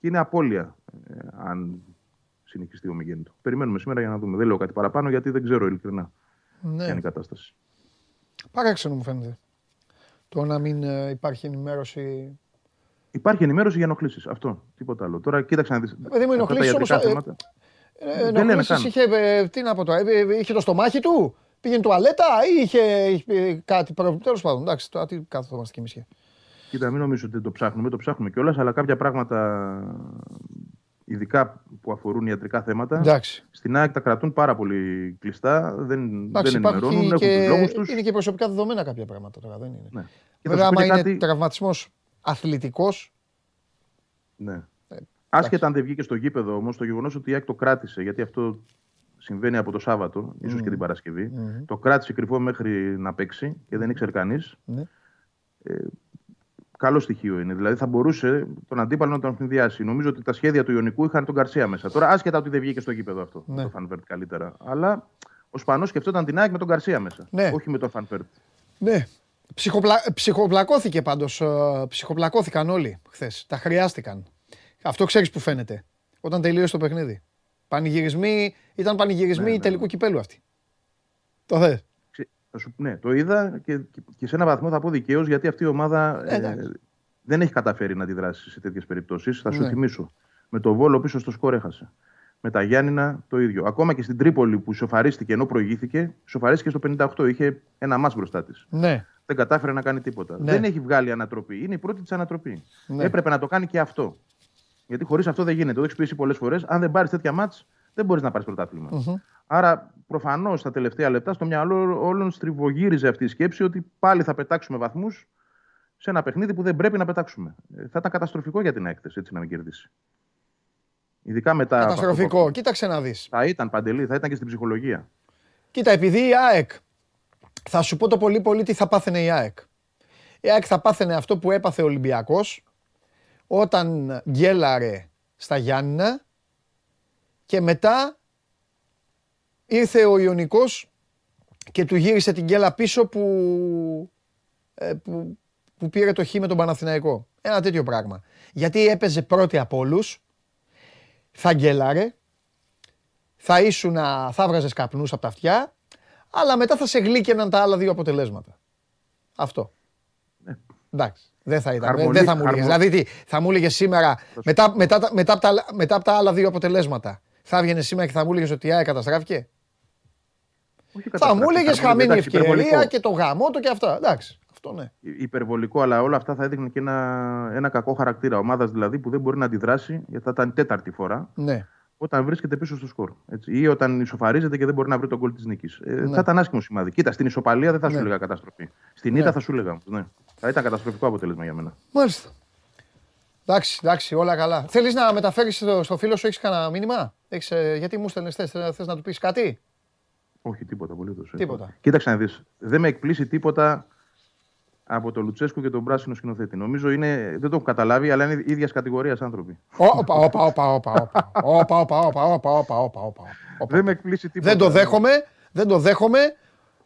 και είναι απώλεια ε, αν συνεχιστεί ο Μιγέννη του. Περιμένουμε σήμερα για να δούμε. Δεν λέω κάτι παραπάνω γιατί δεν ξέρω ειλικρινά ποια είναι Ναι. η κατάσταση. Παράξενο μου φαίνεται. Το να μην ε, υπάρχει ενημέρωση. Υπάρχει ενημέρωση για ενοχλήσεις. Αυτό. Τίποτα άλλο. Τώρα κοίταξε να δεις. παιδί μου, ενοχλήσεις όμως, ε, Ε, Δεν λένε ενοχλήσεις καν. είχε, ε, τι να πω τώρα, ε, ε, είχε το στομάχι του, πήγαινε τουαλέτα ή είχε, είχε κάτι πρόβλημα. Τέλος πάντων, εντάξει, τώρα τι κάθομαστε κι εμείς here. Κοίτα, μην νομίζω ότι το ψάχνουμε. Το ψάχνουμε κιόλας, αλλά κάποια πράγματα, ειδικά που αφορούν ιατρικά θέματα, Εντάξει. στην ΑΕΚ τα κρατούν πάρα πολύ κλειστά. Δεν, Εντάξει, δεν υπάρχει ενημερώνουν, έχουν και, τους λόγους τους. είναι και προσωπικά δεδομένα κάποια πράγματα τώρα, δεν είναι. Ναι. Και θα Βέβαια, σου πω άμα και είναι κάτι- τραυματισμός αθλητικός. Ναι. Ε, Άσχετα αν δεν βγήκε στο γήπεδο όμως, το γεγονός ότι η ΑΕΚ το κράτησε, γιατί αυτό συμβαίνει από το Σάββατο, ίσως και την Παρασκευή, Μμμ. το κράτησε κρυφό μέχρι να παίξει και δεν ήξερε κανείς. Ναι. Καλό στοιχείο είναι. Δηλαδή θα μπορούσε τον αντίπαλο να τον συνδυάσει. Νομίζω ότι τα σχέδια του Ιωνικού είχαν τον Καρσία μέσα. Τώρα, άσχετα ότι δεν βγήκε στο γήπεδο αυτό. Ναι. Το Φανβέρτ καλύτερα. Αλλά ο Σπανός σκεφτόταν την ΑΕΚ με τον Καρσία μέσα. Ναι. Όχι με τον Φανβέρτ. Ναι. Ψυχοπλα... Ψυχοπλακώθηκε πάντως, ε, ψυχοπλακώθηκαν όλοι χθες. Τα χρειάστηκαν. Αυτό ξέρεις που φαίνεται. Όταν τελείωσε το παιχνίδι. Πανηγυρισμοί, ήταν πανηγυρισμοί Ναι, ναι, τελικού ναι. κυπέλου αυτοί. Το θες; Ξε- θα σου- Ναι, το είδα και, και- και σε ένα βαθμό θα πω δικαίως γιατί αυτή η ομάδα Ε, εντάξει. δεν έχει καταφέρει να αντιδράσει σε τέτοιες περιπτώσεις. Θα σου Ναι. θυμίσω. Με το Βόλο πίσω στο σκορ έχασε. Με τα Γιάννηνα το ίδιο. Ακόμα και στην Τρίπολη που σοφαρίστηκε ενώ προηγήθηκε, σοφαρίστηκε στο 58. Είχε ένα μα μπροστά της. Ναι. Δεν κατάφερε να κάνει τίποτα. Ναι. Δεν έχει βγάλει ανατροπή. Είναι η πρώτη της ανατροπή. Ναι. Έπρεπε να το κάνει και αυτό. Γιατί χωρίς αυτό δεν γίνεται. Το έχεις πει πολλές φορές. Αν δεν πάρεις τέτοια μάτς, δεν μπορείς να πάρεις πρωτάθλημα. Μμμ. Άρα, προφανώς τα τελευταία λεπτά στο μυαλό όλων στριβογύριζε αυτή η σκέψη ότι πάλι θα πετάξουμε βαθμούς σε ένα παιχνίδι που δεν πρέπει να πετάξουμε. Ε, Θα ήταν καταστροφικό για την έκθεση έτσι να μην κερδίσει. Ειδικά μετά. από αυτό που Καταστροφικό. ακούω. Κοίταξε να δεις. Θα ήταν παντελή, θα ήταν και στην ψυχολογία. Κοίτα, επειδή η ΑΕΚ, θα σου πω το πολύ πολύ τι θα πάθαινε η ΑΕΚ. Η ΑΕΚ θα πάθαινε αυτό που έπαθε ο Ολυμπιακός όταν γκέλαρε στα Γιάννηνα και μετά ήρθε ο Ιωνικός και του γύρισε την γκέλα πίσω που, ε, που, που πήρε το χ με τον Παναθηναϊκό. Ένα τέτοιο πράγμα. Γιατί έπαιζε πρώτη από όλους, θα γκέλαρε, θα ήσουν, θα βγάζες καπνούς από τα αυτιά, αλλά μετά θα σε γλύκαιναν τα άλλα δύο αποτελέσματα. Αυτό. Εντάξει. Δεν θα ήταν. Χαρμονή- δεν θα μου έλεγες. χαρμο- Δηλαδή, τι, θα μου έλεγες σήμερα, μετά, μετά, τα- μετά, από τα, μετά από τα άλλα δύο αποτελέσματα, θα έβγαινε σήμερα και θα μου έλεγες ότι η ΑΕΚ καταστράφηκε; Όχι Θα μου έλεγες καταστράφηκε, χαμένη εντάξει, ευκαιρία υπερβολικό. και το γαμό του και αυτά. Εντάξει. Αυτό ναι. Υπερβολικό, αλλά όλα αυτά θα έδειχνε και ένα, ένα κακό χαρακτήρα ομάδας δηλαδή που δεν μπορεί να αντιδράσει, γιατί θα ήταν τέταρτη φορά, ναι. Όταν βρίσκεται πίσω στο σκορ. Έτσι. Ή όταν ισοφαρίζεται και δεν μπορεί να βρει τον γκολ της νίκης. Ε, Ναι. Θα ήταν άσχημο σημάδι. Κοίτα, στην ισοπαλία δεν θα σου Ναι. έλεγα καταστροφή. Στην Ναι. ήττα θα σου έλεγα. Ναι. Θα ήταν καταστροφικό αποτέλεσμα για μένα. Μάλιστα. Εντάξει, εντάξει, όλα καλά. Θέλεις να μεταφέρεις στο, στο φίλο σου, έχεις κανένα μήνυμα; Έχεις, ε, γιατί μου στέλνε, θες να του πεις κάτι; Όχι, τίποτα απολύτως. Τίποτα. Κοίταξε να δεις. Δεν με εκπλήσει τίποτα από τον Λουτσέσκου και τον πράσινο σκηνοθέτη. Νομίζω είναι, δεν το έχω καταλάβει, αλλά είναι ίδιας κατηγορίας άνθρωποι. Όπα, όπα, όπα, όπα, όπα. Όπα, όπα, όπα, όπα, όπα, όπα, όπα. Δεν με εκπλήσει τίποτα. Δεν το δέχομαι, δεν το δέχομαι.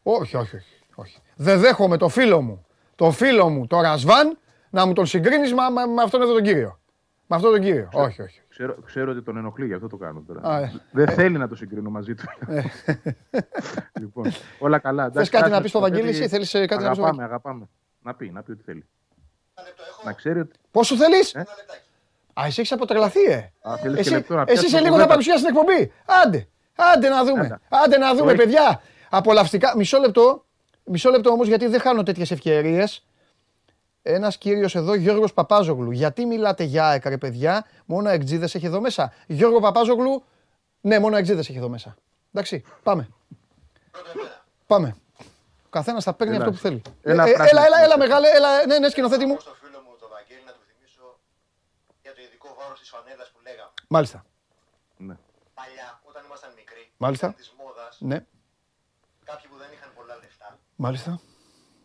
Όχι, όχι, όχι. όχι. Δεν δέχομαι το φίλο μου, το φίλο μου, το Ρασβάν, να μου τον συγκρίνεις με, με, με αυτόν εδώ τον κύριο. Με αυτόν τον κύριο. Όχι, όχι. Ξέρω, ξέρω ότι τον ενοχλεί, γι' αυτό το κάνω τώρα. Α, ε. Δεν θέλει να το συγκρίνω μαζί του. λοιπόν, όλα καλά. Θες Εντάξει, κάτι κάτσε να πεις στο στο Βαγγέλη, παιδί. εσύ θέλεις ε, κάτι να πεις στο Αγαπάμε, Βαγγέλη; αγαπάμε. Να πει, να πει ό,τι θέλει. Ένα λεπτό έχω. Να ξέρει ότι. Πόσο θέλεις; Ε; Ένα λεπτάκι. Α, εσύ έχεις αποτρελαθεί, ε. Α, θέλεις και Εσύ, λεπτό να εσύ πιάσουμε σε λίγο θα κουβέντα. παρουσιάσεις την εκπομπή. Άντε, άντε να δούμε. Άντε. Άντε να δούμε, έχει. παιδιά. Απολαυστικά. Μισό λεπτό, μισό λεπτό όμως γιατί δεν χάνω τέτοιες ευκαιρίες. Ένας κύριος εδώ, Γιώργος Παπάζογλου. Γιατί μιλάτε για ΑΕΚ, ρε παιδιά, μόνο εκτζίδες έχει εδώ μέσα. Γιώργο Παπάζογλου, ναι, μόνο εκτζίδες έχει εδώ μέσα. Εντάξει, πάμε. Πρώτο εμένα. Πάμε. Ο καθένας θα παίρνει Έλα. αυτό που θέλει. Έλα, Ε, ε, πράσινο. έλα, έλα, έλα, μεγάλε, έλα, ναι, ναι, σκηνοθέτη μου. Πάω στο φίλο μου, τον Βαγγέλη, να του θυμίσω για το ειδικό βάρος της φανέλας που λέγαμε. Μάλιστα, Ναι. Παλιά, όταν ήμασταν μικροί, Μάλιστα. της μόδας, ναι, κάποιοι που δεν είχαν πολλά λεφτά, μάλιστα.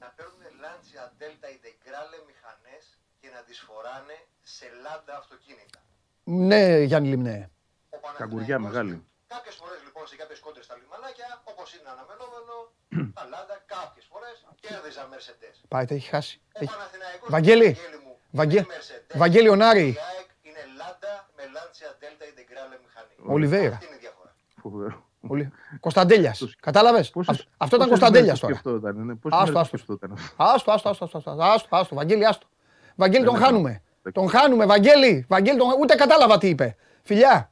να παίρνουν Lancia Delta Integrale μηχανές και να τις φοράνε σε λάντα αυτοκίνητα. Ναι, Γιάννη Λιμνέ. Ο Καγκουριά μεγάλη. Κάποιες φορές λοιπόν σε κάποιες κόντρες στα λιμανάκια, όπως είναι αναμενόμενο, τα λάντα κάποιες φορές κέρδιζαν Mercedes. Πάει, τα έχει χάσει. Ο Έχει- Παναθηναϊκός, Βαγγέλη, μου, Βαγγέ- είναι Mercedes. Βαγγέλη Ονάρη. Η ΑΕΚ είναι λάντα με Lancia Delta Integrale μηχανή. Ολιβέηρα. Αυτή είναι η διαφορά. Φοβερό. Πολύ. Κωνσταντέλιας. Πόσες- Κατάλαβες; Πόσες- Αυτό ήταν πόσες Κωνσταντέλιας μέρες το τώρα. σκεφτόταν, ναι. Πόσες Άστο, μέρες άστο. το σκεφτόταν. Άστο, άστο, άστο, άστο, άστο, άστο, άστο, Βαγγέλη, άστο. Βαγγέλη, τον Ναι, ναι, χάνουμε. ναι. Τον χάνουμε, Βαγγέλη. Βαγγέλη, τον... ούτε κατάλαβα τι είπε. Φιλιά.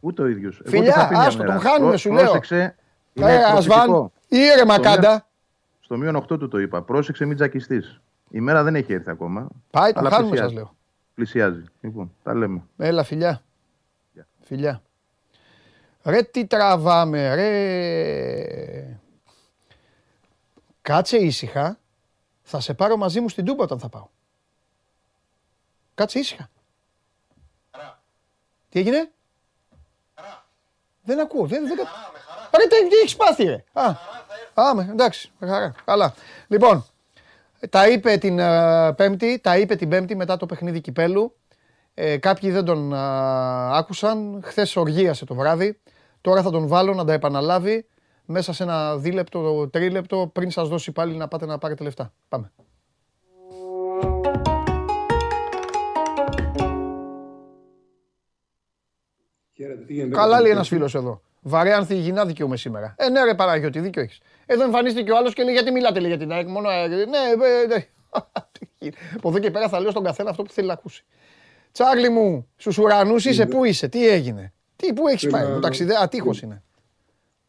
Ούτε ο ίδιος. Φιλιά, άστο, τον χάνουμε, σου λέω. Πρόσεξε. Είναι Ε, Ασβάν, προφητικό. ήρεμα Στο κάντα. Στο μείον 8 του το είπα. Πρόσεξε, μην τζακιστείς. Η μέρα δεν έχει έρθει ακόμα. Πάει, τον αλλά χάνουμε, σας πλησιάζει. λέω. Πλησιάζει. Λοιπόν, τα λέμε. Έλα, φιλιά. Γεια. Φιλιά. Ρε τι τραβάμε, ρε. Κάτσε ήσυχα. Θα σε πάρω μαζί μου στην Τούμπα όταν θα πάω. Κάτσε ήσυχα. Χαρά. Τι έγινε; Χαρά. Δεν ακούω. Δεν, δεν... κα- Χαρά, με χαρά. Ρε τι, τι έχεις πάθει ρε; Α, Χαρά θα έρθει. α, με, εντάξει. με Χαρά. Καλά. Λοιπόν, τα είπε την ε, Πέμπτη, τα είπε την Πέμπτη μετά το παιχνίδι Κυπέλου. Ε, κάποιοι δεν τον α, άκουσαν. Χθες οργίασε το βράδυ. Τώρα θα τον βάλω να τα επαναλάβει μέσα σε ένα δίλεπτο, τρίλεπτο πριν σας δώσει πάλι να πάτε να πάρετε λεφτά. Πάμε. Καλά λέει ένας φίλος εδώ. Βαρέα θηγινά δικαιούμαι σήμερα. Ε, ναι, ρε Παναγιώτη, δίκιο έχεις. Εδώ εμφανίστηκε και ο άλλος και λέει: Γιατί μιλάτε λέει, για την ΑΕΚ, μόνο ΑΕΚ. Ναι, ε, ναι. Από εδώ και πέρα θα λέω στον καθένα αυτό που θέλει να ακούσει. Τσάρλι μου, στους ουρανούς είσαι, πού είσαι, τι έγινε; Τι, πού έχεις πάει, Ένα- μου ταξιδέ, ατύχω είναι.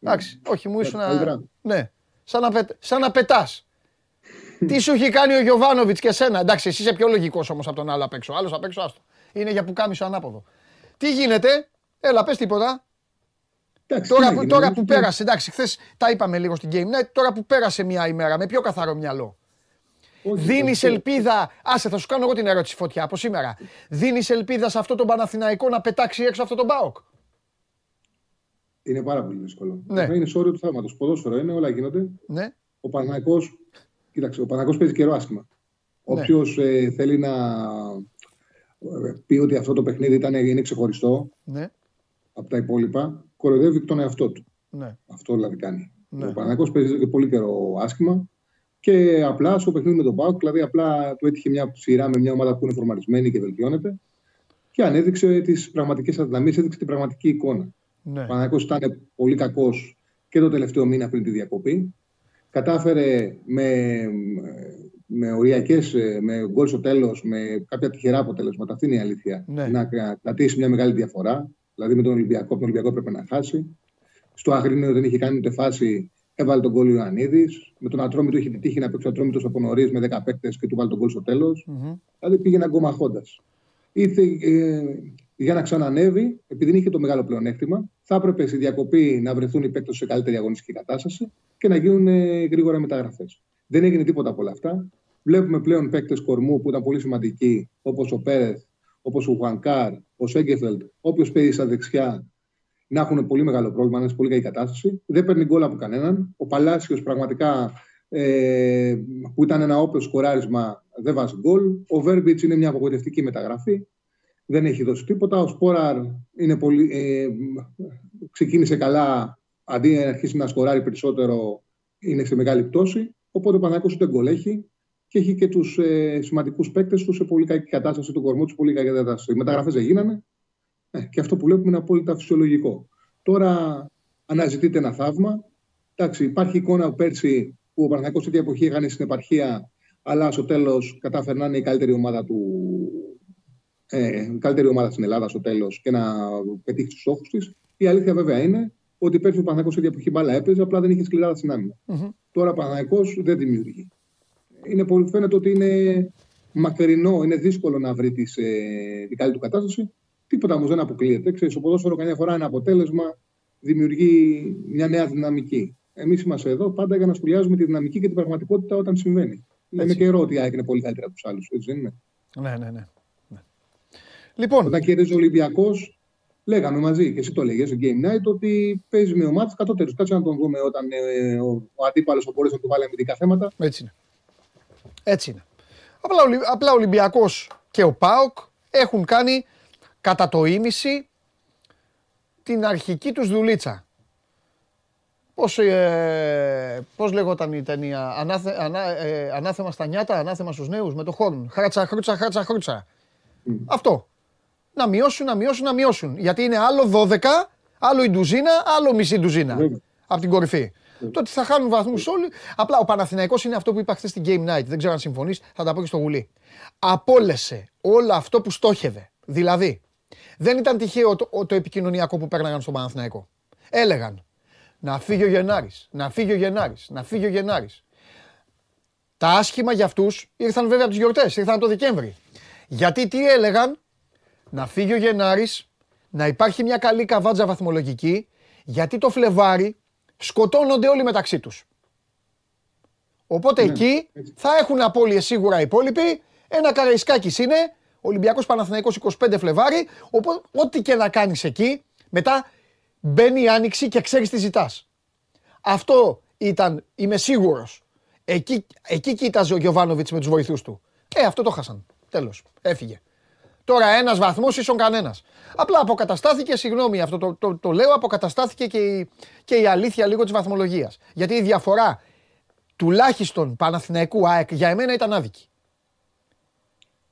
Εντάξει, όχι, μου ήσουν. καλύτερα. Ναι, σαν να, πετ... σαν να πετάς. Τι σου έχει κάνει ο Γιωβάνοβιτς και σένα; Εντάξει, εσύ είσαι πιο λογικός όμως από τον άλλο απ' έξω. Άλλος απ' έξω, άστο. Είναι για που κάμισο ανάποδο. Τι γίνεται, έλα, πες τίποτα. Εντάξει, Τώρα, τι να που, γίνει, τώρα δεν που είναι- πέρασε, εντάξει, χθες τα είπαμε λίγο στην Game Night, τώρα που πέρασε μια ημέρα με πιο καθαρό μυαλό. Όχι, Δίνεις αυτό- ελπίδα. Άσε, θα σου κάνω εγώ την ερώτηση φωτιά από σήμερα. Δίνεις ελπίδα σε αυτό το Παναθηναϊκό να πετάξει έξω αυτό τον Μπάοκ; Είναι πάρα πολύ δύσκολο. Ναι. Αυτό είναι σώριο του θαύματο. Ποδόσφαιρο είναι, όλα γίνονται. Ναι, Ο Παναγικός, κοίταξε, ο Παναγικός παίζει καιρό άσχημα. Ναι. Όποιο θέλει να ε, πει ότι αυτό το παιχνίδι ήταν, είναι ξεχωριστό ναι, από τα υπόλοιπα, κοροϊδεύει και τον εαυτό του. ναι. Αυτό δηλαδή κάνει. Ναι. Ο Παναγικός παίζει εδώ και πολύ καιρό άσχημα και απλά στο παιχνίδι με τον Πάουκ, δηλαδή απλά του έτυχε μια σειρά με μια ομάδα που είναι φορμαρισμένη και βελτιώνεται και ανέδειξε τις πραγματικές αδυναμίες, έδειξε την πραγματική εικόνα. ναι. Ο Παναγιώτης ήταν πολύ κακός και το τελευταίο μήνα πριν τη διακοπή. Κατάφερε με, με οριακές, με γκολ στο τέλος, με κάποια τυχερά αποτελέσματα. Αυτή είναι η αλήθεια. Ναι. Να κρατήσει μια μεγάλη διαφορά. Δηλαδή με τον Ολυμπιακό, τον Ολυμπιακό έπρεπε να χάσει. Στο Αγρίνιο δεν είχε κάνει ούτε φάση, έβαλε τον γκολ Ιωαννίδης. Με τον Ατρόμητο είχε τη τύχη να παίξει ο Ατρόμητος από νωρίς με 10 παίκτες και του βάλει τον γκολ στο τελο Μμμ. Δηλαδή πήγαινε αγκομαχώντα. Ήρθε ε, για να ξανανεύει, επειδή δεν είχε το μεγάλο πλεονέκτημα, θα έπρεπε στη διακοπή να βρεθούν οι παίκτες σε καλύτερη αγωνιστική κατάσταση και να γίνουν ε, γρήγορα μεταγραφές. Δεν έγινε τίποτα από όλα αυτά. Βλέπουμε πλέον παίκτες κορμού που ήταν πολύ σημαντικοί, όπως ο Πέρεθ, όπως ο Χουανκάρ, ο Σέγκεφελτ, όποιος παίζει στα δεξιά, να έχουν πολύ μεγάλο πρόβλημα, να είναι σε πολύ καλή κατάσταση. Δεν παίρνει γκολ από κανέναν. Ο Παλάσιος πραγματικά ε, που ήταν ένα όπλο σκοράρισμα, δεν βάζει γκολ. Ο Βέρμπιτς είναι μια απογοητευτική μεταγραφή. Δεν έχει δώσει τίποτα. Ο Σπόραρ είναι πολύ, ε, ξεκίνησε καλά. Αντί να αρχίσει να σκοράρει περισσότερο, είναι σε μεγάλη πτώση. Οπότε ο Παναγιώτο ούτε γκολ έχει και έχει και τους ε, σημαντικούς παίκτες τους σε πολύ κακή κατάσταση, του κορμού τους πολύ κακή κατάσταση. Οι μεταγραφές δεν γίνανε. Ε, και αυτό που βλέπουμε είναι απόλυτα φυσιολογικό. Τώρα αναζητείται ένα θαύμα. Εντάξει, υπάρχει εικόνα που πέρσι που ο Παναγιώτο τέτοια εποχή έκανε στην επαρχία, αλλά στο τέλος κατάφερε να είναι η καλύτερη ομάδα του. Ε, η καλύτερη ομάδα στην Ελλάδα στο τέλος και να πετύχει τους στόχους της. Η αλήθεια βέβαια είναι ότι πέρσι ο Παναγιώτο τέτοια εποχή μπάλα έπαιζε, απλά δεν είχε σκληράδα στην άμυνα. Μμμ. Τώρα ο Παναγιώτο δεν δημιουργεί. Είναι πολύ, φαίνεται ότι είναι μακρινό, είναι δύσκολο να βρει τις, ε, την καλή του κατάσταση. Τίποτα όμως δεν αποκλείεται. Ξέρεις, ο ποδόσφαιρο καμιά φορά ένα αποτέλεσμα δημιουργεί μια νέα δυναμική. Εμείς είμαστε εδώ πάντα για να σχολιάζουμε τη δυναμική και την πραγματικότητα όταν συμβαίνει. Λέμε καιρό ότι η ΑΕΚ είναι πολύ καλύτερα από τους άλλους. Έτσι δεν είναι; Ναι, ναι, ναι. ναι. Λοιπόν, Όταν κερδίζει ο Ολυμπιακός, λέγαμε μαζί και εσύ το έλεγες στο Game Night ότι παίζει με ομάδες κατώτερου. Κάτσε να τον δούμε όταν ε, ο, ο αντίπαλος θα μπορέσει να του βάλει αμυντικά θέματα. έτσι είναι. Έτσι είναι. Απλά, ο Ολυ- απλά ο Ολυμπιακός και ο ΠΑΟΚ έχουν κάνει κατά το ίμιση την αρχική τους δουλίτσα. Πώς, ε, πώς λέγονταν η ταινία, ανάθε, ανά, ε, ανάθεμα στα νιάτα, ανάθεμα στους νέους, με το χόρν. Χράτσα, χρούτσα, χράτσα, χρούτσα. Αυτό. Να μειώσουν, να μειώσουν, να μειώσουν. Γιατί είναι άλλο 12, άλλο η ντουζίνα, άλλο μισή ντουζίνα. Βέβαια. Από την κορυφή. Το ότι θα χάνουν βαθμούς όλοι. Απλά ο Παναθηναϊκός είναι αυτό που είπα χθες στην Game Night. Δεν ξέρω αν συμφωνείς, θα τα πω και στο γουλί. Απόλεσε όλο αυτό που στόχευε. Δηλαδή, δεν ήταν τυχαίο το, το επικοινωνιακό που πέρναγαν στον Παναθηναϊκό. Έλεγαν να φύγει ο Γενάρης, να φύγει ο Γενάρης, να φύγει ο Γενάρης. Τα άσχημα για αυτούς ήρθαν βέβαια από τις γιορτές, ήρθαν το Δεκέμβρη. Γιατί τι έλεγαν, να φύγει ο Γενάρης, να υπάρχει μια καλή καβάτζα βαθμολογική, γιατί το Φλεβάρι σκοτώνονται όλοι μεταξύ τους. Οπότε εκεί θα έχουν απώλειες σίγουρα οι υπόλοιποι. Ένα καραϊσκάκης είναι, Ολυμπιακός Παναθηναϊκός 25 Φλεβάρι, οπότε ό,τι και να κάνεις εκεί, μετά μπαίνει η άνοιξη και ξέρεις τι ζητάς. Αυτό ήταν, είμαι σίγουρος. Εκεί, εκεί κοίταζε ο Γιωβάνοβιτς με τους βοηθούς του. Ε, αυτό το χάσαν. Τέλος. Έφυγε. Τώρα ένας βαθμός ίσον κανένας. Απλά αποκαταστάθηκε, συγγνώμη αυτό το, το, το λέω, αποκαταστάθηκε και η, και η αλήθεια λίγο της βαθμολογίας. Γιατί η διαφορά τουλάχιστον Παναθηναϊκού ΑΕΚ για εμένα ήταν άδικη.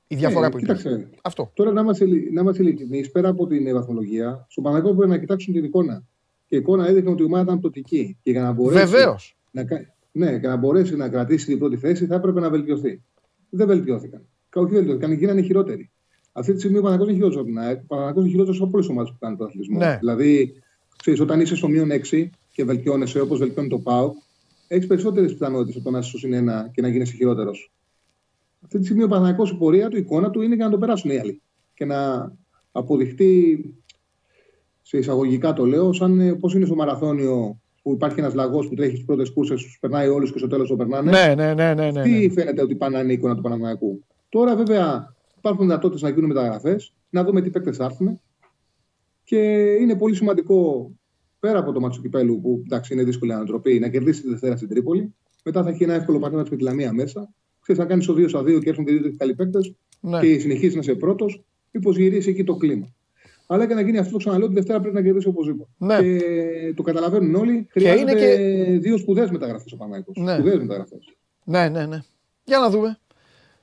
Η διαφορά Ε, που υπήρχε. κοίταξε. Αυτό. Τώρα να είμαστε, ειλι- να είμαστε ειλικρινείς, πέρα από την βαθμολογία, στον Παναγιώτο πρέπει να κοιτάξουν την εικόνα. Και η εικόνα έδειχνε ότι η ομάδα ήταν πτωτική. Και για να μπορέσει, Βεβαίως. να, κα- ναι, για να μπορέσει να κρατήσει την πρώτη θέση, θα έπρεπε να βελτιωθεί. Δεν βελτιώθηκαν. Κα- Όχι βελτιώθηκαν, γίνανε χειρότεροι. Αυτή τη στιγμή ο Παναγιώτο είναι χειρότερο από την ΑΕΚ. Ο Παναγιώτο είναι χειρότερο από όλε τι ομάδε που κάνουν τον αθλητισμό. Ναι. Δηλαδή, ξέρεις, όταν είσαι στο μείον 6 και βελτιώνεσαι όπως βελτιώνει το ΠΑΟΚ, έχεις περισσότερες πιθανότητες από το να είσαι στο συν 1 και να γίνει χειρότερος. Αυτή τη στιγμή ο Παναγιώτο η πορεία του, η εικόνα του είναι για να το περάσουν οι άλλοι. Και να αποδειχτεί, σε εισαγωγικά το λέω, σαν πώς είναι στο μαραθώνιο που υπάρχει ένας λαγός που τρέχει τι πρώτες κούρσες, τους περνάει όλους και στο τέλος το περνάνε. Ναι, ναι, ναι, ναι, ναι. Τι ναι. φαίνεται ότι πάνε να είναι η εικόνα του Παναναναϊκού. Τώρα βέβαια υπάρχουν δυνατότητες να γίνουν μεταγραφές, να δούμε τι παίκτες θα έρθουν. Και είναι πολύ σημαντικό πέρα από το μάτσο του κυπέλου, που εντάξει είναι δύσκολη ανατροπή, να κερδίσει τη Δευτέρα στην Τρίπολη. Μετά θα έχει ένα εύκολο παιχνίδι με τη Λαμία μέσα. Ξέρεις, να κάνεις το 2 στα 2 και έρθουν και δύο τέτοιοι καλοί παίκτες Ναι. και συνεχίσει να είσαι πρώτος, μήπως γυρίσεις εκεί το κλίμα. Αλλά και να γίνει αυτό, το ξαναλέω, τη Δευτέρα πρέπει να κερδίσει οπωσδήποτε. Ναι. Και το καταλαβαίνουν όλοι. Χρειάζεται είναι δύο σπουδαίες μεταγραφές ο Παναγιώτο. Ναι. Σπουδαίες μεταγραφές. Ναι, ναι, ναι. Για να δούμε.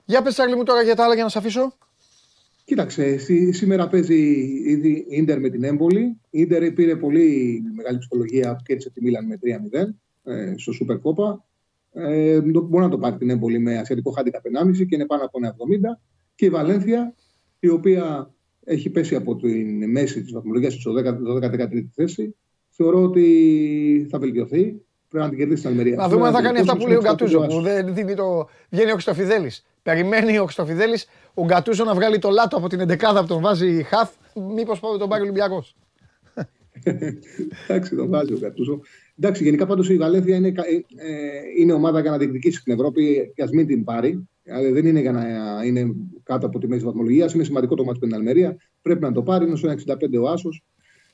Για πες Τσάρλι μου τώρα για τα άλλα για να σε αφήσω. Κοίταξε, σή- σήμερα παίζει ήδη η Ίντερ με την Έμπολη. Η Ίντερ πήρε πολύ μεγάλη ψυχολογία που κέρδισε τη Μίλαν με 3-0 ε, στο Super Copa. ε, μπορεί να το πάρει την έμπολη με ασιατικό handicap 1,5 και είναι πάνω από ένα 70. Και η Βαλένθια, η οποία έχει πέσει από τη μέση της βαθμολογίας στο 12-13η θέση, θεωρώ ότι θα βελτιωθεί. Πρέπει να την κερδίσει στην Αλμερία. Να δούμε αν θα κάνει αυτά που λέει ο Γκατούζο. Που δεν δίνει το... Βγαίνει ο Χρυστοφιδέλη. Περιμένει ο Χρυστοφιδέλη ο Γκατούζο να βγάλει το λάτο από την 11 που τον βάζει χαφ. Μήπως τον πάρει ο Ολυμπιακός. Εντάξει, τον βάζει ο Γκατούζο. Εντάξει, γενικά πάντως η Βαλένθια είναι, ε, ε, είναι ομάδα για να διεκδικήσει την Ευρώπη και ας μην την πάρει. Δηλαδή δεν είναι για να είναι κάτω από τη μέση βαθμολογίας. Είναι σημαντικό το μάτι με την Αλμερία. Πρέπει να το πάρει. Είναι στο 65 ο Άσος.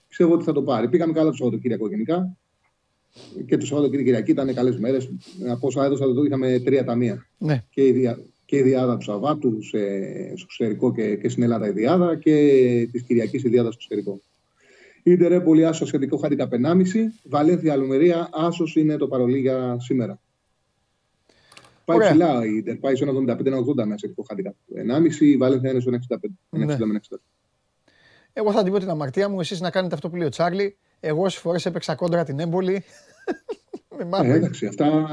Ξέρω ότι θα το πάρει. Πήγαμε καλά το Σαββατοκύριακο γενικά. Και το Σαββατοκύριακο Κυριακή ήταν καλές μέρες. Από όσα έδωσα εδώ είχαμε τρία ταμεία. Ναι. Και, η δια, και η Διάδα του Σαββάτου σε, στο εξωτερικό και, και στην Ελλάδα η Διάδα και της Κυριακής η Διάδα στο εξωτερικό. Ιντερ πολύ άσο σχετικό χάρη 1,5. Βαλένθια Αλουμερία, άσος είναι το παρολί για σήμερα. Πάει Ωραία. ψηλά η Ιντερ, πάει στο 75-80 με σχετικό χάρη 1,5. Η Βαλένθια είναι στο 65. Ναι. 60 Εγώ θα την πω την αμαρτία μου, εσείς να κάνετε αυτό που λέει ο Τσάρλι. Εγώ όσε φορές έπαιξα κόντρα την έμπολη. Με ε, εντάξει, αυτά.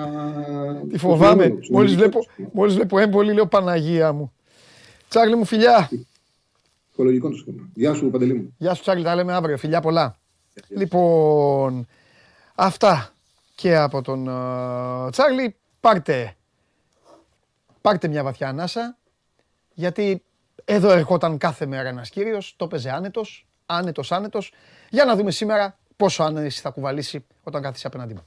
Τι φοβάμαι. Μόλις βλέπω, μόλις βλέπω έμπολη, λέω Παναγία μου. Τσάρλι μου, φιλιά. Οικολογικό το σχήμα. Γεια σου, Παντελή μου. Γεια σου, Τσάρλι, τα λέμε αύριο. Φιλιά πολλά. Λοιπόν, αυτά και από τον uh, Τσάρλι. Πάρτε, πάρτε μια βαθιά ανάσα, γιατί εδώ ερχόταν κάθε μέρα ένας κύριος, το παίζε άνετος, άνετος, άνετος. Για να δούμε σήμερα πόσο άνεση θα κουβαλήσει όταν κάθίσει απέναντί μου.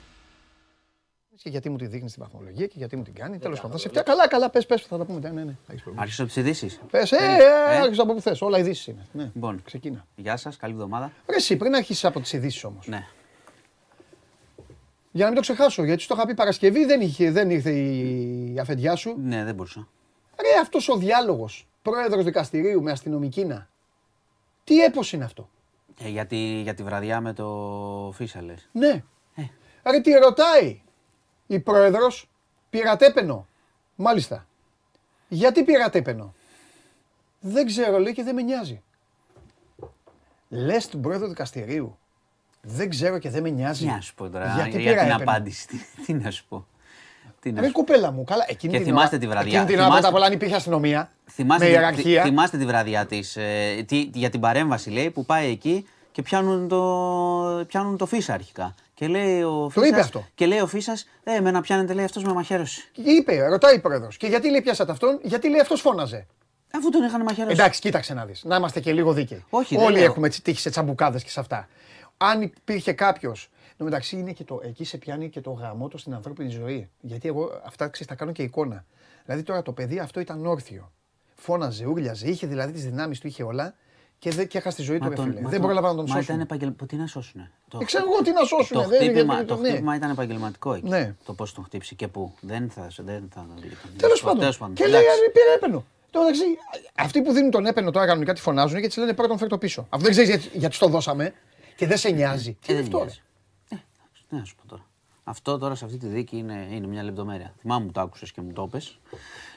Και γιατί μου τη δείχνει στην βαθμολογία και γιατί μου την κάνει. Τέλος πάντων. Θα Καλά, καλά, πες, πες, θα τα πούμε. Ναι, ναι. Άρχισε από τις ειδήσεις. Πες, ε, ε, άρχισε από που θες. Όλα ειδήσεις είναι. Ναι. Λοιπόν, ξεκίνα. Γεια σας, καλή εβδομάδα. Ρε, εσύ πριν αρχίσεις από τις ειδήσεις όμως. Ναι. Για να μην το ξεχάσω, γιατί στο είχα πει Παρασκευή δεν, είχε, δεν ήρθε η αφεντιά σου. Ναι, δεν μπορούσα. Ρε, αυτός ο διάλογος πρόεδρος δικαστηρίου με αστυνομική να. Τι έπος είναι αυτό; Ε, για, τη, για τη βραδιά με το Φίσα, λες. Ναι. Ε. Ρε, τι ρωτάει η πρόεδρος πειρατέπαινο. Μάλιστα. Γιατί πειρατέπαινο; Δεν ξέρω λέει και δεν με νοιάζει. Λες του πρόεδρο δικαστηρίου. Δεν ξέρω και δεν με νοιάζει. Να σου πω τώρα Γιατί για την απάντηση. Τι, να σου πω. Τι να κοπέλα μου, καλά. Εκείνη και την θυμάστε τη βραδιά. Εκείνη την ώρα πρώτα απ' όλα αν υπήρχε αστυνομία. Θυμάστε, με ιεραρχία. θυμάστε τη βραδιά της. Ε, για την παρέμβαση λέει που πάει εκεί και πιάνουν το, πιάνουν το φύσα αρχικά. Και λέει ο Φίσας, είπε αυτό. Και λέει ο Φίσας, Ε, με να πιάνετε λέει αυτός με μαχαίρωση. Είπε, ρωτάει ο πρόεδρος. Και γιατί λέει πιάσατε αυτόν, γιατί λέει αυτός φώναζε; Αφού τον είχαν μαχαίρωση. Εντάξει, κοίταξε να δεις. Να είμαστε και λίγο δίκαιοι. Όχι, Όλοι λέω. έχουμε τύχει σε τσαμπουκάδες και σε αυτά. Αν υπήρχε κάποιος. Εν μεταξύ είναι και το, εκεί σε πιάνει και το γαμό του στην ανθρώπινη ζωή. Γιατί εγώ αυτά ξέρεις, τα κάνω και εικόνα. Δηλαδή τώρα το παιδί αυτό ήταν όρθιο. Φώναζε, ούρλιαζε, είχε δηλαδή τις δυνάμεις του, είχε όλα και, δεν, και έχασε τη ζωή του. Τον, δεν πρόλαβα να τον σώσουν. Ήταν επαγγελ... Τι να σώσουν. Το... Ε, ξέρω εγώ τι να σώσουν. Το, δεν χτύπημα, είναι, το ναι. χτύπημα ήταν επαγγελματικό εκεί. Ναι. Το πώς τον χτύψει και πού. Δεν θα. Δεν θα Τέλος πάντων. Και λέει πήρε έπαινο. Τώρα μεταξύ, αυτοί που δίνουν τον έπαινο τώρα κανονικά τη φωνάζουν γιατί λένε πρώτον φέρ το πίσω. Αυτό δεν ξέρεις γιατί, γιατί το δώσαμε και δεν σε νοιάζει. Τι είναι αυτό. Ε, τι να σου πω τώρα. Αυτό τώρα σε αυτή τη δίκη είναι, είναι μια λεπτομέρεια. Θυμάμαι που το άκουσες και μου το πες.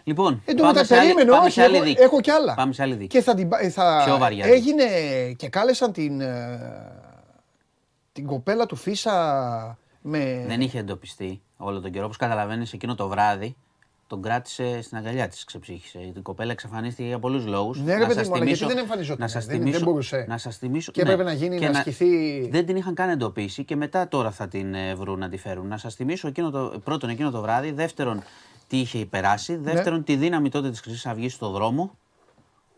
Λοιπόν, Εν τω μεταξύ, περίμενε, πάμε όχι, σε άλλη έχω, δίκη. έχω κι άλλα. Πάμε σε άλλη δίκη. Και θα την, πα- θα, Πιο βαριά έγινε και κάλεσαν την, ε, την κοπέλα του Φίσα με... Δεν είχε εντοπιστεί όλο τον καιρό. Όπως καταλαβαίνεις, εκείνο το βράδυ τον κράτησε στην αγκαλιά της, ξεψύχησε. Η κοπέλα εξαφανίστηκε για πολλούς λόγους. Ναι, ρε παιδί μου, γιατί δεν εμφανιζόταν. Να σας δεν, θυμίσω, δεν μπορούσε. Να σας θυμίσω, Και ναι. έπρεπε να γίνει, Και να ασκηθεί... Δεν την είχαν καν εντοπίσει και μετά τώρα θα την ε, βρουν να τη φέρουν. Να σας θυμίσω εκείνο το, πρώτον εκείνο το βράδυ, δεύτερον τι είχε περάσει, δεύτερον τη δύναμη τότε της Χρυσής Αυγής στο δρόμο.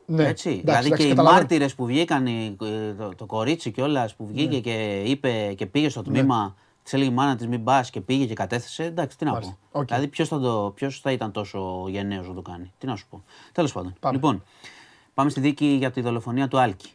Ναι, Έτσι. εντάξει, δηλαδή εντάξει, και οι καταλαβαίνω. μάρτυρες που βγήκαν, οι- ε, το, το κορίτσι κιόλας που βγήκε Ναι. και είπε και πήγε στο τμήμα, της έλεγε η μάνα της μην πας και πήγε και κατέθεσε. Εντάξει, τι να Μάλιστα. πω. Οκ. Δηλαδή, ποιος θα, το- ποιος θα ήταν τόσο γενναίος να το κάνει. Τι να σου πω. Τέλος πάντων. Πάμε. Λοιπόν, πάμε στη δίκη για τη δολοφονία του Άλκη.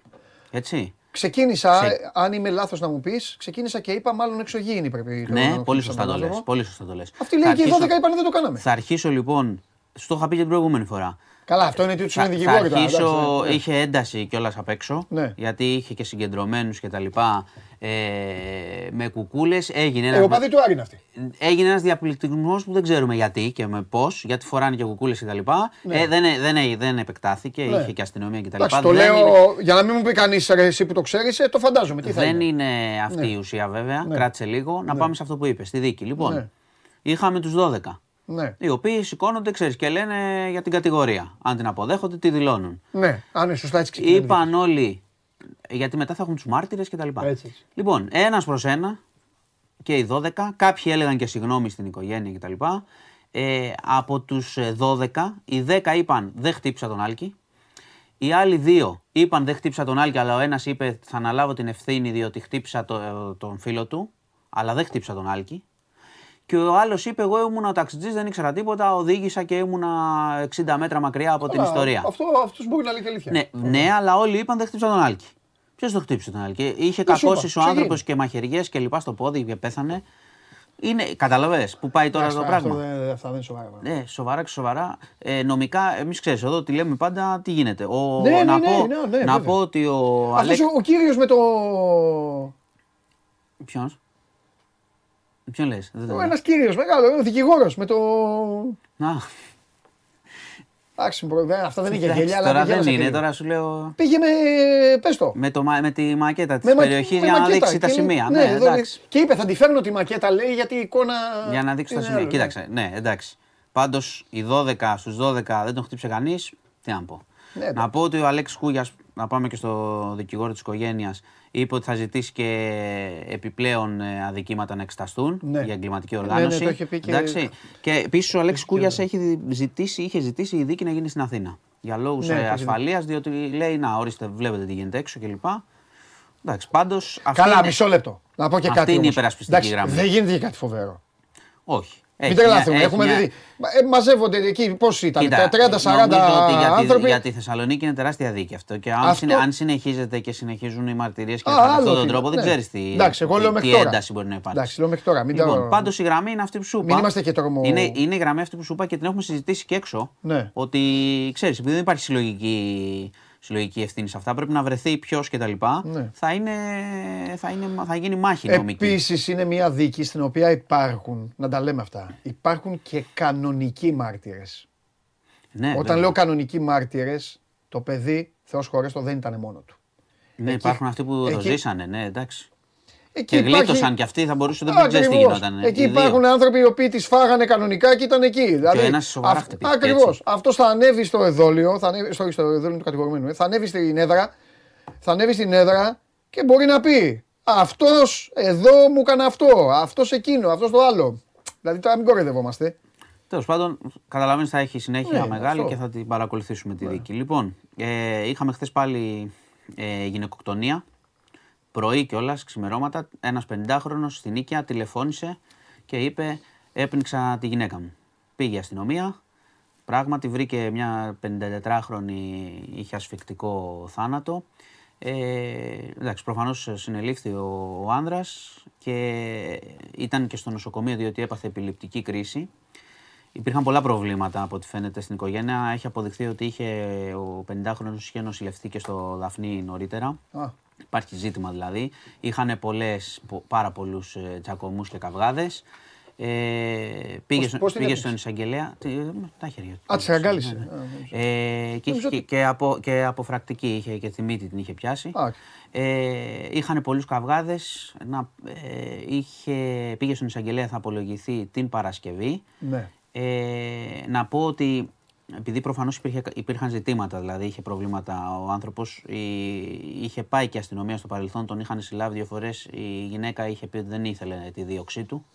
Έτσι. Ξεκίνησα, Ξε- ε, αν είμαι λάθος να μου πεις, ξεκίνησα και είπα μάλλον εξωγήινη πρέπει το ναι, να πολύ το σωστά το λες. φαντάζομαι. Πολύ σωστά το λες. Αυτοί λέει Θα και οι αρχίσω- 12 είπαν δεν το κάναμε. Θα αρχίσω λοιπόν Στο είχα πει και την προηγούμενη φορά. Καλά, αυτό είναι ότι του είναι Θα, θα δικηγόροι τώρα. αρχίσω, εντάξει, ναι. είχε ένταση κιόλας απ' έξω. Ναι. Γιατί είχε και συγκεντρωμένους και τα λοιπά. Ε, με κουκούλες. Έγινε Ε, ένας ο παδί του Άρη είναι αυτή. έγινε ένας διαπληκτισμός που δεν ξέρουμε γιατί και με πώς, γιατί φοράνε και κουκούλες κτλ. Ε, δεν, δεν, δεν επεκτάθηκε, Ναι. είχε και αστυνομία κτλ. Εντάξει, το Δεν λέω είναι- για να μην μου πει κανείς εσύ που το ξέρεις, το φαντάζομαι. Τι θα δεν είναι. είναι αυτή η ουσία βέβαια. Ναι. Κράτησε λίγο. Να πάμε σε αυτό που είπες, στη δίκη. Λοιπόν, Ναι. είχαμε τους 12. Ναι, Οι οποίοι σηκώνονται, ξέρεις, και λένε για την κατηγορία. Αν την αποδέχονται, τη δηλώνουν. ναι, αν είναι σωστά έτσι ξεκινάει. Είπαν όλοι. Γιατί μετά θα έχουν τους μάρτυρες κτλ. Έτσι, έτσι. Λοιπόν, ένας προς ένα και οι 12. Κάποιοι έλεγαν και συγγνώμη στην οικογένεια κτλ. Ε, από τους 12, οι 10 είπαν δεν χτύπησα τον Άλκη. Οι άλλοι δύο είπαν δεν χτύπησα τον Άλκη, αλλά ο ένας είπε θα αναλάβω την ευθύνη διότι χτύπησα το- τον φίλο του, αλλά δεν χτύπησα τον Άλκη. Και ο άλλος είπε: Εγώ ήμουν ο ταξιτζής, δεν ήξερα τίποτα. Οδήγησα και ήμουνα 60 μέτρα μακριά από την Καλά, ιστορία. Αυτό αυτός μπορεί να λέει και αλήθεια. Ναι, ναι, αλλά όλοι είπαν δεν χτύπησα τον Άλκη. Ποιος το χτύπησε τον Άλκη; Είχε Δεν σου είπα, κακώσει ο τι άνθρωπος έγινε. και μαχαιριές και λοιπά στο πόδι και πέθανε. Είναι, καταλαβέ που πάει τώρα Εντάξει, το αυτό πράγμα; δεν- Αυτά δεν είναι σοβαρά. πράγματα. Ναι, σοβαρά και σοβαρά. Ε, νομικά, εμείς ξέρεις, εδώ τι λέμε πάντα, τι γίνεται; Ο, Ναι, ναι, να ναι, πω, ναι, ναι, να βέβαια. πω ότι ο Αυτός Αλέξ. ο, ο κύριος με το... Ποιος; Ποιον λες, δεν το Ο ένας κύριος μεγάλο, ο δικηγόρος με το... Να, Εντάξει, μπρο, δεν- αυτά δεν είναι για εντάξει, γέλια, αλλά τώρα πήγε δεν ένας είναι, ακρίβεια. τώρα σου λέω. Πήγε με... πες το. Με, το, μα- με τη μακέτα της Με μα- περιοχής με για να μακέτα δείξει τα και λέει- σημεία. ναι, Ναι, εδώ λέει- εντάξει. Και είπε θα τη φέρνω τη μακέτα λέει γιατί η εικόνα... Για να δείξει τα είναι σημεία. άλλο, Κοίταξε, ναι, εντάξει. Πάντως οι 12 στους 12 δεν τον χτύπησε κανείς. Τι να πω. Ναι, να εντάξει. πω ότι ο Αλέξη Κούγιας, να πάμε και στο δικηγόρο της οικογένειας, είπε ότι θα ζητήσει και επιπλέον ε, αδικήματα να εξεταστούν Ναι. για εγκληματική ναι, οργάνωση. το είχε πει και- Εντάξει. και επίσης ο Αλέξης Κούγιας έχει ζητήσει, είχε ζητήσει η δίκη να γίνει στην Αθήνα. Για λόγους Ναι, το είχε ασφαλείας, διότι λέει να ορίστε, βλέπετε τι γίνεται έξω κλπ. Εντάξει, πάντως. Καλά, μισό λεπτό. Να πω και αυτή κάτι είναι η όμως. υπερασπιστική Εντάξει, γραμμή. Δεν γίνεται και κάτι φοβερό. Όχι. Μην Έχει μια- τρελαθούμε. έχει Έχουμε μια- δει. Ε, μαζεύονται εκεί, πώς ήταν, Κοίτα, τα 30-40 νομίζω ότι για τη, άνθρωποι. για τη Θεσσαλονίκη είναι τεράστια δίκη αυτό. Και αν, Αυτό- συνε- αν συνεχίζεται και συνεχίζουν οι μαρτυρίες και Α, με άλλο αυτόν τον τι- τρόπο, δεν ναι. ξέρεις τι, Εντάξει, εγώ λέω τι, μέχρι τι τώρα. ένταση μπορεί να υπάρξει. Εντάξει, λέω μέχρι τώρα, μην λοιπόν, τα- πάντως η γραμμή είναι αυτή που σου είπα. Μην είμαστε και τρομο- Είναι, είναι η γραμμή αυτή που σου είπα και την έχουμε συζητήσει και έξω. Ναι. Ότι ξέρεις, επειδή δεν υπάρχει συλλογική, συλλογική ευθύνη σε αυτά, πρέπει να βρεθεί ποιος κτλ. Ναι. Θα, είναι, θα, είναι, θα γίνει μάχη νομική. Επίσης είναι μια δίκη στην οποία υπάρχουν, να τα λέμε αυτά, υπάρχουν και κανονικοί μάρτυρες. Ναι, Όταν βέβαια. λέω κανονικοί μάρτυρες, το παιδί, Θεός χωρέστο, δεν ήταν μόνο του. ναι, εκεί- υπάρχουν αυτοί που το εκεί- ζήσανε, ναι, εντάξει. Εκεί Και γλίτωσαν κι αυτοί, θα μπορούσε να μην ξέρει τι Ακριβώς. γινόταν. Εκεί οι δύο. υπάρχουν άνθρωποι οι οποίοι τις φάγανε κανονικά και ήταν εκεί. Δηλαδή, ένας σοβαρά χτυπήθηκε, Ακριβώ. έτσι. Αυτός θα ανέβει στο εδόλιο, θα ανέβει, στο, στο εδόλιο του κατηγορουμένου, ε, θα ανέβει στην έδρα, θα ανέβει στην έδρα και μπορεί να πει Αυτός εδώ μου έκανε αυτό, αυτός εκείνο, αυτός το άλλο. Δηλαδή τώρα μην κοροϊδευόμαστε. Τέλος πάντων, καταλαβαίνεις θα έχει συνέχεια Ναι, μεγάλη αυτό. και θα την παρακολουθήσουμε τη δίκη. Λοιπόν, ε, είχαμε χθες πάλι ε, γυναικοκτονία. Πρωί κιόλας, ξημερώματα. Ένας 50χρονο στην Νίκαια τηλεφώνησε και είπε: Έπνιξα τη γυναίκα μου. Πήγε η αστυνομία. Πράγματι βρήκε μια 54χρονη, είχε ασφικτικό θάνατο. Ε, εντάξει, προφανώς συνελήφθη ο, ο άνδρας και ήταν και στο νοσοκομείο διότι έπαθε επιληπτική κρίση. Υπήρχαν πολλά προβλήματα από ό,τι φαίνεται στην οικογένεια. Έχει αποδειχθεί ότι είχε, ο 50χρονος είχε νοσηλευτεί και στο Δαφνί νωρίτερα. Α, Υπάρχει ζήτημα δηλαδή. Είχαν πολλές, πο- πάρα πολλούς ε, τσακωμούς και καυγάδες. Ε, πήγε, Πώς- στο- πώς την πήγε έπνιξε; στον εισαγγελέα. Τι, με τα χέρια του. Α, της αγκάλισε. Ναι, ναι. Α, νόμιζα. Ε, και, είχε, Νομίζω και, και, απο, και αποφρακτική είχε και τη μύτη την είχε πιάσει. Α. Ε, είχαν πολλούς καυγάδες. Να, ε, είχε, πήγε στον εισαγγελέα, θα απολογηθεί την Παρασκευή. ναι. Ε, να πω ότι επειδή προφανώς υπήρχε, υπήρχαν ζητήματα, δηλαδή είχε προβλήματα ο άνθρωπος, η- είχε πάει και αστυνομία στο παρελθόν, τον είχαν συλλάβει δύο φορές, η γυναίκα είχε πει ότι δεν ήθελε τη δίωξή του.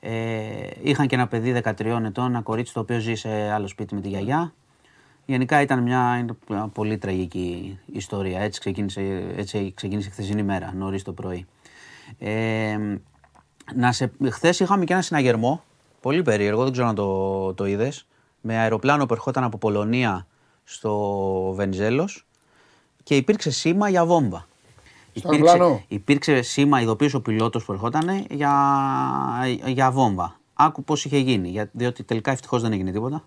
Ε, είχαν και ένα παιδί 13 ετών, ένα κορίτσι το οποίο ζει σε άλλο σπίτι με τη γιαγιά. Γενικά ήταν μια, είναι μια πολύ τραγική ιστορία. Έτσι ξεκίνησε, έτσι ξεκίνησε η χθεσινή μέρα, νωρίς το πρωί. Ε, να σε, χθες είχαμε και ένα συναγερμό, πολύ περίεργο, δεν ξέρω αν το, το είδες, με αεροπλάνο που ερχόταν από Πολωνία στο Βενιζέλος και υπήρξε σήμα για βόμβα. Στο αεροπλάνο; υπήρξε σήμα, ειδοποίησε ο πιλότος που ερχόταν για, για βόμβα. Άκου πώς είχε γίνει, για, διότι τελικά ευτυχώς δεν έγινε τίποτα.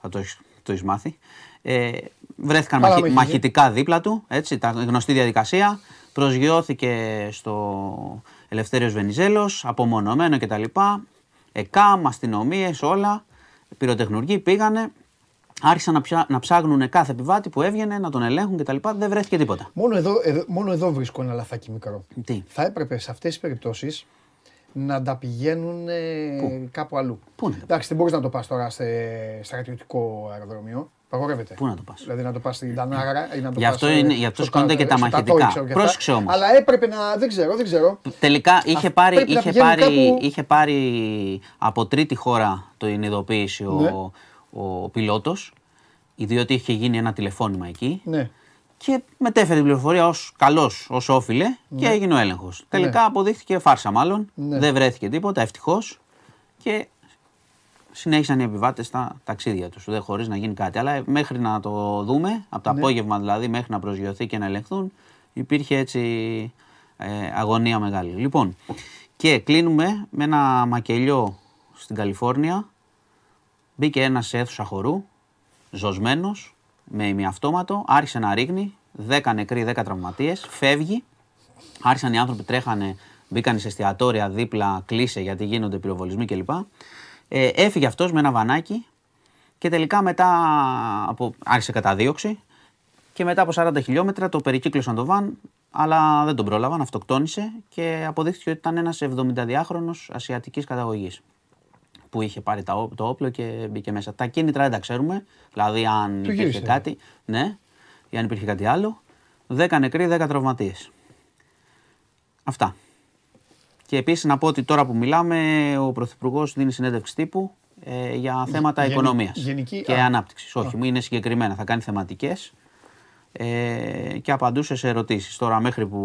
θα το, έχεις- το έχεις μάθει. Ε, βρέθηκαν Καλά μαχη- με έχει μαχητικά δίπλα του, έτσι, τα γνωστή διαδικασία. Προσγειώθηκε στο Ελευθέριος Βενιζέλος, απομονωμένο κτλ. ΕΚΑΜ, αστυνομίες, όλα. Πυροτεχνουργοί πήγανε. Άρχισαν να, ψά, να ψάχνουν κάθε επιβάτη που έβγαινε, να τον ελέγχουν κτλ. Δεν βρέθηκε τίποτα. Μόνο εδώ, εδώ- μόνο εδώ βρίσκω ένα λαθάκι μικρό. Τι, Θα έπρεπε σε αυτές τις περιπτώσεις να τα πηγαίνουν ε, κάπου αλλού. Πού να τα Εντάξει, δεν μπορείς να το πας τώρα σε στρατιωτικό αεροδρόμιο. Παγορεύεται. Πού να το πας; Δηλαδή να το πας στην Τανάρα ή να το Γι' πας αυτό ε, είναι- γι' αυτό στο σκόνται Κα- και τα στο μαχητικά. Τατόι, ξέρω και αυτά. Πρόσεξε όμως. Αλλά έπρεπε να. Δεν ξέρω, δεν ξέρω. Τελικά είχε πάρει, πρέπει να είχε, πηγαίνουν πάρει, κάπου- είχε πάρει από τρίτη χώρα το ειδοποίηση Ναι. ο, ο πιλότος, διότι είχε γίνει ένα τηλεφώνημα εκεί Ναι. και μετέφερε την πληροφορία ως καλός, ως όφιλε και έγινε ο έλεγχος. Τελικά αποδείχθηκε φάρσα μάλλον, Ναι. δεν βρέθηκε τίποτα, ευτυχώς και συνέχισαν οι επιβάτες τα ταξίδια τους, δεν χωρίς να γίνει κάτι. Αλλά μέχρι να το δούμε, από το απόγευμα δηλαδή μέχρι να προσγειωθεί και να ελεγχθούν, υπήρχε έτσι ε, αγωνία μεγάλη. Λοιπόν, και κλείνουμε με ένα μακελιό στην Καλιφόρνια. Μπήκε ένας σε αίθουσα χορού, ζωσμένος, με ημιαυτόματο, άρχισε να ρίχνει, 10 νεκροί, 10 τραυματίες, φεύγει. Άρχισαν οι άνθρωποι, τρέχανε, μπήκαν σε εστιατόρια δίπλα, κλείσε γιατί γίνονται πυροβολισμοί κλπ. Ε, έφυγε αυτός με ένα βανάκι και τελικά μετά από, άρχισε καταδίωξη και μετά από 40 χιλιόμετρα το περικύκλωσαν το βαν, αλλά δεν τον πρόλαβαν, αυτοκτόνησε και αποδείχθηκε ότι ήταν ένας 72χρονος ασιατικής καταγωγής που είχε πάρει τα ό- το όπλο και μπήκε μέσα. Τα κίνητρα δεν τα ξέρουμε, δηλαδή αν Του υπήρχε γύρισε. κάτι, ναι, ή αν υπήρχε κάτι άλλο. 10 νεκροί, 10 τραυματίες. Αυτά. Και επίσης να πω ότι τώρα που μιλάμε ο Πρωθυπουργός δίνει συνέντευξη τύπου ε, για θέματα γενι- οικονομίας γενική- και α. ανάπτυξης. Όχι, μου είναι συγκεκριμένα, θα κάνει θεματικές ε, και απαντούσε σε ερωτήσεις. Τώρα μέχρι που,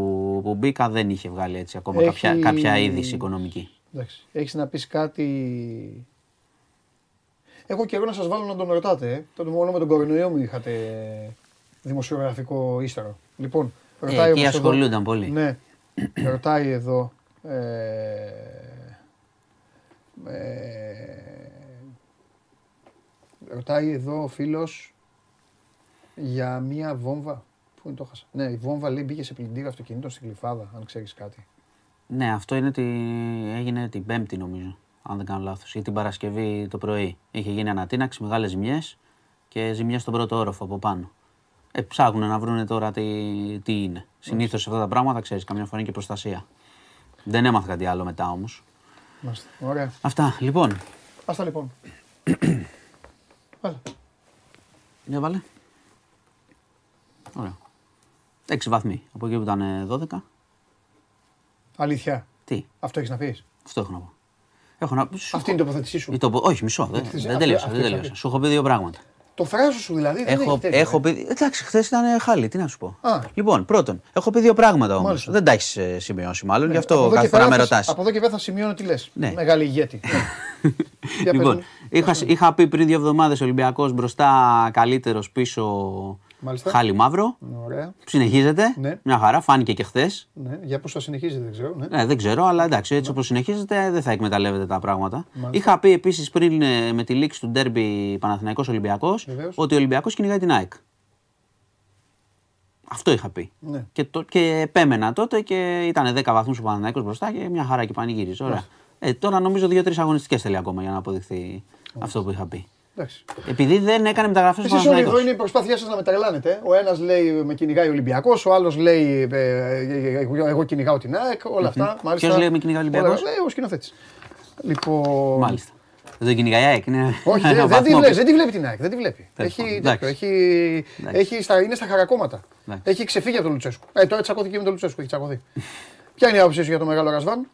που μπήκα δεν είχε βγάλει έτσι ακόμα Έχει- κάποια, κάποια είδηση οικονομική. Εντάξει. Έχεις να πεις κάτι... Έχω καιρό να σας βάλω να τον ρωτάτε. Ε. Τότε μόνο με τον κορονοϊό μου είχατε δημοσιογραφικό ύστερο. Λοιπόν, ρωτάει Ε, εκεί όμως εδώ- ασχολούνταν πολύ. Ναι, ρωτάει εδώ... Ε, ε, ρωτάει εδώ ο φίλος για μία βόμβα. Πού είναι το χάσα. Ναι, η βόμβα λέει μπήκε σε πλυντήριο αυτοκινήτων στην Κλειφάδα, αν ξέρεις κάτι. Ναι, αυτό είναι τη... έγινε την Πέμπτη νομίζω, αν δεν κάνω λάθος, ή την Παρασκευή το πρωί. Είχε γίνει ανατείναξη, μεγάλες ζημιές και ζημιές στον πρώτο όροφο από πάνω. Ε, ψάχνουν να βρουν τώρα τι, τι είναι. Συνήθως σε αυτά τα πράγματα, ξέρεις, καμιά φορά είναι και προστασία. Δεν έμαθα κάτι άλλο μετά όμως. Μάλιστα. Ωραία. Αυτά, λοιπόν. Άστα λοιπόν. Βάλε. Για βάλε. Ωραία. 6 βαθμοί. Από εκεί που ήταν ε, 12. Αλήθεια. Τι, Αυτό έχεις να πεις. αυτό έχω να πω. Έχω να... σου Αυτή είναι η έχω- τοποθέτησή σου. Ή το πω- Όχι, μισό. Δεν, Αυτή- δεν αυτή- τελείωσα. αυτή Δεν θα τελείωσα. πει. Σου έχω πει δύο πράγματα. Το θράσος σου δηλαδή δεν Έχω, έχει τέτοιο. έχω ε. πει. Εντάξει, χθες ήταν χάλι, τι να σου πω. Α. Λοιπόν, πρώτον, έχω πει δύο πράγματα όμως. Μάλιστα. Δεν τα έχεις σημειώσει μάλλον, γι' Από αυτό εδώ κάθε και φορά πέρα με θα- ρωτάς. Από εδώ και πέρα θα σημειώνω τι λες. Ναι. Μεγάλη ηγέτη. Ναι. Για πες Λοιπόν, μου. είχα, είχα πει πριν δύο εβδομάδες Ολυμπιακός μπροστά, καλύτερος πίσω Μάλιστα. χάλι μαύρο. Ωραία. Συνεχίζεται. Ναι. Μια χαρά, φάνηκε και χθες. Ναι. Για πώς θα συνεχίζει δεν ξέρω. Ναι. Ναι, δεν ξέρω, αλλά εντάξει, έτσι όπως συνεχίζεται δεν θα εκμεταλλεύεται τα πράγματα. Είχα πει επίσης πριν ε, με τη λήξη του ντέρμπι Παναθηναϊκός Ολυμπιακός Βεβαίως. ότι ο Ολυμπιακός κυνηγάει την ΑΕΚ. Αυτό είχα πει. Ναι. Και, το, και επέμενα τότε και ήταν 10 βαθμούς ο Παναθηναϊκός μπροστά και μια χαρά και πανηγύριζε. Ωραία. Ε, τώρα νομίζω δύο-τρεις αγωνιστικές θέλει ακόμα για να αποδειχθεί αυτό που είχα πει. Εντάξει. Επειδή δεν έκανε μεταγραφές ο Εσείς όλοι εδώ Παναθηναϊκός. είναι η προσπάθειά σας να με τρελάνετε. Ο ένας λέει με κυνηγάει ο Ολυμπιακός, ο άλλος λέει ε, ε, εγώ- εγώ κυνηγάω την ΑΕΚ, όλα αυτά. Μάλιστα. Ποιος λέει με κυνηγάει ο Ολυμπιακός; Όλα- Λέει ο σκηνοθέτης. Λοιπόν... Μάλιστα. Δεν τον κυνηγάει η ΑΕΚ. Είναι Όχι, ένα δεν, δεν, τη βαθμό βλέπει, πίσω. δεν τη βλέπει την ΑΕΚ. Δεν τη βλέπει. Τέλος Έχει, πάντων, τέτοιο, εντάξει. έχει, Εντάξει. έχει στα, είναι στα χαρακόμματα. Εντάξει. Έχει ξεφύγει από τον Λουτσέσκου. Ε, τώρα τσακώθηκε με τον Λουτσέσκου. Έχει τσακωθεί. Ποια είναι η άποψή σου για τον μεγάλο Ρασβάν;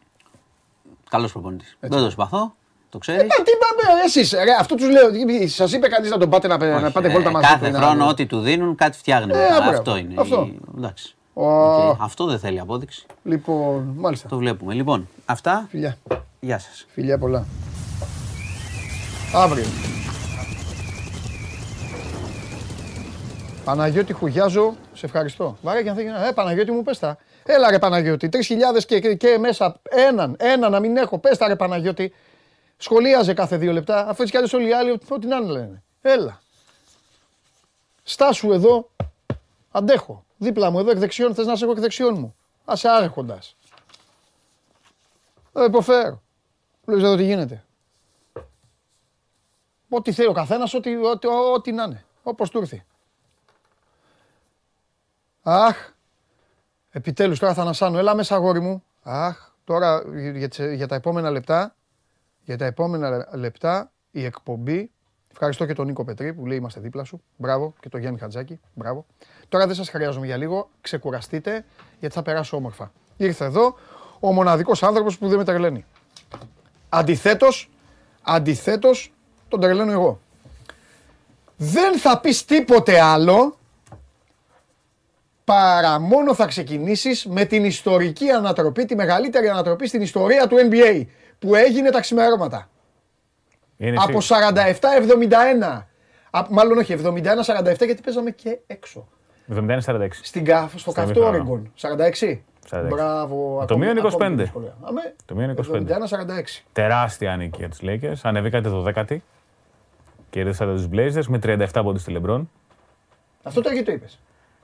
Καλός προπονητής. Δεν το συμπαθώ. Το ξέρεις; Ε, τι πάμε, εσείς, ρε, αυτό τους λέω. Σας είπε κανείς να τον πάτε να, να πάτε βόλτα μαζί. ε, κάθε του, να- χρόνο ό,τι του δίνουν κάτι φτιάχνει. Ε, μετά. μπράβο. αυτό είναι. Αυτό. η- Εντάξει. Ω. Οκ. Αυτό δεν θέλει απόδειξη. Λοιπόν, μάλιστα. Το βλέπουμε. Λοιπόν, αυτά. Φιλιά. Γεια σας. Φιλιά πολλά. Αύριο. Παναγιώτη Χουγιάζο, σε ευχαριστώ. Βάρε και αν θέλεις να... Ε, Παναγιώτη μου πες τα. Έλα ρε Παναγιώτη, 3.000 και, και, και μέσα. Έναν, έναν να μην έχω. Πες τα ρε Παναγιώτη. Σχολίαζε κάθε δύο λεπτά. Αφού έτσι κι άλλως όλοι οι άλλοι ό,τι να είναι λένε. Έλα. Στάσου εδώ. Αντέχω. Δίπλα μου εδώ εκ δεξιών. Θες να σε έχω εκ δεξιών μου. Άσε άρχοντας. Δεν υποφέρω. Βλέπεις εδώ τι γίνεται. Ό,τι θέλει ο καθένας, ό,τι, ό,τι, ό,τι να είναι. Όπως του ήρθε. Αχ. Επιτέλους τώρα θα ανασάνω. Έλα μέσα αγόρι μου. Αχ. Τώρα για, τις- για τα επόμενα λεπτά, για τα επόμενα λεπτά η εκπομπή. Ευχαριστώ και τον Νίκο Πετρή που λέει είμαστε δίπλα σου. Μπράβο. Και τον Γιάννη Χατζάκη. Μπράβο. Τώρα δεν σας χρειάζομαι για λίγο. Ξεκουραστείτε γιατί θα περάσω όμορφα. Ήρθε εδώ ο μοναδικός άνθρωπος που δεν με τρελαίνει. Αντιθέτως, αντιθέτως τον τρελαίνω εγώ. Δεν θα πεις τίποτε άλλο παρά μόνο θα ξεκινήσεις με την ιστορική ανατροπή, τη μεγαλύτερη ανατροπή στην ιστορία του NBA που έγινε τα ξημερώματα. Είναι Από εσύ. 47-71. Α, Μάλλον όχι, 71-47 γιατί παίζαμε και έξω. 71-46. Στην κα, στο Στο καυτό ημίχρονο. Όριγκον. 46. 46. Μπράβο. Το ακόμη- μείον ακόμη 25. πιο δυσκολία. Αμέ. Το μείον 25. 71-46. Τεράστια νίκη για τους Lakers. Ανεβήκατε το 10η. Κερδίσατε τους Blazers με 37 πόντους στη LeBron. Αυτό τώρα γιατί το είπες;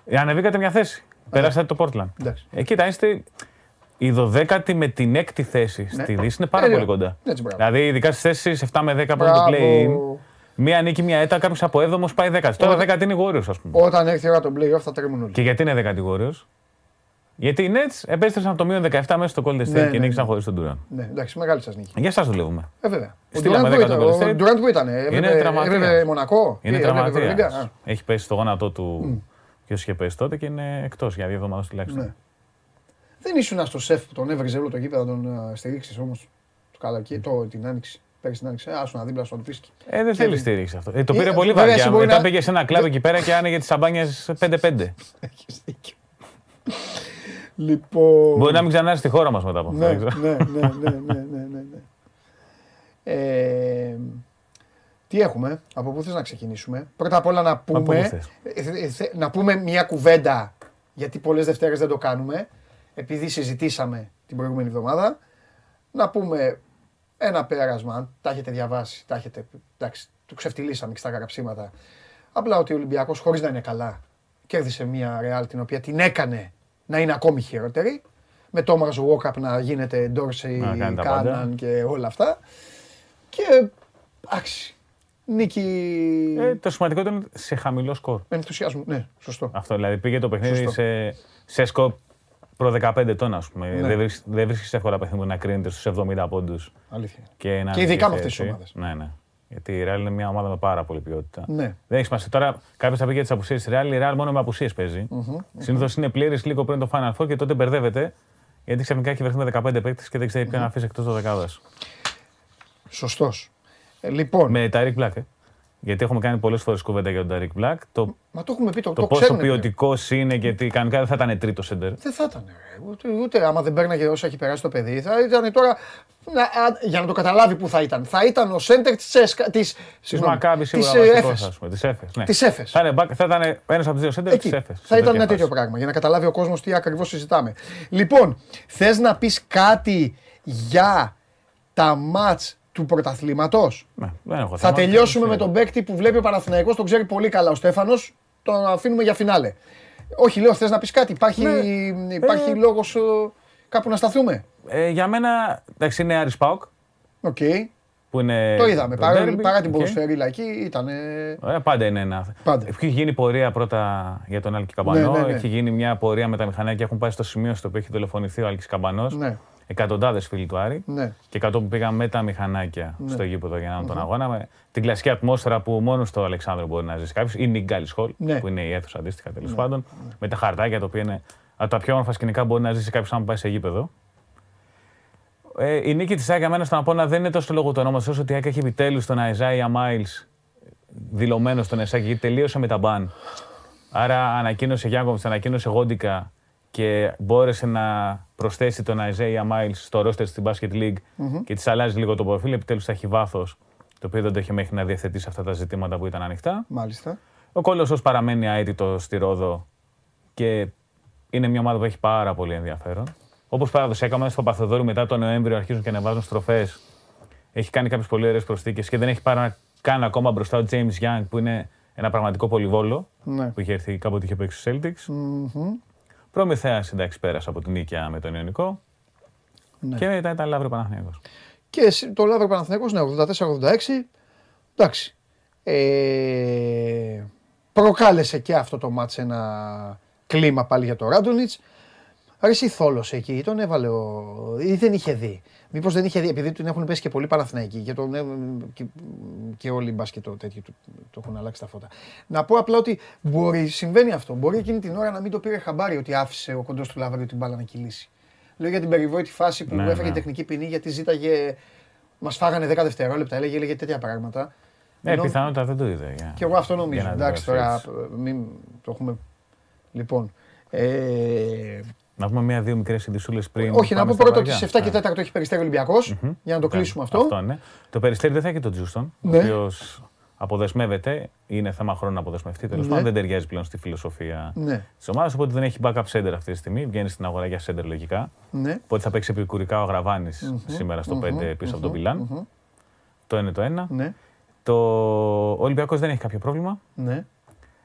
Ε, ανεβήκατε μια θέση. Περάσατε το Portland. Εντάξει. Ε, κοίτα, είστε η 12η με την έκτη θέση στη Δύση είναι πάρα Ε, πολύ ναι. κοντά. Έτσι, μπράβο. δηλαδή, ειδικά στις θέσεις 7 με 10 πρώτο Μπράβο. play-in, μία νίκη, μία έτα, κάποιος από έδομο πάει 10. Τώρα 10 είναι οι Warriors, ας πούμε. Όταν έρθει η ώρα των playoff θα τρέμουν όλοι. Και γιατί είναι 10 οι Warriors; Γιατί οι Nets επέστρεψαν από το μείον 17 μέσα στο Golden State Ναι, ναι, και νίκησαν ναι. χωρίς τον Durant. Ναι, εντάξει, μεγάλη σας νίκη. Για εσάς δουλεύουμε. Ε, βέβαια. Ο Στείλαμε Durant που 10 ήταν, τον ο Golden State. Durant που ήταν, έβλεπε, τραυματίας. έβλεπε Μονακό. Είναι ή έβλεπε Ευρωλίγκα. Α, τραυματία. Έχει πέσει στο γόνατό του και όσο είχε πέσει τότε και είναι εκτός για δύο εβδομάδες τουλάχιστον. Ναι. Δεν ήσουν στο σεφ που τον έβριζε όλο το γήπεδο να τον ε, στηρίξεις όμως το καλοκαίρι, το, την άνοιξη. Πέρυσι την άνοιξη. Άσου να δίπλα στον πίσκι. Ε, δεν θέλεις στήριξη αυτό. Ε, το Ε, πήρε πολύ βέβαια, εσύ βαριά. μπορεί Μετά να- πήγε σε ένα κλαμπ εκεί πέρα και άνοιγε τις σαμπάνιες 5-5. Έχεις δίκιο. Λοιπόν. Μπορεί να μην ξανάρθει στη χώρα μας μετά από αυτό. Ναι, δεν ξέρω. ναι, ναι, ναι, ναι, ναι, ναι, ναι. Ε, τι έχουμε, από πού θες να ξεκινήσουμε; Πρώτα απ' όλα να πού πούμε, θες. ε, ε, θε- να πούμε μια κουβέντα, γιατί πολλές Δευτέρες δεν το κάνουμε, επειδή συζητήσαμε την προηγούμενη εβδομάδα, να πούμε ένα πέρασμα, αν τα έχετε διαβάσει, τα έχετε, εντάξει, του ξεφτυλίσαμε και στα γραψίματα. Απλά ότι ο Ολυμπιακός χωρίς να είναι καλά, κέρδισε μια Ρεάλ την οποία την έκανε να είναι ακόμη χειρότερη. Με το Thomas Walkup να γίνεται Ντόρσεϊ, Να κάνει τα πάντα. Κάναν και όλα αυτά. Και εντάξει, νίκη Ε, το σημαντικό ήταν σε χαμηλό σκορ. με ενθουσιασμό. Ναι, σωστό. Αυτό δηλαδή πήγε το παιχνίδι Σωστό. σε, σε σκορ προ 15 ετών, ας πούμε. Ναι. Δεν βρίσκεις δεν βρίσκεις εύκολα παιχνίδι που να κρίνεται στους 70 πόντους. Αλήθεια. Και, να Και ειδικά με νικήσει αυτές τις έτσι. ομάδες. Ναι, ναι. Γιατί η Real είναι μια ομάδα με πάρα πολύ ποιότητα. Ναι. Δεν έχει σημασία. Τώρα κάποιος θα πει για τις απουσίες της Real. Η Real μόνο με απουσίες παίζει. Συνήθως είναι πλήρης λίγο πριν το Final Four και τότε μπερδεύεται. Γιατί ξαφνικά έχει βρεθεί με 15 παίκτες και δεν ξέρει ποιον να αφήσει εκτός το δεκάδα. Σωστός. Ε, λοιπόν, Με Ταρικ Black, ε. Γιατί έχουμε κάνει πολλές φορές κουβέντα για τον Ταρικ Black. Το, μα το έχουμε πει, το, το το πόσο ξέρουνε πλέον. ποιοτικός είναι και τι κανονικά δεν θα ήταν τρίτος σέντερ. Δεν θα ήταν. ρε. Ούτε, ούτε άμα δεν παίρναγε όσα έχει περάσει το παιδί. Θα ήταν τώρα. Να, α, για να το καταλάβει που θα ήταν. Θα ήταν ο σέντερ της Εσκα. Της, Της συγγνώμη, Μακάμπης της, σίγουρα ε, βασικό, Έφες. α πούμε. Της Έφε. Ναι. Της Έφες. Θα, είναι back- θα ήταν ένας από τους δύο σέντερ της Εκεί. Έφε. Θα ήταν ένα τέτοιο πράγμα για να καταλάβει ο κόσμος τι ακριβώς συζητάμε. Λοιπόν, θες να πεις κάτι για τα ματ του πρωταθλήματος. Ναι, δεν έχω Θα θέμα. τελειώσουμε με Ε, τον παίκτη που βλέπει ο Παναθηναϊκός, τον ξέρει πολύ καλά ο Στέφανος. Τον αφήνουμε για φινάλε. Όχι, λέω, θες να πεις κάτι. Υπάρχει, Ναι. υπάρχει Ε. λόγος ε, κάπου να σταθούμε; Ε, για μένα, εντάξει, είναι Άρης Πάοκ. Οκ. Που είναι Το είδαμε. Παρά, ντέρμπι, παρά την οκ. ποδοσφαιρίλα εκεί ήταν. Ωραία, πάντα είναι ένα. Πάντα. Έχει γίνει πορεία πρώτα για τον Άλκη Καμπανό. Ναι, ναι, ναι. Έχει γίνει μια πορεία με τα μηχανάκια. Έχουν πάει στο σημείο στο οποίο έχει δολοφονηθεί ο Άλκης Καμπανός. Ναι. Εκατοντάδες φίλοι του Άρη. Ναι. Και κατόπιν πήγαν με τα μηχανάκια στο γήπεδο για να δουν τον αγώνα. Με την κλασική ατμόσφαιρα που μόνο στο Αλεξάνδρειο μπορεί να ζήσει κάποιος. Είναι η Γκάλης Hall, Ναι. που είναι η αίθουσα αντίστοιχα τέλος πάντων. Με τα χαρτάκια τα οποία είναι από τα πιο όμορφα σκηνικά που μπορεί να ζήσει κάποιος αν πάει σε γήπεδο. Ε, η νίκη της ΑΕΚ για μένα στον Απόλλωνα δεν είναι τόσο λόγω του ονόματος, όσο ότι η ΑΕΚ έχει επιτέλους τον Αϊζάια Μάιλς δηλωμένο στον ΕΣΑΚΕ, γιατί τελείωσε με τα ban. Άρα ανακοίνωσε Γιάνκοβιτς, ανακοίνωσε Γόντικα και μπόρεσε να προσθέσει τον Αϊζάια Μάιλς στο ρόστερ στην Basket League και της αλλάζει λίγο το προφίλ. Επιτέλους θα έχει βάθος το οποίο δεν το είχε μέχρι να διευθετήσει αυτά τα ζητήματα που ήταν ανοιχτά. Μάλιστα. Ο Κόλοσο παραμένει αίτητο στη Ρόδο και είναι μια ομάδα που έχει πάρα πολύ ενδιαφέρον. Όπως παραδοσιακά μέσα στο Παθοδόρου μετά τον Νοέμβριο αρχίζουν και ανεβάζουν στροφές. Έχει κάνει κάποιες πολύ ωραίες προσθήκες και δεν έχει παρά Κάνει ακόμα μπροστά ο James Young που είναι ένα πραγματικό πολυβόλο Ναι. που είχε έρθει κάποτε είχε παίξει στους Celtics. Μμμ. Προμηθέας εντάξει πέρασε από την νίκια με τον Ιωνικό. Ναι. Και μετά ήταν Λαύριο Παναθηναϊκός. Και συ- το Λαύριο Παναθηναϊκός, ναι, 84-86. Εντάξει. Ε, προκάλεσε και αυτό το μάτς ένα κλίμα πάλι για το Ράντονιτς. Ρε εσύ θόλωσε εκεί, τον έβαλε ο... ή δεν είχε δει. Μήπως δεν είχε δει, επειδή του έχουν πέσει και πολλοί Παναθηναϊκοί και, τον, ε, και, και όλοι οι μπάσκετ το τέτοιο του το έχουν αλλάξει τα φώτα. Να πω απλά ότι μπορεί, συμβαίνει αυτό. Μπορεί εκείνη την ώρα να μην το πήρε χαμπάρι ότι άφησε ο κοντός του Λαύριου την μπάλα να κυλήσει. Λέω για την περιβόητη φάση που Ναι, έφαγε ναι. τεχνική ποινή γιατί ζήταγε. Μας φάγανε 10 δευτερόλεπτα, έλεγε, έλεγε τέτοια πράγματα. Ναι, Ενώ- πιθανότατα δεν το είδε. για- Και εγώ αυτό για νομίζω. να Εντάξει δώσει τώρα, έτσι. μην το έχουμε. Λοιπόν. Ε, Να πούμε μία-δύο μικρές ειδισούλε πριν. όχι, να πάμε πω στα πρώτα ότι βαριά. στι 7 και Ναι. 4 έχει περιστέρι Ολυμπιακός. Για να το κλείσουμε αυτό. Αυτό ναι. Το περιστέρι δεν θα έχει τον Τζούστον, Ναι. ο οποίος αποδεσμεύεται. Είναι θέμα χρόνου να αποδεσμευτεί. Τέλος Ναι. πάντων, δεν ταιριάζει πλέον στη φιλοσοφία Ναι. της ομάδας. Οπότε δεν έχει backup center αυτή τη στιγμή. Βγαίνει στην αγορά για center λογικά. Ναι. Οπότε θα παίξει επικουρικά ο Αγραβάνη σήμερα στο 5 πίσω από τον Πιλάν. Το είναι το ένα. Ναι. Το ο Ολυμπιακός δεν έχει κάποιο πρόβλημα. Ναι.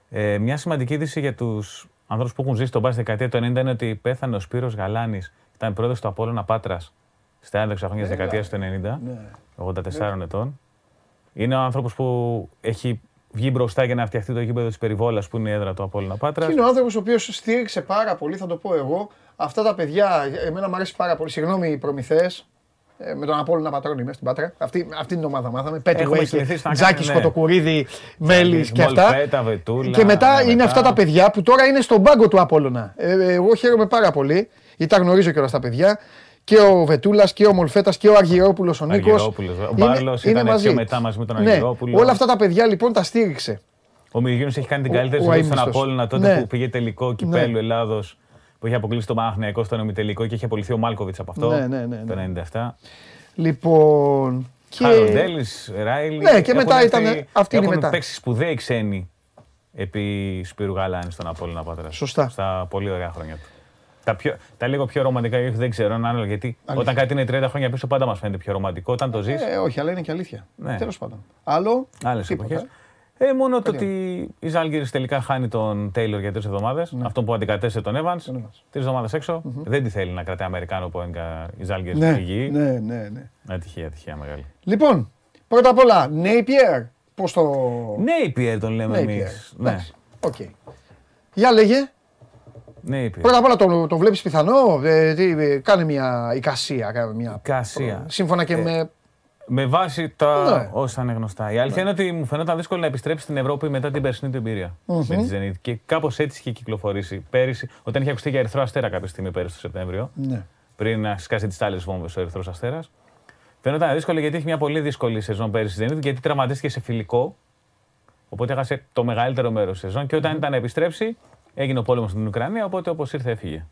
Ε, μια σημαντική είδηση για τους ανθρώπου που έχουν ζήσει τον μπάσκετ δεκαετία του 90 είναι ότι πέθανε ο Σπύρος Γαλάνης. Ήταν πρόεδρος του Απόλλωνα Πάτρας στα 11 χρόνια της δεκαετίας του 90. Ναι. 84 ετών. Είναι ο άνθρωπος που έχει βγει μπροστά για να φτιαχτεί το γήπεδο της Περιβόλας που είναι η έδρα του Απόλλωνα Πάτρας. Και είναι ο άνθρωπος ο οποίος στήριξε πάρα πολύ, θα το πω εγώ, αυτά τα παιδιά. Εμένα μου αρέσει πάρα πολύ. Συγγνώμη, οι προμηθέες. Ε, με τον Απόλλωνα Πατρώνη μέσα στην Πάτρα. Αυτή, αυτή την ομάδα μάθαμε. Πέτει Έχουμε Βέι συνηθίσει και να Τζάκη κάνουμε, ναι. Σκοτοκουρίδη, Μέλης και αυτά. Μολπέτα, Βετούλα, Και μετά ναι, είναι μετά. αυτά τα παιδιά που τώρα είναι στον πάγκο του Απόλλωνα. Ε, ε, εγώ χαίρομαι πάρα πολύ. Γιατί τα γνωρίζω κιόλας τα παιδιά. Και ο Βετούλας και ο Μολφέτας και ο Αργυρόπουλος ο Νίκος. Αργυρόπουλος, ο Μπάρλος ήταν πιο μετά μαζί με τον Ναι, Αργυρόπουλο. όλα αυτά τα παιδιά λοιπόν τα στήριξε. Ο Μυριγίνο έχει κάνει την Ο- καλύτερη ο σεζόν στον αείμνηστος. Απόλλωνα τότε Ναι. που πήγε τελικό κυπέλου Ελλάδος. Που είχε αποκλείσει τον Παναθηναϊκό στον ημιτελικό και είχε απολυθεί ο Μάλκοβιτς από αυτό. Ναι, ναι, ναι, Το ναι. 97. Λοιπόν. Και... Χαροντέλη, Ράιλι. Ναι, και έχουν μετά έρθει- ήταν- αυτή είναι η έχουν μετά. παίξει σπουδαίοι ξένοι επί Σπύρου Γαλάνη στον Απόλλωνα Πάτρα. Σωστά. Στα πολύ ωραία χρόνια του. Τα, πιο, τα λίγο πιο ρομαντικά όχι, δεν ξέρω, είναι άλλο γιατί Αλήθεια. όταν κάτι είναι 30 χρόνια πίσω πάντα μας φαίνεται πιο ρομαντικό. Όταν το ζει, Ε, όχι, αλλά είναι και αλήθεια. Ναι. Τέλος πάντων. Άλλο; άλλες τίποτα. εποχές. Ε, μόνο το Κάτι ότι η Ζάλγκη τελικά χάνει τον Τέιλορ για τρεις εβδομάδες. Ναι. Αυτό που αντικατέστησε τον Evans. Τον Evans. Τρεις εβδομάδες έξω. Δεν τη θέλει να κρατάει Αμερικάνο που η Ζάλγκη Ναι, στη γη. ναι, ναι, ναι. Ατυχία, ατυχία μεγάλη. Λοιπόν, πρώτα απ' όλα, Napier. Πώς το. Ναι, η Πιέρ τον λέμε εμείς. Napier. Ναι, Εντάξει, Οκ. Για λέγε. ναι, η Πιέρ. Πρώτα απ' όλα το, το βλέπεις πιθανό; Ε, τι, ε, κάνε μια εικασία. Κάνε μια... Κασία. Σύμφωνα και με. Με βάση τα Ναι. όσα είναι γνωστά. Η αλήθεια είναι ότι μου φαινόταν δύσκολο να επιστρέψει στην Ευρώπη μετά την περσινή του εμπειρία με τη Zenit. Και κάπως έτσι είχε κυκλοφορήσει πέρυσι, όταν είχε ακουστεί για Ερυθρό Αστέρα κάποια στιγμή πέρυσι το Σεπτέμβριο, Ναι. πριν πριν να σκάσει τις άλλε βόμβες ο Ερυθρός Αστέρας. Φαινόταν δύσκολο γιατί είχε μια πολύ δύσκολη σεζόν πέρυσι η Zenit, γιατί τραυματίστηκε σε φιλικό. Οπότε έχασε το μεγαλύτερο μέρος της σεζόν. Και όταν ήταν να επιστρέψει, έγινε ο πόλεμος στην Ουκρανία. Οπότε όπως ήρθε, έφυγε.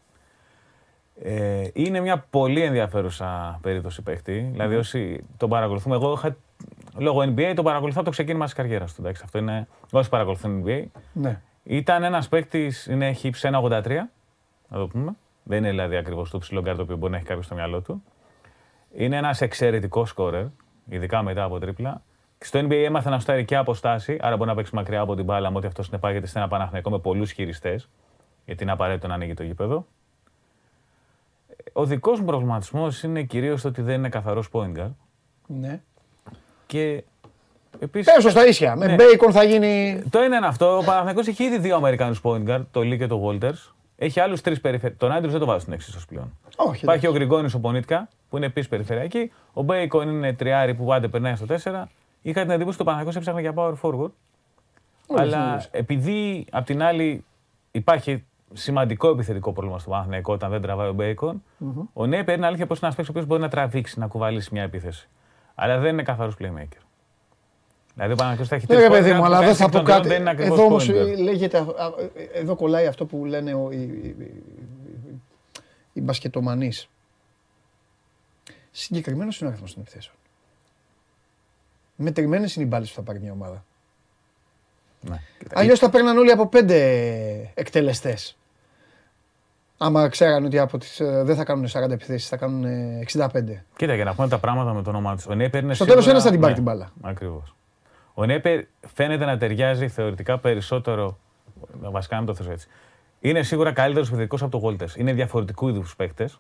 Ε, είναι μια πολύ ενδιαφέρουσα περίπτωση παίχτη. Δηλαδή, όσοι τον παρακολουθούμε, εγώ είχα, λόγω NBA τον παρακολουθώ από το ξεκίνημα της καριέρας του. Εντάξει, αυτό είναι. Όσοι παρακολουθούν NBA, Ναι. ήταν ένας παίκτης, είναι, έχει ύψη 1,83, να το πούμε. Δεν είναι δηλαδή ακριβώς το ψηλό γκάρ το οποίο μπορεί να έχει κάποιος στο μυαλό του. Είναι ένας εξαιρετικός σκόρερ, ειδικά μετά από τρίπλα. Στο NBA έμαθε να σουτάρει και από απόσταση, άρα μπορεί να παίξει μακριά από την μπάλα, με ό,τι αυτό συνεπάγεται σε έναν Παναθηναϊκό με πολλούς χειριστές, γιατί είναι απαραίτητο να ανοίγει το γήπεδο. Ο δικός μου προβληματισμός είναι κυρίως ότι δεν είναι καθαρός point guard. ναι. Και επίσης. Πες το στα ίσια. Με Ναι. Bacon θα γίνει. Το ένα είναι αυτό. Ο Παναθηναϊκός έχει ήδη δύο Αμερικάνους point guard, το Λι και το Walters. Έχει άλλους τρεις περιφερειακούς. Τον Άντριου δεν το βάζω στην εξίσωση πλέον. Όχι. Υπάρχει ο Γρηγόνης, ο Πονίτκα, που είναι επίσης περιφερειακοί. Ο Μπέικον είναι τριάρι που πάντα περνάει στο 4. Είχα την εντύπωση ότι ο Παναθηναϊκός έψαχνε για power forward. αλλά επειδή απ' την άλλη υπάρχει σημαντικό επιθετικό πρόβλημα στον Παναθηναϊκό όταν δεν τραβάει ο Μπέικον ο Νέιπιερ είναι αλήθεια πως είναι ένας παίκτης ο οποίος μπορεί να τραβήξει, να κουβαλήσει μια επίθεση. Αλλά δεν είναι καθαρός playmaker. Δηλαδή ο Παναθηναϊκός θα έχει Ναι, τρεις ρε παιδί point μου, guard αλλά που δεν κάνει θα εκ πω των τριών, κάτι. Δεν είναι ακριβώς Εδώ όμως point guard. λέγεται. α, α, Εδώ κολλάει αυτό που λένε ο- οι, οι, οι, οι μπασκετομανείς. Συγκεκριμένος είναι ο αριθμός των επιθέσεων. Μετρημένες είναι οι μπάλες που θα πάρει μια ομάδα. Ναι. Αλλιώς θα παίρναν όλοι από πέντε εκτελεστές. Άμα ξέραν ότι από τις, ε, δεν θα κάνουν 40 επιθέσεις, θα κάνουν ε, 65. Κοίτα, για να πούμε τα πράγματα με το όνομά τους. Ο Νέιπερ είναι Στο τέλος σίγουρα- ένας θα την πάρει ναι, την μπάλα. Ακριβώς. Ο Νέιπιερ φαίνεται να ταιριάζει θεωρητικά περισσότερο. Βασικά, να μην το θέσω έτσι. Είναι σίγουρα καλύτερος επιθετικός από τον Γουόλτερς. Είναι διαφορετικού είδους παίκτες.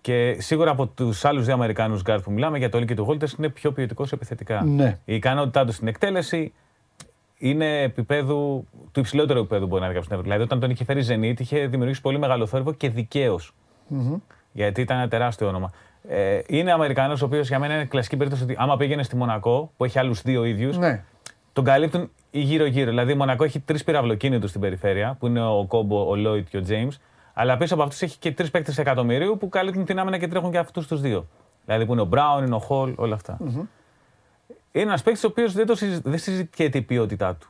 Και σίγουρα από τους άλλους δύο Αμερικάνους γκάρτ που μιλάμε για το Λι και το Γουόλτερς είναι πιο ποιοτικός επιθετικά. Ναι. Η ικανότητά του στην εκτέλεση είναι επιπέδου, του υψηλότερου επιπέδου μπορεί να είναι κάποιος Δηλαδή, όταν τον είχε φέρει η Ζενίτ, είχε δημιουργήσει πολύ μεγάλο θόρυβο και δικαίως. Γιατί ήταν ένα τεράστιο όνομα. Ε, είναι Αμερικανός, ο οποίος για μένα είναι κλασική περίπτωση ότι άμα πήγαινε στη Μονακό, που έχει άλλους δύο ίδιους, Ναι. τον καλύπτουν γύρω-γύρω. Δηλαδή, η Μονακό έχει τρεις πυραυλοκίνητους στην περιφέρεια, που είναι ο Κόμπο, ο Λόιτ και ο Τζέιμς. Αλλά πίσω από αυτούς έχει και τρεις παίκτες εκατομμυρίου που καλύπτουν την άμυνα και τρέχουν και αυτούς τους δύο. Δηλαδή, που είναι ο Μπράουν, είναι ο Χολ, όλα αυτά. Είναι ένας παίκτης ο οποίος δεν, το συζη- δεν συζητιέται η ποιότητά του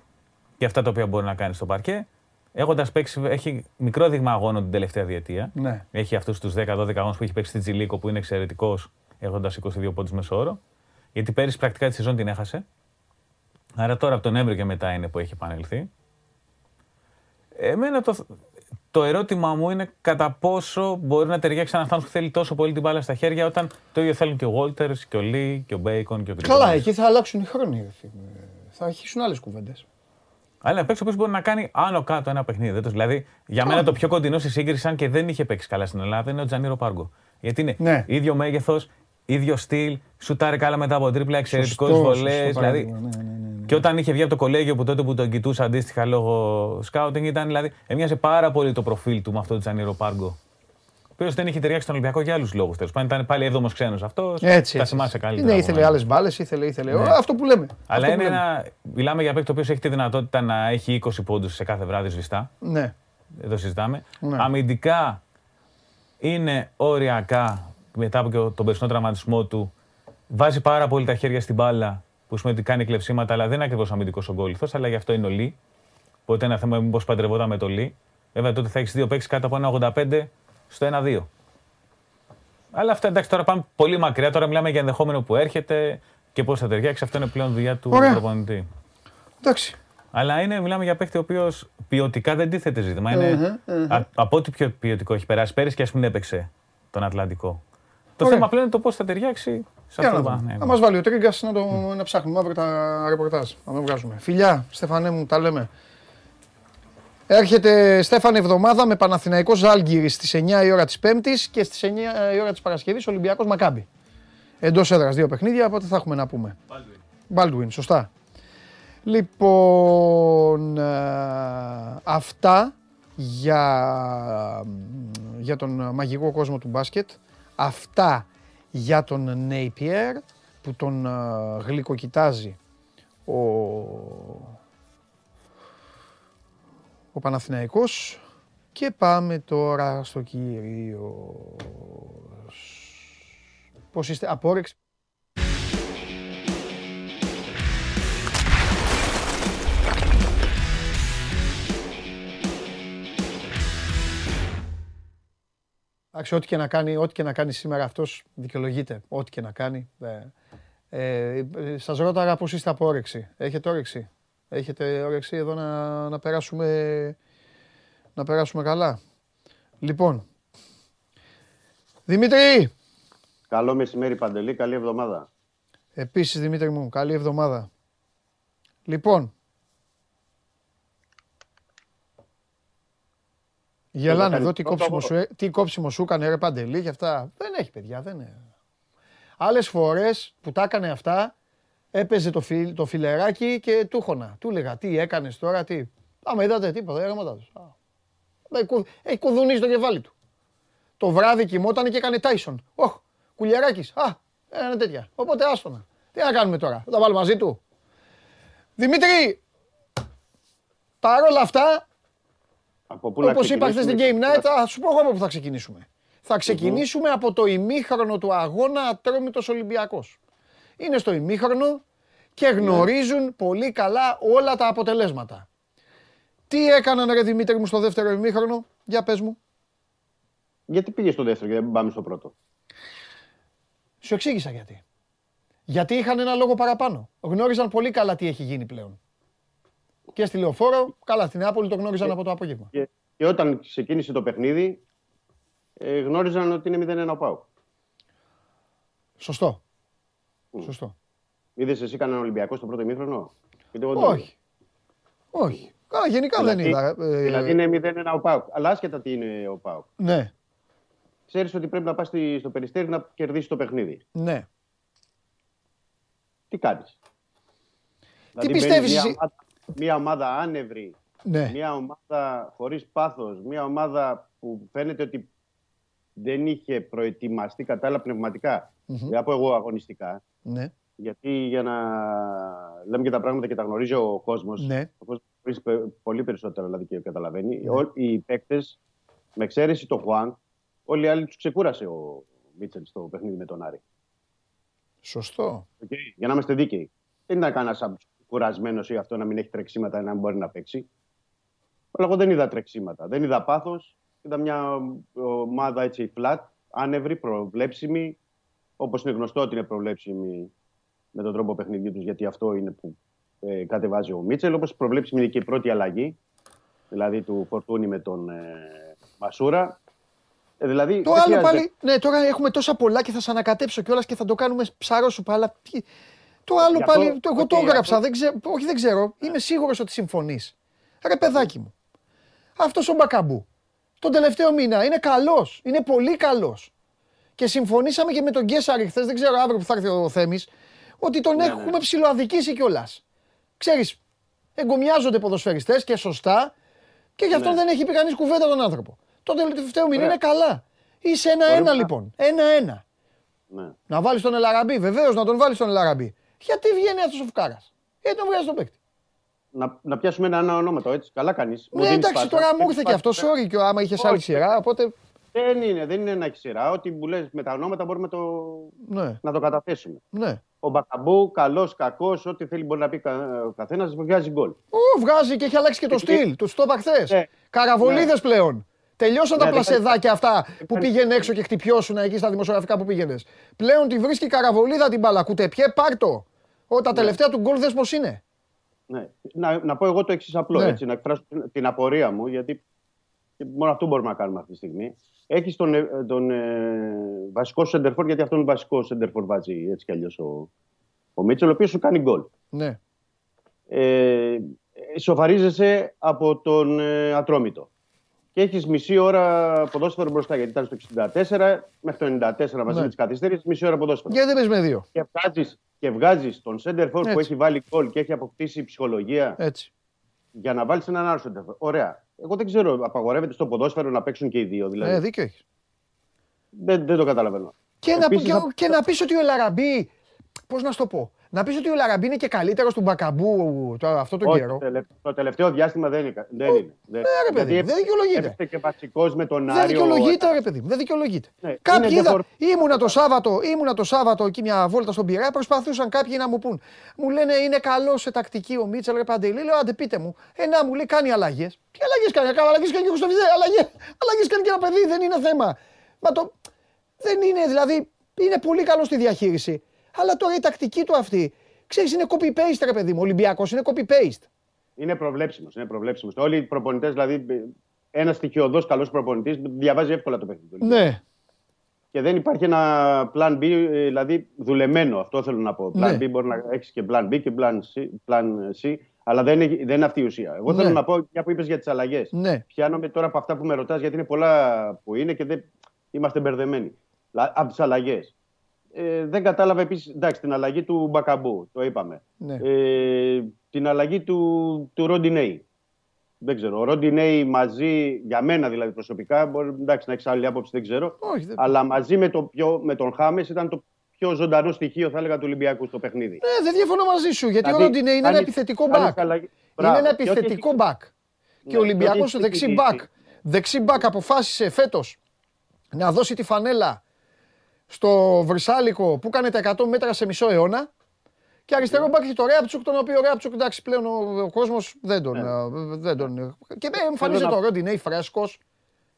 και αυτά τα οποία μπορεί να κάνει στο παρκέ. Έχοντας παίξει, έχει μικρό δείγμα αγώνων την τελευταία διετία. Ναι. Έχει αυτούς τους 10-12 αγώνες που έχει παίξει στη Τζιλίκο που είναι εξαιρετικός, έχοντας 22 πόντους μέσω όρο. Γιατί πέρυσι πρακτικά τη σεζόν την έχασε. Άρα τώρα από τον Νοέμβριο και μετά είναι που έχει επανελθεί. Εμένα το, το ερώτημα μου είναι κατά πόσο μπορεί να ταιριάξει ένα άνθρωπο που θέλει τόσο πολύ την μπάλα στα χέρια όταν το ίδιο θέλουν και ο Βόλτερ και ο Λί και ο Μπέικον και ο Καλά, Γκριγκόνης. εκεί θα αλλάξουν οι χρόνοι. ρε φίλε. Θα αρχίσουν άλλες κουβέντες. Αλλά ένα παίκτη ο οποίο μπορεί να κάνει άνω κάτω ένα παιχνίδι. Δεν το- Δηλαδή, για μένα το πιο κοντινό στη σύγκριση, αν και δεν είχε παίξει καλά στην Ελλάδα, είναι ο Τζανίρο Πάργο. Γιατί είναι Ναι. ίδιο μέγεθος, ίδιο στυλ, σουτάρει καλά μετά από τρίπλα, εξαιρετικός Σωστό, βολές. σωστό Δηλαδή, παράδειγμα, ναι, ναι, ναι, ναι. Και όταν είχε βγει από το κολέγιο που τότε που τον κοιτούσα αντίστοιχα λόγω σκάουτινγκ, ήταν δηλαδή. Έμοιαζε πάρα πολύ το προφίλ του με αυτό τον Τζανίρο Πάργο. Ο οποίος δεν είχε ταιριάξει στον Ολυμπιακό για άλλους λόγους. Τέλος πάντων, ήταν πάλι έβδομος ξένος αυτός. Έτσι, Τα έτσι. θυμάσαι καλύτερα. Ναι, από ήθελε μένα. άλλες μπάλες, ήθελε, ήθελε. Αυτό που λέμε. Αλλά Αυτό που είναι λέμε. ένα. Μιλάμε για παίκτη ο οποίος έχει τη δυνατότητα να έχει 20 πόντους σε κάθε βράδυ σβηστά. Ναι. Εδώ συζητάμε. Ναι. Αμυντικά είναι οριακά μετά από και τον περσινό τραυματισμό του. Βάζει πάρα πολύ τα χέρια στην μπάλα που σημαίνει ότι κάνει κλεψίματα, αλλά δεν είναι ακριβώς αμυντικός ο γκόλιθο, αλλά γι' αυτό είναι ο Λί. Οπότε είναι ένα θέμα μήπως παντρευόταν με το Λί. Βέβαια τότε θα έχεις δύο παίξει κάτω από ένα 85 στο 1-2. Αλλά αυτά εντάξει τώρα πάμε πολύ μακριά. Τώρα μιλάμε για ενδεχόμενο που έρχεται και πώς θα ταιριάξει. Αυτό είναι πλέον δουλειά του Ωραία. προπονητή. Εντάξει. Αλλά είναι, μιλάμε για παίχτη ο οποίος ποιοτικά δεν τίθεται ζήτημα. Είναι, α- από ό,τι πιο ποιοτικό έχει περάσει πέρυσι και ας μην έπαιξε τον Ατλαντικό. Το Ωραία. θέμα πλέον είναι το πώς θα ταιριάξει σε Για αυτό να το δούμε. Παναθηναϊκό. Θα μας βάλει ο Τρίγκας να, το, να ψάχνουμε αύριο τα ρεπορτάζ. Να τον βγάζουμε. Φιλιά, Στεφανέ μου, τα λέμε. Έρχεται Στέφανε εβδομάδα με Παναθηναϊκό Ζάλγκυρη στις 9 η ώρα της Πέμπτης και στις 9 η ώρα της Παρασκευής Ολυμπιακός Μακάμπι. Εντός έδρας δύο παιχνίδια, οπότε θα έχουμε να πούμε. Baldwin, σωστά. Λοιπόν, ε, αυτά για, για τον μαγικό κόσμο του μπάσκετ. Αυτά για τον Νέιπιερ που τον ε, γλυκοκοιτάζει ο, ο Παναθηναϊκός και πάμε τώρα στο κύριο. Πώς είστε, απόρρεξη. Εντάξει, ό,τι και να κάνει, ό,τι και να κάνει σήμερα αυτός δικαιολογείται. Ό,τι και να κάνει. Ε, ε, ε, σας ρώταγα πώς είστε από όρεξη. Έχετε όρεξη; Έχετε όρεξη εδώ να, να, περάσουμε, να περάσουμε καλά; Λοιπόν, Δημήτρη, Καλό μεσημέρι Παντελή, καλή εβδομάδα. επίσης Δημήτρη μου, καλή εβδομάδα. Λοιπόν, γελάνε εδώ τι κόψιμο, σου, έ- τι κόψιμο σου έκανε ρε Παντελή και αυτά. Δεν έχει παιδιά, δεν είναι. Άλλες φορές που τα έκανε αυτά, έπαιζε το, φιλ, το φιλεράκι και του χωνα. Του έλεγα τι έκανες τώρα, τι. Άμα είδατε τίποτα, έγραματά τους. Α. Ε, κου- Έχει κουδουνίσει το κεφάλι του. Το βράδυ κοιμόταν και έκανε Τάισον. Όχ, κουλιαράκης. Α, ένα τέτοια. Οπότε άστονα. Τι να κάνουμε τώρα, θα τα βάλουμε μαζί του. Δημήτρη, παρόλα αυτά, Από πού να όπως είπα χθες στην Game ξεκινήσουμε; Night, θα σου πω εγώ από πού θα ξεκινήσουμε. Θα ξεκινήσουμε από το ημίχρονο του αγώνα Ατρόμητος Ολυμπιακός. Είναι στο ημίχρονο και γνωρίζουν πολύ καλά όλα τα αποτελέσματα. Τι έκαναν ρε Δημήτρη μου στο δεύτερο ημίχρονο, για πες μου. Γιατί πήγε στο δεύτερο και δεν πάμε στο πρώτο; Σου εξήγησα γιατί. Γιατί είχαν ένα λόγο παραπάνω. Γνώριζαν πολύ καλά τι έχει γίνει πλέον. Και στη Λεωφόρο, καλά, στην Νεάπολη το γνώριζαν από το απόγευμα. Και, και όταν ξεκίνησε το παιχνίδι, ε, γνώριζαν ότι είναι 0-1 ο ΠΑΟΚ. Σωστό. Σωστό. Είδες εσύ κανέναν Ολυμπιακό στο πρώτο ημίχρονο; Γιατί εγώ δεν είδα. Όχι. Όχι. Καλά, γενικά δεν Δηλαδή- είδα. ε, Δηλαδή είναι 0-1 ο Πάουκ. Αλλά άσχετα τι είναι ο Πάουκ. Ναι, Ξέρεις ότι πρέπει να πας στο περιστέρι να κερδίσεις το παιχνίδι. ναι. Τι κάνεις. πιστεύεις μια εσύ; ομάδα, μια ομάδα άνευρη, ναι. μια ομάδα χωρίς πάθος, μια ομάδα που φαίνεται ότι δεν είχε προετοιμαστεί κατάλληλα πνευματικά. Μμμ. Δεν θα πω εγώ αγωνιστικά. ναι. Γιατί για να λέμε και τα πράγματα και τα γνωρίζει ο κόσμος. Ναι. Ο κόσμος γνωρίζει πε- πολύ περισσότερο δηλαδή και καταλαβαίνει. Ναι. Όλοι οι παίκτες, με εξαίρεση το Χουάν, όλοι οι άλλοι τους ξεκούρασε ο Μίτσελ στο παιχνίδι με τον Άρη. Σωστό. Οκ, Για να είμαστε δίκαιοι. Δεν ήταν κανένας κουρασμένος ή αυτό να μην έχει τρεξίματα ή να μην μπορεί να παίξει. Αλλά εγώ δεν είδα τρεξίματα. Δεν είδα πάθος. Είδα μια ομάδα έτσι flat, άνευρη, προβλέψιμη. Όπως είναι γνωστό ότι είναι προβλέψιμη με τον τρόπο παιχνιδιού τους, γιατί αυτό είναι που ε, κατεβάζει ο Μίτσελ. Όπως προβλέψιμη είναι και η πρώτη αλλαγή, δηλαδή του Φορτούνη με τον ε, Μασούρα. Ε, δηλαδή, Το δεν άλλο χρειάζεται- πάλι. Ναι, τώρα έχουμε τόσα πολλά και θα σε ανακατέψω κιόλας και θα το κάνουμε ψαρόσουπα. Αλλά τι- το άλλο Γι' αυτό- πάλι. Το, εγώ το οκ, έγραψα. αυτό- Δεν ξέρω, όχι, δεν ξέρω. Είμαι σίγουρος ότι συμφωνείς. Ρε παιδάκι μου. Αυτός ο Μπακαμπού. Τον τελευταίο μήνα είναι καλός. Είναι πολύ καλός. Και συμφωνήσαμε και με τον Γκέσαρη χθες, δεν ξέρω αύριο που θα έρθει ο Θέμης, ότι τον Ναι, έχουμε ναι. ψηλοαδικήσει κιόλας. Ξέρεις, εγκομιάζονται ποδοσφαιριστές και σωστά και γι' αυτό Ναι. δεν έχει πει κανείς κουβέντα τον άνθρωπο. Τον τελευταίο μήνα Ωραία. είναι καλά. Είσαι ένα-ένα Μπορούμε να- λοιπόν. Ένα-ένα. Ναι. Να βάλεις τον Ελαραμπή, βεβαίως να τον βάλεις τον Ελαραμπή. Γιατί βγαίνει αυτός ο Φουκάρας; Γιατί τον βγάζει τον παίκτη; Να, να πιάσουμε ένα-ένα ονόματο έτσι. Καλά κάνεις. Ναι, εντάξει, τώρα μου ήρθε και αυτός. Sorry και άμα είχες άλλη Όχι. σειρά. Οπότε. Δεν είναι, δεν είναι να έχεις σειρά. Ό,τι μου λες με τα ονόματα μπορούμε το, Ναι, να το καταθέσουμε. ναι. Ο Μπακαμπού, καλός, κακός, ό,τι θέλει μπορεί να πει κα- ο καθένας, βγάζει γκολ. Ω, βγάζει και έχει αλλάξει και το Επειδή- στυλ. Τους το είπα χθες. Ναι. Καραβολίδες πλέον. Τελειώσαν τα Ναι, δεν πλασεδάκια αυτά που κάνει- πήγαινε έξω και χτυπιώσουν εκεί στα δημοσιογραφικά που πήγαινες. Πλέον τη βρίσκει η καραβολίδα την μπάλα. Κουτεπιέ, πάρτο. Ω, τα τελευταία του γκολ δες πώς είναι. Ναι. Να, να πω εγώ το εξής απλό, Ναι. έτσι, να εκφράσω την, την απορία μου, γιατί και μόνο αυτό μπορούμε να κάνουμε αυτή τη στιγμή. Έχεις τον, ε, τον ε, βασικό σεντερφόρ, γιατί αυτόν τον βασικό σεντερφόρ βάζει έτσι κι αλλιώς ο, ο Μίτσελ, ο οποίος σου κάνει γκολ. Ναι. ε, σοφαρίζεσαι από τον ε, Ατρόμητο. Και έχεις μισή ώρα ποδόσφαιρο μπροστά, γιατί ήταν στο 64 μέχρι το 94 μαζί Ναι. με τις καθυστερήσεις, μισή ώρα ποδόσφαιρο. Γιατί δεν παίζεις με δύο. Και βγάζεις, και βγάζεις τον Σέντερφορ Έτσι. που έχει βάλει γκολ και έχει αποκτήσει ψυχολογία Έτσι. για να βάλεις έναν άλλο Σέντερφορ. Ωραία. Εγώ δεν ξέρω, απαγορεύεται στο ποδόσφαιρο να παίξουν και οι δύο. Δηλαδή. Ε, δίκιο έχεις. δεν, δεν το καταλαβαίνω. Και, να, Επίσης, και, θα- και να πεις ότι ο Ελαραμπή, πώς να σου το πω, να πεις ότι ο Ελαραμπή είναι και καλύτερος του Μπακαμπού τώρα, αυτό τον Όχι, καιρό. το, τελε- το τελευταίο διάστημα δεν είναι. Δεν είναι. Δεν, Ε, ρε παιδί, γιατί δεν δικαιολογείται. έπαιξε και βασικός με τον Δεν Άριο. δικαιολογείται, ρε παιδί μου, δεν δικαιολογείται. Ναι, Κάποιοι είναι είδα, διαφορ- ήμουνα το Σάββατο, ήμουνα το Σάββατο εκεί μια βόλτα στον Πειραιά, προσπαθούσαν κάποιοι να μου πούν. Μου λένε είναι καλό σε τακτική ο Μίτσελ, ρε Παντελή. Λέω άντε πείτε μου. Ε, να μου λέει κάνει αλλαγές. Τι αλλαγές κάνει, καλά, αλλαγές κάνει και ο Χρυστοφιδέ. Αλλαγές κάνει και ένα παιδί, δεν είναι θέμα. Μα το. Δεν είναι, δηλαδή, είναι πολύ καλό στη διαχείριση. Αλλά τώρα η τακτική του αυτή, ξέρεις, είναι copy-paste, ρε παιδί μου. Ολυμπιακός είναι copy-paste. Είναι προβλέψιμος. Είναι προβλέψιμος. Όλοι οι προπονητές, δηλαδή, ένας στοιχειοδός καλός προπονητής διαβάζει εύκολα το παιχνίδι. του. Ναι, Και δεν υπάρχει ένα plan B, ε, δηλαδή δουλεμένο. Αυτό θέλω να πω. Plan Ναι. B μπορεί να έχεις και plan B και plan C, plan C αλλά δεν, έχει- δεν είναι αυτή η ουσία. Εγώ Ναι. θέλω να πω, μια που είπες για τις αλλαγές. ναι. Πιάνομαι τώρα από αυτά που με ρωτάς, γιατί είναι πολλά που είναι και δεν είμαστε μπερδεμένοι. Λα- Από τις αλλαγές. Ε, δεν κατάλαβα επίσης, εντάξει, την αλλαγή του Μπακαμπού, το είπαμε. ναι. Ε, την αλλαγή του, του Ροντινέη. Δεν ξέρω. Ο Ροντινέη μαζί, για μένα δηλαδή προσωπικά, μπορεί εντάξει, να έχεις άλλη άποψη, δεν ξέρω. Όχι, δεν... Αλλά μαζί με, το πιο, με τον Χάμες ήταν το πιο ζωντανό στοιχείο, θα έλεγα, του Ολυμπιακού στο παιχνίδι. Ναι, δεν διαφωνώ μαζί σου, γιατί ο Δηλαδή, Ροντινέ είναι ένα κάνεις- επιθετικό κάνεις back. αλλαγή- Είναι Μπράβο. ένα Και ό,τι επιθετικό έχει- back. Ναι, Και ο Ολυμπιακός και στο ό,τι δεξί έχει back. τιμήσει. Δεξί back αποφάσισε φέτος να δώσει τη φανέλα στο Βρυσάλικο που κάνει τα 100 μέτρα σε μισό αιώνα. Και αριστερό μπακ έχει το Ρέαπτσουκ, τον οποίο Ρέαπτσουκ εντάξει πλέον ο, ο κόσμος δεν τον. Ναι. ε, δεν τον και ε, εμφανίζεται να- ο Ροντινέι φρέσκος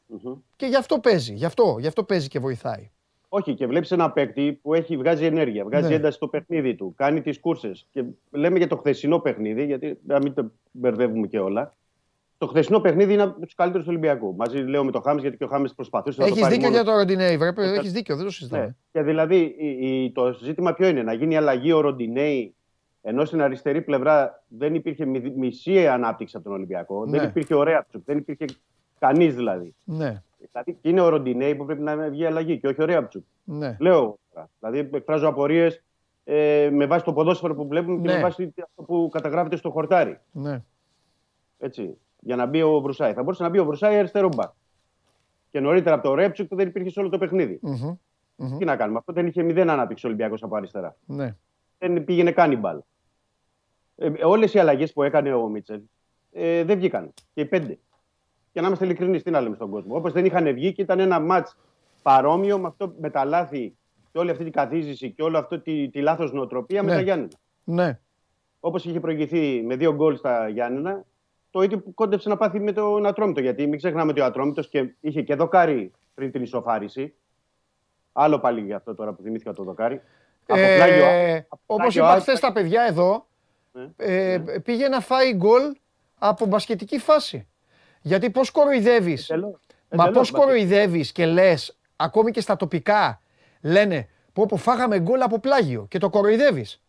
Μμμ. και γι' αυτό παίζει. Γι' αυτό, γι' αυτό παίζει και βοηθάει. Όχι, και βλέπεις ένα παίκτη που έχει βγάζει ενέργεια, βγάζει Ναι. ένταση στο παιχνίδι του, κάνει τις κούρσες. Και λέμε για το χθεσινό παιχνίδι, γιατί να μην το μπερδεύουμε και όλα. Το χθεσινό παιχνίδι είναι από τους καλύτερους του Ολυμπιακού. Μαζί λέω με το Χάμε, γιατί και ο Χάμε προσπαθούσε να το Έχεις πάρει δίκιο μόνος για το Ροντινέι, βρε. Έχεις δίκιο, δεν το συζητάμε. ναι. Και δηλαδή η- η- το ζήτημα ποιο είναι, να γίνει αλλαγή ο Ροντινέη, ενώ στην αριστερή πλευρά δεν υπήρχε μη- μισή ανάπτυξη από τον Ολυμπιακό. Ναι. Δεν υπήρχε ωραία τους, δεν υπήρχε κανείς δηλαδή. Ναι, Δηλαδή και είναι ο Ροντινέη που πρέπει να βγει αλλαγή και όχι ο Ρέαπτσουκ. ναι. Λέω εγώ τώρα. Δηλαδή εκφράζω απορίες ε, με βάση το ποδόσφαιρο που βλέπουμε και Ναι. με βάση αυτό που καταγράφεται στο χορτάρι. ναι. Έτσι, για να μπει ο Βρουσάη. Θα μπορούσε να μπει ο Βρουσάη αριστερό μπακ. Και νωρίτερα από το Ρέαπτσουκ που δεν υπήρχε σε όλο το παιχνίδι. Μμμ. Μμμ. Τι να κάνουμε, αυτό δεν είχε μηδέν ανάπτυξη ο Ολυμπιακός από αριστερά. Ναι. δεν πήγαινε καν η μπάλα. Ε, όλες οι αλλαγές που έκανε ο Μίτσελ ε, δεν βγήκαν. Και οι πέντε. Και να είμαστε ειλικρινείς, τι να λέμε στον κόσμο. Όπως δεν είχαν βγει και ήταν ένα μάτς παρόμοιο με, αυτό, με τα λάθη και όλη αυτή την καθίζηση και όλη αυτή τη, τη λάθος νοοτροπία με Ναι. τα Γιάννενα. Ναι. Όπως είχε προηγηθεί με δύο γκολ στα Γιάννενα, το ίδιο που κόντεψε να πάθει με τον Ατρόμητο. Γιατί μην ξεχνάμε ότι ο Ατρόμητος και είχε και δοκάρι πριν την ισοφάριση. Άλλο πάλι για αυτό τώρα που θυμήθηκα το δοκάρι. Από πλάγιο- Ε, από Όπως πλάγιο είπα out- χθες τα παιδιά εδώ, Ναι. ε, πήγε να φάει γκολ από μπασκετική φάση. Γιατί πώς κοροϊδεύεις; Εντελώς. Μα πώς Εντελώς, κοροϊδεύεις και λες, ακόμη και στα τοπικά, λένε πω πω φάγαμε γκολ από πλάγιο και το κοροϊδεύεις.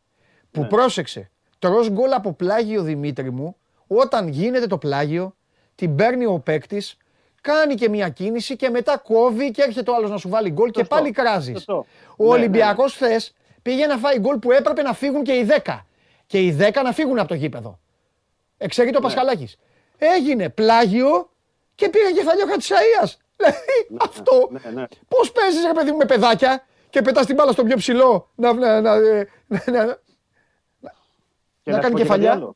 Που Ναι. πρόσεξε, τρως γκολ από πλάγιο Δημήτρη μου, όταν γίνεται το πλάγιο, την παίρνει ο παίκτης, κάνει και μια κίνηση και μετά κόβει και έρχεται ο άλλος να σου βάλει γκολ και Σωστό. πάλι κράζεις. Σωστό. Ο Ναι, Ολυμπιακός χθες πήγε να φάει γκολ που έπρεπε να φύγουν και οι 10. Και οι 10 να φύγουν από το γήπεδο. Εξαιρεί Ναι. το Πασχαλάκης. Έγινε πλάγιο και πήγε κεφαλιό Χατσαΐας. Δηλαδή αυτό. ναι, ναι. Πώς παίζεις ρε παιδί μου με παιδάκια και πετάς την μπάλα στο πιο ψηλό να, να, να, ε, να, να- Και Να σου κάνει πω και κεφαλιά.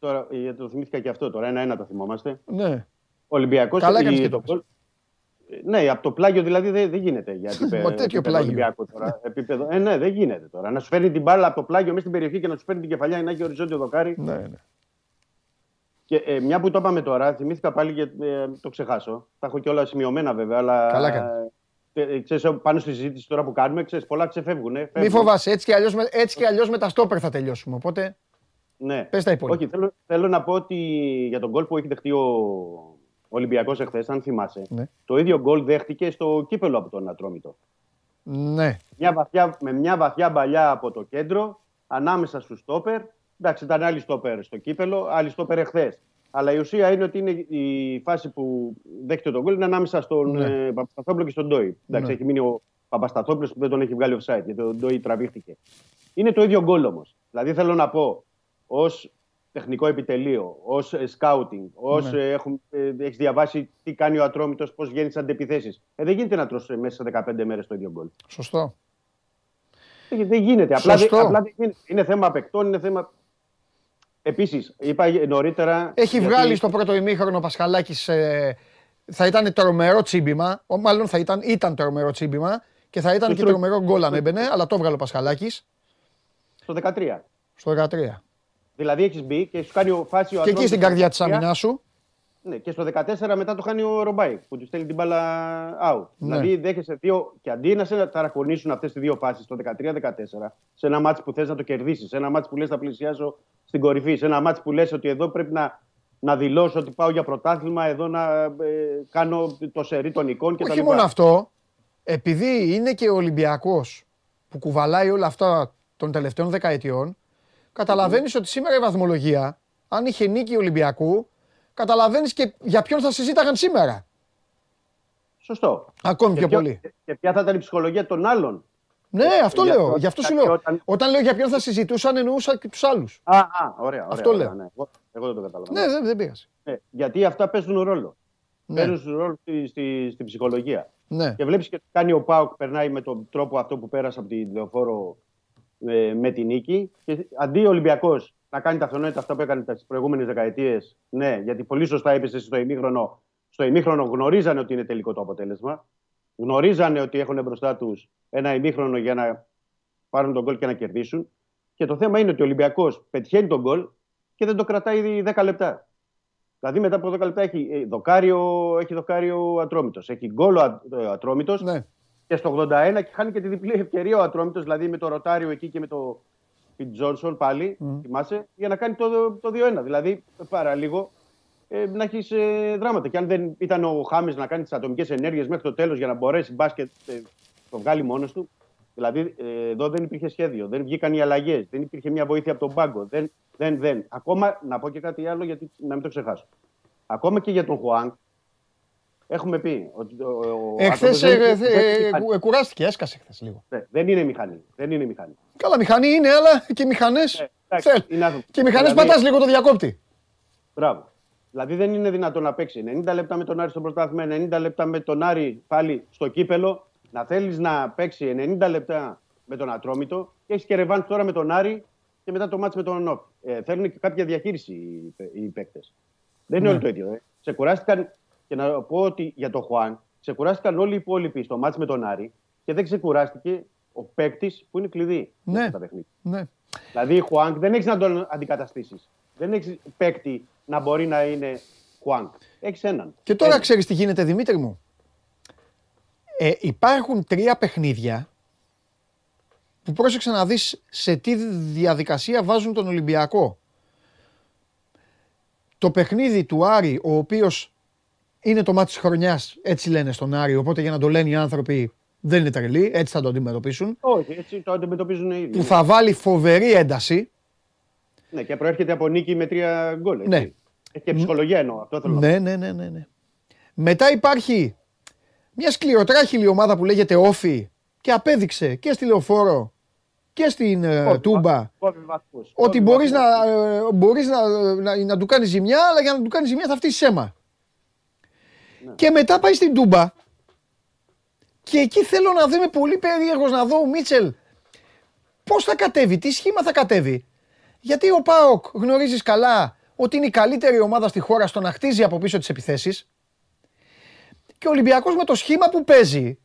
Κάτι άλλο. Τώρα, ε, γιατί το θυμήθηκα και αυτό τώρα. Ένα-ένα το θυμόμαστε. ναι. Ο Ολυμπιακός. Καλά έκανες και το πες. Ναι, από το πλάγιο δηλαδή δεν, δεν γίνεται. Για επίπεδο, Μα τέτοιο επίπεδο πλάγιο. Ολυμπιακό τώρα. επίπεδο, ε, ναι, δεν γίνεται τώρα. Να σου φέρνει την μπάλα από το πλάγιο μέσα στην περιοχή και να σου φέρνει την κεφαλιά να έχει οριζόντιο δοκάρι. ναι, ναι. Και ε, μια που το είπαμε τώρα, θυμήθηκα πάλι και ε, το ξεχάσω. Τα έχω και όλα σημειωμένα βέβαια. Αλλά, Καλά κάνεις. ε, ε, ξέρεις, πάνω στη συζήτηση τώρα που κάνουμε, ξέρεις, πολλά ξεφεύγουν. Ε, Μη φεύγουν. φοβάσαι, έτσι και, αλλιώς, με- έτσι και αλλιώς με τα στόπερ θα τελειώσουμε. Οπότε Ναι. πες τα υπόλοιπα. Όχι, θέλω, θέλω να πω ότι για τον γκολ που έχει δεχτεί ο Ολυμπιακός εχθές, αν θυμάσαι, Ναι. το ίδιο γκολ δέχτηκε στο κύπελο από τον Ατρόμητο. Ναι, Μια βαθιά, με μια βαθιά μπαλιά από το κέντρο, ανάμεσα στους στόπερ. Εντάξει, ήταν άλλοι στόπερ στο κύπελο, άλλοι στόπερ εχθές. Αλλά η ουσία είναι ότι είναι η φάση που δέχεται τον γκολ είναι ανάμεσα στον Ναι. ε, Παπασταθόπουλο και στον Ντόι. Εντάξει, Ναι. έχει μείνει ο Παπασταθόπουλος που δεν τον έχει βγάλει offside, γιατί ο Ντόι τραβήχτηκε. Είναι το ίδιο γκολ όμως. Δηλαδή θέλω να πω, ως τεχνικό επιτελείο, ως σκάουτινγκ, ως Ναι. ε, έχεις διαβάσει τι κάνει ο Ατρόμητος, πώς βγαίνει σε αντεπιθέσει. Ε, δεν γίνεται να τρώσει μέσα σε 15 μέρες το ίδιο γκολ. σωστό. Δεν δεν γίνεται. Απλά, δεν- Σωστό. απλά δεν γίνεται. Είναι θέμα παικτών, είναι θέμα. Επίσης, είπα νωρίτερα. Έχει γιατί- βγάλει στο πρώτο ημίχρονο ο Πασχαλάκης, ε, θα ήταν τρομερό τσίμπημα, ο, μάλλον θα ήταν, ήταν τρομερό τσίμπημα και θα ήταν Στο και τρο- τρομερό γκολ αν έμπαινε, αλλά το έβγαλε ο Πασχαλάκης Στο 13. στο 13. Δηλαδή έχεις μπει και σου κάνει ο φάση ο Και εκεί Ατρόμητος στην καρδιά της στο 13, αμυνάς σου, Ναι, και στο 14 μετά το χάνει ο Ρομπάι που του στέλνει την μπάλα out. Ναι. Δηλαδή δέχεσαι δύο. Και αντί να σε ταρακονίσουν αυτές τις δύο φάσεις το 13-14, σε ένα μάτσο που θες να το κερδίσεις, σε ένα μάτσο που λες θα πλησιάσω στην κορυφή, σε ένα μάτσο που λες ότι εδώ πρέπει να, να δηλώσω ότι πάω για πρωτάθλημα, εδώ να ε, κάνω το σερί των εικόν κτλ. όχι μόνο αυτό, επειδή είναι και ο Ολυμπιακός που κουβαλάει όλα αυτά των τελευταίων δεκαετιών, καταλαβαίνεις ότι σήμερα η βαθμολογία, αν είχε νίκη Ολυμπιακού, καταλαβαίνεις και για ποιον θα συζήταγαν σήμερα. Σωστό. Ακόμη Και πιο ποιο- πολύ. Και ποια θα ήταν η ψυχολογία των άλλων. Ναι, αυτό για λέω. το- Γι' αυτό σου γιατί λέω. όταν- Όταν λέω για ποιον θα συζητούσαν, εννοούσα και τους άλλους. Α, α ωραία, ωραία. Αυτό ωραία, λέω. Ναι. Εγώ, εγώ δεν το καταλαβαίνω. Ναι, δεν, δεν πειράζει. Ναι, γιατί αυτά παίζουν ρόλο. Ναι. Παίζουν ρόλο στη, στη, στην ψυχολογία. Ναι. Και βλέπεις και τι κάνει ο Πάουκ, περνάει με τον τρόπο αυτό που πέρασε από την λεωφόρο ε, με την νίκη. Και αντί ο Ολυμπιακός να κάνει τα αυτονόητα αυτά που έκανε τις προηγούμενες δεκαετίες, ναι, γιατί πολύ σωστά είπες εσύ στο ημίχρονο. Στο ημίχρονο γνωρίζανε ότι είναι τελικό το αποτέλεσμα. Γνωρίζανε ότι έχουν μπροστά τους ένα ημίχρονο για να πάρουν τον γκολ και να κερδίσουν. Και το θέμα είναι ότι ο Ολυμπιακός πετυχαίνει τον γκολ και δεν το κρατάει ήδη 10 λεπτά. Δηλαδή μετά από 10 λεπτά έχει ε, δοκάριο, έχει δοκάριο ο Ατρόμητος. Έχει γκολ ο Α- ο Ατρόμητος ναι. Και στο 81 και χάνει και τη διπλή ευκαιρία ο Ατρόμητος, δηλαδή με το Ροτάριο εκεί και με το Πιτ Τζόνσον πάλι, θυμάσαι, για να κάνει το, το 2-1. Δηλαδή παραλίγο ε, να έχεις ε, δράματα. Και αν δεν ήταν ο Χάμε να κάνει τις ατομικές ενέργειες μέχρι το τέλος για να μπορέσει μπάσκετ ε, το βγάλει μόνος του. Δηλαδή, ε, εδώ δεν υπήρχε σχέδιο, δεν βγήκαν οι αλλαγές, δεν υπήρχε μια βοήθεια από τον πάγκο. Δεν, δεν, δεν. Ακόμα, να πω και κάτι άλλο, γιατί να μην το ξεχάσω. Ακόμα και για τον Χουάνκ, έχουμε πει ότι. ο- ο Εχθές άνθρωπος δεν- δεν είναι μηχανή. ε, κουράστηκε, έσκασε χθες λίγο. Ναι, Δεν είναι μηχανή. Δεν είναι μηχανή. Καλά, μηχανή είναι, αλλά και μηχανές. εντάξει, είναι άνθρωπο. Και μηχανές Δηλαδή- πατάς λίγο το διακόπτη. Μπράβο. Δηλαδή δεν είναι δυνατόν να παίξει 90 λεπτά με τον Άρη στο πρωτάθλημα, 90 λεπτά με τον Άρη πάλι στο κύπελο, να θέλεις να παίξει 90 λεπτά με τον Ατρόμητο και έχεις και ρεβάν τώρα με τον Άρη και μετά το μάτς με τον Νόφ. Ε, θέλουν και κάποια διαχείριση οι, παί- οι παίκτες. Δεν είναι Ναι. όλοι το ίδιο. Ε. Ξεκουράστηκαν και να πω ότι για τον Χουάν, ξεκουράστηκαν όλοι οι υπόλοιποι στο μάτς με τον Άρη και δεν ξεκουράστηκε ο παίκτης που είναι κλειδί Ναι. για αυτά τα παιχνίδια. Ναι. Δηλαδή, Χουάνκ δεν έχεις να τον αντικαταστήσεις. Δεν έχεις παίκτη να μπορεί να είναι Χουάνκ. Έχεις έναν. Και τώρα Έναν. ξέρεις τι γίνεται, Δημήτρη μου. Ε, υπάρχουν τρία παιχνίδια που πρόσεξε να δεις σε τι διαδικασία βάζουν τον Ολυμπιακό. Το παιχνίδι του Άρη, ο οποίος είναι το μάτι της χρονιάς, έτσι λένε στον Άρη, οπότε για να το λένε οι άνθρωποι δεν είναι τρελοί, έτσι θα το αντιμετωπίσουν, Όχι, έτσι το αντιμετωπίζουν οι ίδιοι. που θα βάλει φοβερή ένταση. Ναι, και προέρχεται από νίκη με τρία γκολ. έτσι. Ναι. Έχει και ψυχολογία εννοώ. Αυτό θέλω να πω. Ναι, ναι, ναι, ναι, ναι. Μετά υπάρχει μια σκληροτράχηλη ομάδα που λέγεται Όφη και απέδειξε και στη Λεωφόρο και στην ε, Κόβει Τούμπα βα- κόβει βαθμούς. ότι Κόβει μπορείς, βαθμούς. να, ε, μπορείς να, να, να του κάνεις ζημιά, αλλά για να του κάνεις ζημιά θα φτύσεις αίμα. Ναι. Και μετά πάει στην Τούμπα και εκεί θέλω να δω, είμαι πολύ περίεργος να δω ο Μίτσελ πώς θα κατέβει, τι σχήμα θα κατέβει. Γιατί ο ΠΑΟΚ γνωρίζεις καλά ότι είναι η καλύτερη ομάδα στη χώρα στο να χτίζει από πίσω τις επιθέσεις και ο Ολυμπιακός με το σχήμα που παίζει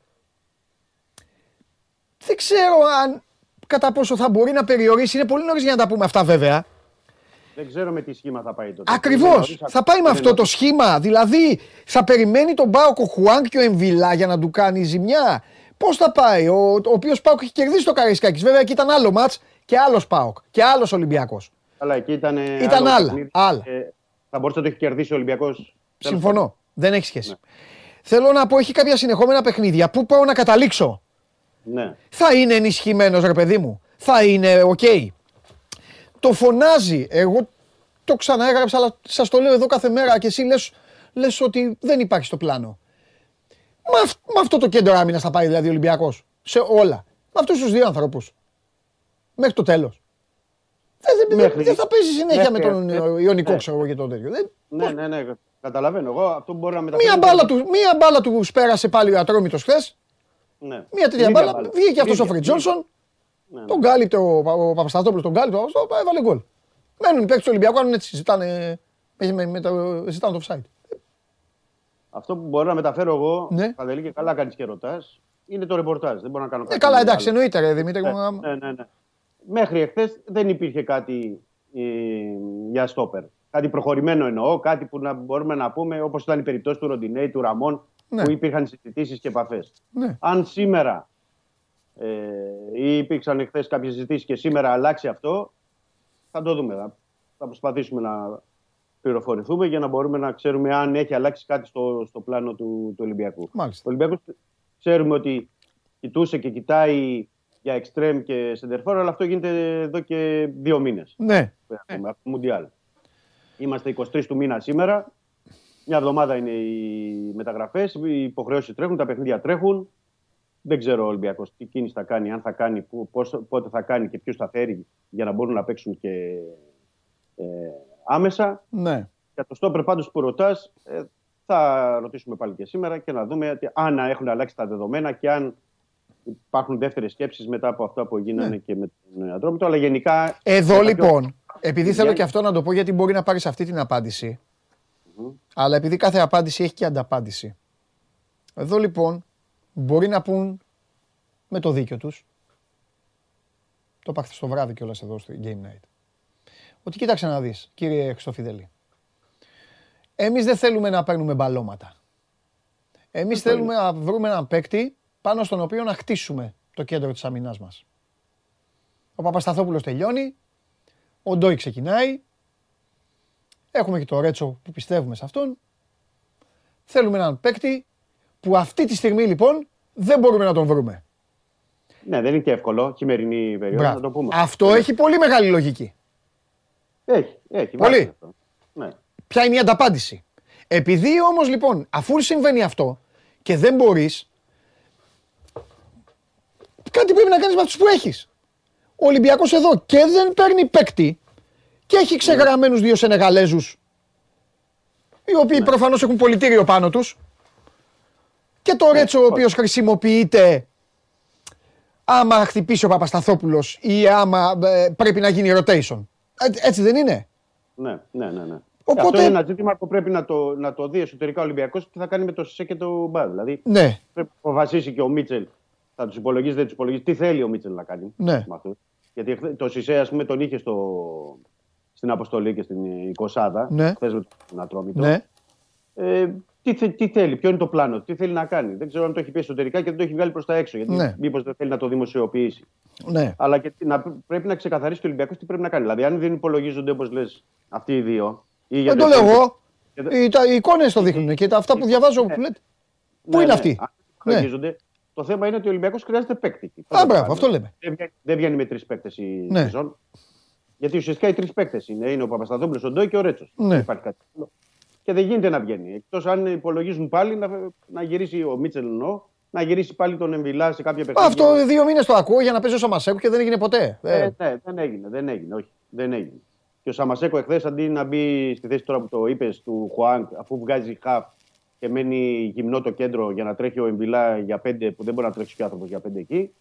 δεν ξέρω αν κατά πόσο θα μπορεί να περιορίσει. Είναι πολύ νωρίς για να τα πούμε αυτά βέβαια. Δεν ξέρω με τι σχήμα θα πάει τότε. Ακριβώς. Είναι νωρίς Θα πάει με είναι αυτό το νωρίς. σχήμα. Δηλαδή θα περιμένει τον Πάοκ ο Χουάνκ και ο Εμβιλά για να του κάνει ζημιά. Πώς θα πάει, ο, ο οποίος Πάοκ έχει κερδίσει το Καραϊσκάκης. Βέβαια εκεί ήταν άλλο ματ και άλλος Πάοκ και άλλος Ολυμπιακός. Αλλά εκεί ήταν. Ήταν άλλα, παιχνίδι. άλλα. Ε, θα μπορούσε να το έχει κερδίσει ο Ολυμπιακός. Συμφωνώ. Δεν έχει σχέση. Ναι. Θέλω να πω, έχει κάποια συνεχόμενα παιχνίδια. Πού πάω να καταλήξω; Ναι. Θα είναι ενισχυμένος, ρε παιδί μου. Θα είναι οκ. Το φωνάζει. Εγώ το ξαναέγραψα, αλλά σας το λέω εδώ κάθε μέρα και εσύ λες, λες ότι δεν υπάρχει στο πλάνο. Με, αυ- με αυτό το κέντρο άμυνας θα πάει δηλαδή ο Ολυμπιακός; Σε όλα. Με αυτούς τους δύο ανθρώπους. Μέχρι το τέλος. Δεν, δεν, δεν- Μέχρι- δεν θα παίζει συνέχεια με μέχρι- τον ε, Ιωνικό, ναι. ξέρω εγώ και το τέτοιο. Δεν- Ναι, ναι, ναι. Καταλαβαίνω. Εγώ αυτό που μπορώ να μεταφέρω. Μία μπάλα, του, μία μπάλα τους σπέρασε πάλι ο Ατρόμητος χθες. Ναι. Μία τέτοια Ίδια μπάλα. μπάλα. Βγήκε αυτός ο Ίδια, Φριτ ίδια. Τζόνσον. Ναι, ναι. Τον κάλυπτε ο, Πα- ο Παπασταθόπουλος, τον κάλυπτε, ο Παπασταθόπουλος, έβαλε γκολ. Μένουν οι παίκτες του Ολυμπιακού, αν έτσι ζητάνε, με, με, με το, ζητάνε το offside. Αυτό που μπορώ να μεταφέρω εγώ, Ναι. Παντελή, και καλά κάνεις και ρωτάς, είναι το ρεπορτάζ. Δεν μπορώ να κάνω Ε, κάτι. καλά, άλλο. εντάξει, εννοείται, ρε Δημήτρη. Ναι, μου, άμα- ναι, ναι, ναι. Μέχρι εχθές δεν υπήρχε κάτι ε, για στόπερ. Κάτι προχωρημένο εννοώ, κάτι που να μπορούμε να πούμε όπως ήταν η περιπτώση του Ροντινέη, του Ραμόν, Ναι. που υπήρχαν συζητήσεις και επαφές. Ναι. Αν σήμερα ε, ή υπήρξαν εχθές κάποιες συζητήσει και σήμερα αλλάξει αυτό, θα το δούμε. Θα, θα προσπαθήσουμε να πληροφορηθούμε για να μπορούμε να ξέρουμε αν έχει αλλάξει κάτι στο, στο πλάνο του, του Ολυμπιακού. Μάλιστα. Ο Ολυμπιακός ξέρουμε ότι κοιτούσε και κοιτάει για εξτρέμ και σεντερφόρ, αλλά αυτό γίνεται εδώ και δύο μήνες. Ναι. Από το Μουντιάλ. Είμαστε 23 του μήνα σήμερα. Μια εβδομάδα είναι οι μεταγραφές, οι υποχρεώσεις τρέχουν, τα παιχνίδια τρέχουν. Δεν ξέρω ο Ολυμπιακός τι κίνηση θα κάνει, αν θα κάνει, πού- πώς, πότε θα κάνει και ποιου θα φέρει για να μπορούν να παίξουν και ε, άμεσα. Ναι. Για το στόπερ πάντως που ρωτάς, θα ρωτήσουμε πάλι και σήμερα και να δούμε ότι αν έχουν αλλάξει τα δεδομένα και αν υπάρχουν δεύτερες σκέψεις μετά από αυτά που γίνανε Ναι. και με τον Αντρόμητο. Αλλά γενικά. Εδώ για τα λοιπόν, επειδή θέλω Για- και αυτό να το πω, γιατί μπορεί να πάρεις αυτή την απάντηση, αλλά επειδή κάθε απάντηση έχει και ανταπάντηση. Εδώ λοιπόν μπορεί να πούν με το δίκιο τους, το είπα χθες το βράδυ κιόλας εδώ στο Game Night, ότι κοίταξε να δεις, κύριε Χριστοφιδέλη, εμείς δεν θέλουμε να παίρνουμε μπαλώματα. Εμείς θέλουμε να βρούμε έναν παίκτη πάνω στον οποίο να χτίσουμε το κέντρο της αμυνάς μας. Ο Παπασταθόπουλος τελειώνει, ο Ντόι ξεκινάει, Έχουμε και το Ρέτσο που πιστεύουμε σε αυτόν. Θέλουμε έναν παίκτη που αυτή τη στιγμή λοιπόν δεν μπορούμε να τον βρούμε. Ναι, δεν είναι και εύκολο. Χειμερινή περίοδος, Μπράβο. να το πούμε. Αυτό έχει πολύ μεγάλη λογική. Έχει, έχει. Πολύ. βάζει αυτό. Ναι. Ποια είναι η ανταπάντηση. Επειδή όμως λοιπόν, αφού συμβαίνει αυτό και δεν μπορείς, κάτι πρέπει να κάνεις με αυτούς που έχεις. Ο Ολυμπιακός εδώ και δεν παίρνει παίκτη και έχει ξεγραμμένους δύο Σενεγαλέζους οι οποίοι προφανώς έχουν πολιτήριο πάνω τους και το Ρέτσο ο οποίος χρησιμοποιείται άμα χτυπήσει ο Παπασταθόπουλος ή άμα ε, πρέπει να γίνει rotation. Ε, Έτσι δεν είναι; Ναι, ναι, ναι. ναι. Οπότε- Αυτό είναι ένα ζήτημα που πρέπει να το, να το δει εσωτερικά ο Ολυμπιακός τι θα κάνει με το ΣΕ και το Μπαρ. Δηλαδή Ναι, πρέπει να αποφασίσει και ο Μίτσελ. Θα τους υπολογίσει, δεν τους υπολογίσει. Τι θέλει ο Μίτσελ να κάνει Ναι. με αυτούς. Γιατί χθε- το Σισε, ας πούμε, τον είχε στο, στην αποστολή και στην Οικοσάδα. Ναι. Χθες με τον Ατρόμητο. ναι. Ε, τι, θε- τι θέλει, ποιο είναι το πλάνο, τι θέλει να κάνει. Δεν ξέρω αν το έχει πει εσωτερικά και δεν το έχει βγάλει προς τα έξω. Γιατί Ναι. μήπως δεν θέλει να το δημοσιοποιήσει. ναι. Αλλά και να, πρέπει να ξεκαθαρίσει και ο Ολυμπιακός τι πρέπει να κάνει. Δηλαδή, αν δεν υπολογίζονται όπως λες αυτοί οι δύο. Ή Δεν το γιατί- λέω εγώ. και δεν- Οι, τα, οι εικόνες το δείχνουν και τα, αυτά που διαβάζω που λέτε. Πού Ναι, είναι ναι. αυτοί; Αν Ναι. υπολογίζονται, Το θέμα είναι ότι ο Ολυμπιακός χρειάζεται παίκτη. Α, μπράβο, αυτό λέμε. Δεν βγαίνει, δεν βγαίνει με τρεις παίκτες η Ναι. σεζόν. Γιατί ουσιαστικά οι τρεις παίκτες είναι. Είναι ο Παπασταθόπουλος, ο Ντόι και ο Ρέτσος. Ναι. Δεν υπάρχει κάτι άλλο. Και δεν γίνεται να βγαίνει. Εκτός αν υπολογίζουν πάλι να, να γυρίσει ο Μίτσελ εννοώ, να γυρίσει πάλι τον Εμβιλά σε κάποια παιχνίδια. Αυτό δύο μήνες το ακούω για να παίζει ο Σαμασέκου και δεν έγινε ποτέ. Ε, Ε, ναι, δεν έγινε, δεν έγινε, όχι, δεν έγινε. Και ο Σαμασέκο εχθές αντί να μπει στη θέση τώρα που το είπες του Χουάνκ, αφού βγάζει χαφ και μένει γυμνό το κέντρο για να τρέχει ο Εμβιλά για πέντε, που δεν μπορεί να τρέξει και ο άνθρωπος για πέντε εκεί.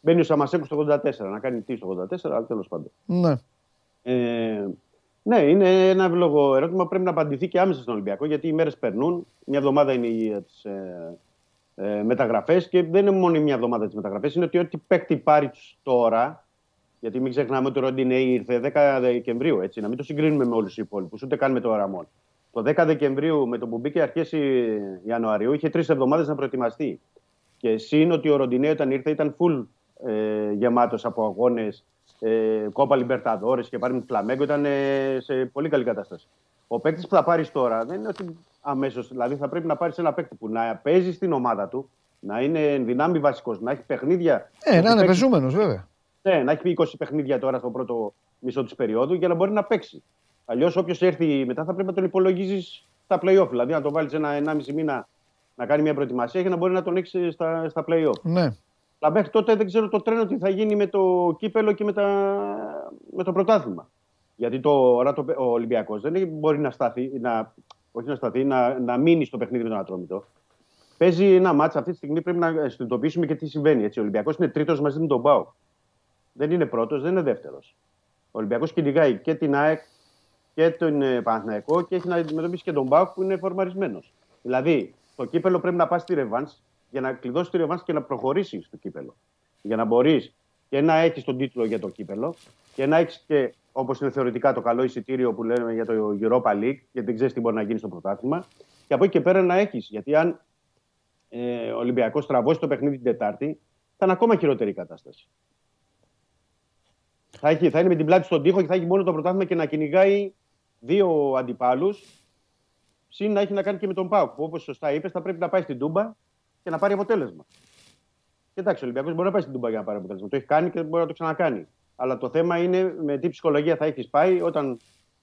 Μπαίνει ο Σαμασέκο στο 84, να κάνει τι στο 84, αλλά τέλος πάντων. ναι. Ε, ναι, είναι ένα εύλογο ερώτημα που πρέπει να απαντηθεί και άμεσα στον Ολυμπιακό, γιατί οι μέρες περνούν. Μια εβδομάδα είναι για τις ε, ε, μεταγραφές και δεν είναι μόνο η μια εβδομάδα τις μεταγραφές. Είναι ότι ό,τι παίκτη πάρει τώρα, γιατί μην ξεχνάμε ότι ο Ροντινέη ήρθε 10 Δεκεμβρίου, έτσι, να μην το συγκρίνουμε με όλους τους υπόλοιπους, ούτε καν με τον Ραμόν. Το 10 Δεκεμβρίου με το που μπήκε αρχές Ιανουαρίου είχε τρεις εβδομάδες να προετοιμαστεί. Και σύν ότι ο Ροντινέη όταν ήρθε ήταν full ε, γεμάτος από αγώνες, ε, κόπα Λιμπερταδόρε και πάρει με Φλαμέγκο, ήταν ε, σε πολύ καλή κατάσταση. Ο παίκτης που θα πάρεις τώρα δεν είναι ότι αμέσως. Δηλαδή θα πρέπει να πάρεις ένα παίκτη που να παίζει στην ομάδα του, να είναι εν δυνάμει βασικός, να έχει παιχνίδια. Ε, να είναι παίξει- πεζούμενος βέβαια. ναι, να έχει 20 παιχνίδια τώρα στο πρώτο μισό της περίοδου για να μπορεί να παίξει. Αλλιώς, όποιος έρθει μετά θα πρέπει να τον υπολογίζεις στα playoff. Δηλαδή, να τον βάλεις ένα 1,5 μήνα να κάνει μια προετοιμασία για να μπορεί να τον έχεις στα, στα playoff. Ναι. Αλλά μέχρι τότε δεν ξέρω το τρένο τι θα γίνει με το κύπελο και με, τα, με το πρωτάθλημα. Γιατί τώρα το, ο Ολυμπιακός δεν έχει- μπορεί να σταθεί, να, όχι να σταθεί, να, να μείνει στο παιχνίδι με τον Ατρόμητο. Παίζει ένα μάτσα αυτή τη στιγμή πρέπει να συνειδητοποιήσουμε και τι συμβαίνει. Έτσι. Ο Ολυμπιακός είναι τρίτος μαζί με τον Μπάου. Δεν είναι πρώτος, δεν είναι δεύτερος. Ο Ολυμπιακός κυνηγάει και την ΑΕΚ και τον ε, Παναθηναϊκό και έχει να αντιμετωπίσει και τον Μπάουκ που είναι φορμαρισμένος. Δηλαδή, το κύπελο πρέπει να πας στη ρεβάν για να κλειδώσει τη ρεβάν και να προχωρήσεις στο κύπελο. Για να μπορείς και να έχεις τον τίτλο για το κύπελο και να έχεις και όπως είναι θεωρητικά το καλό εισιτήριο που λέμε για το Europa League, γιατί δεν ξέρεις τι μπορεί να γίνει στο πρωτάθλημα. Και από εκεί και πέρα να έχεις. Γιατί αν ε, ο Ολυμπιακός τραβώσει το παιχνίδι την Τετάρτη, θα είναι ακόμα χειρότερη η κατάσταση. Θα, έχει, θα είναι με την πλάτη στον τοίχο και θα έχει μόνο το πρωτάθλημα και να κυνηγάει δύο αντιπάλους. Συν να έχει να κάνει και με τον Πάουκ, που όπως σωστά είπες, θα πρέπει να πάει στην Τούμπα και να πάρει αποτέλεσμα. Και εντάξει, ο Ολυμπιακός μπορεί να πάει στην Τούμπα για να πάρει αποτέλεσμα. Το έχει κάνει και μπορεί να το ξανακάνει. Αλλά το θέμα είναι με τι ψυχολογία θα έχεις πάει όταν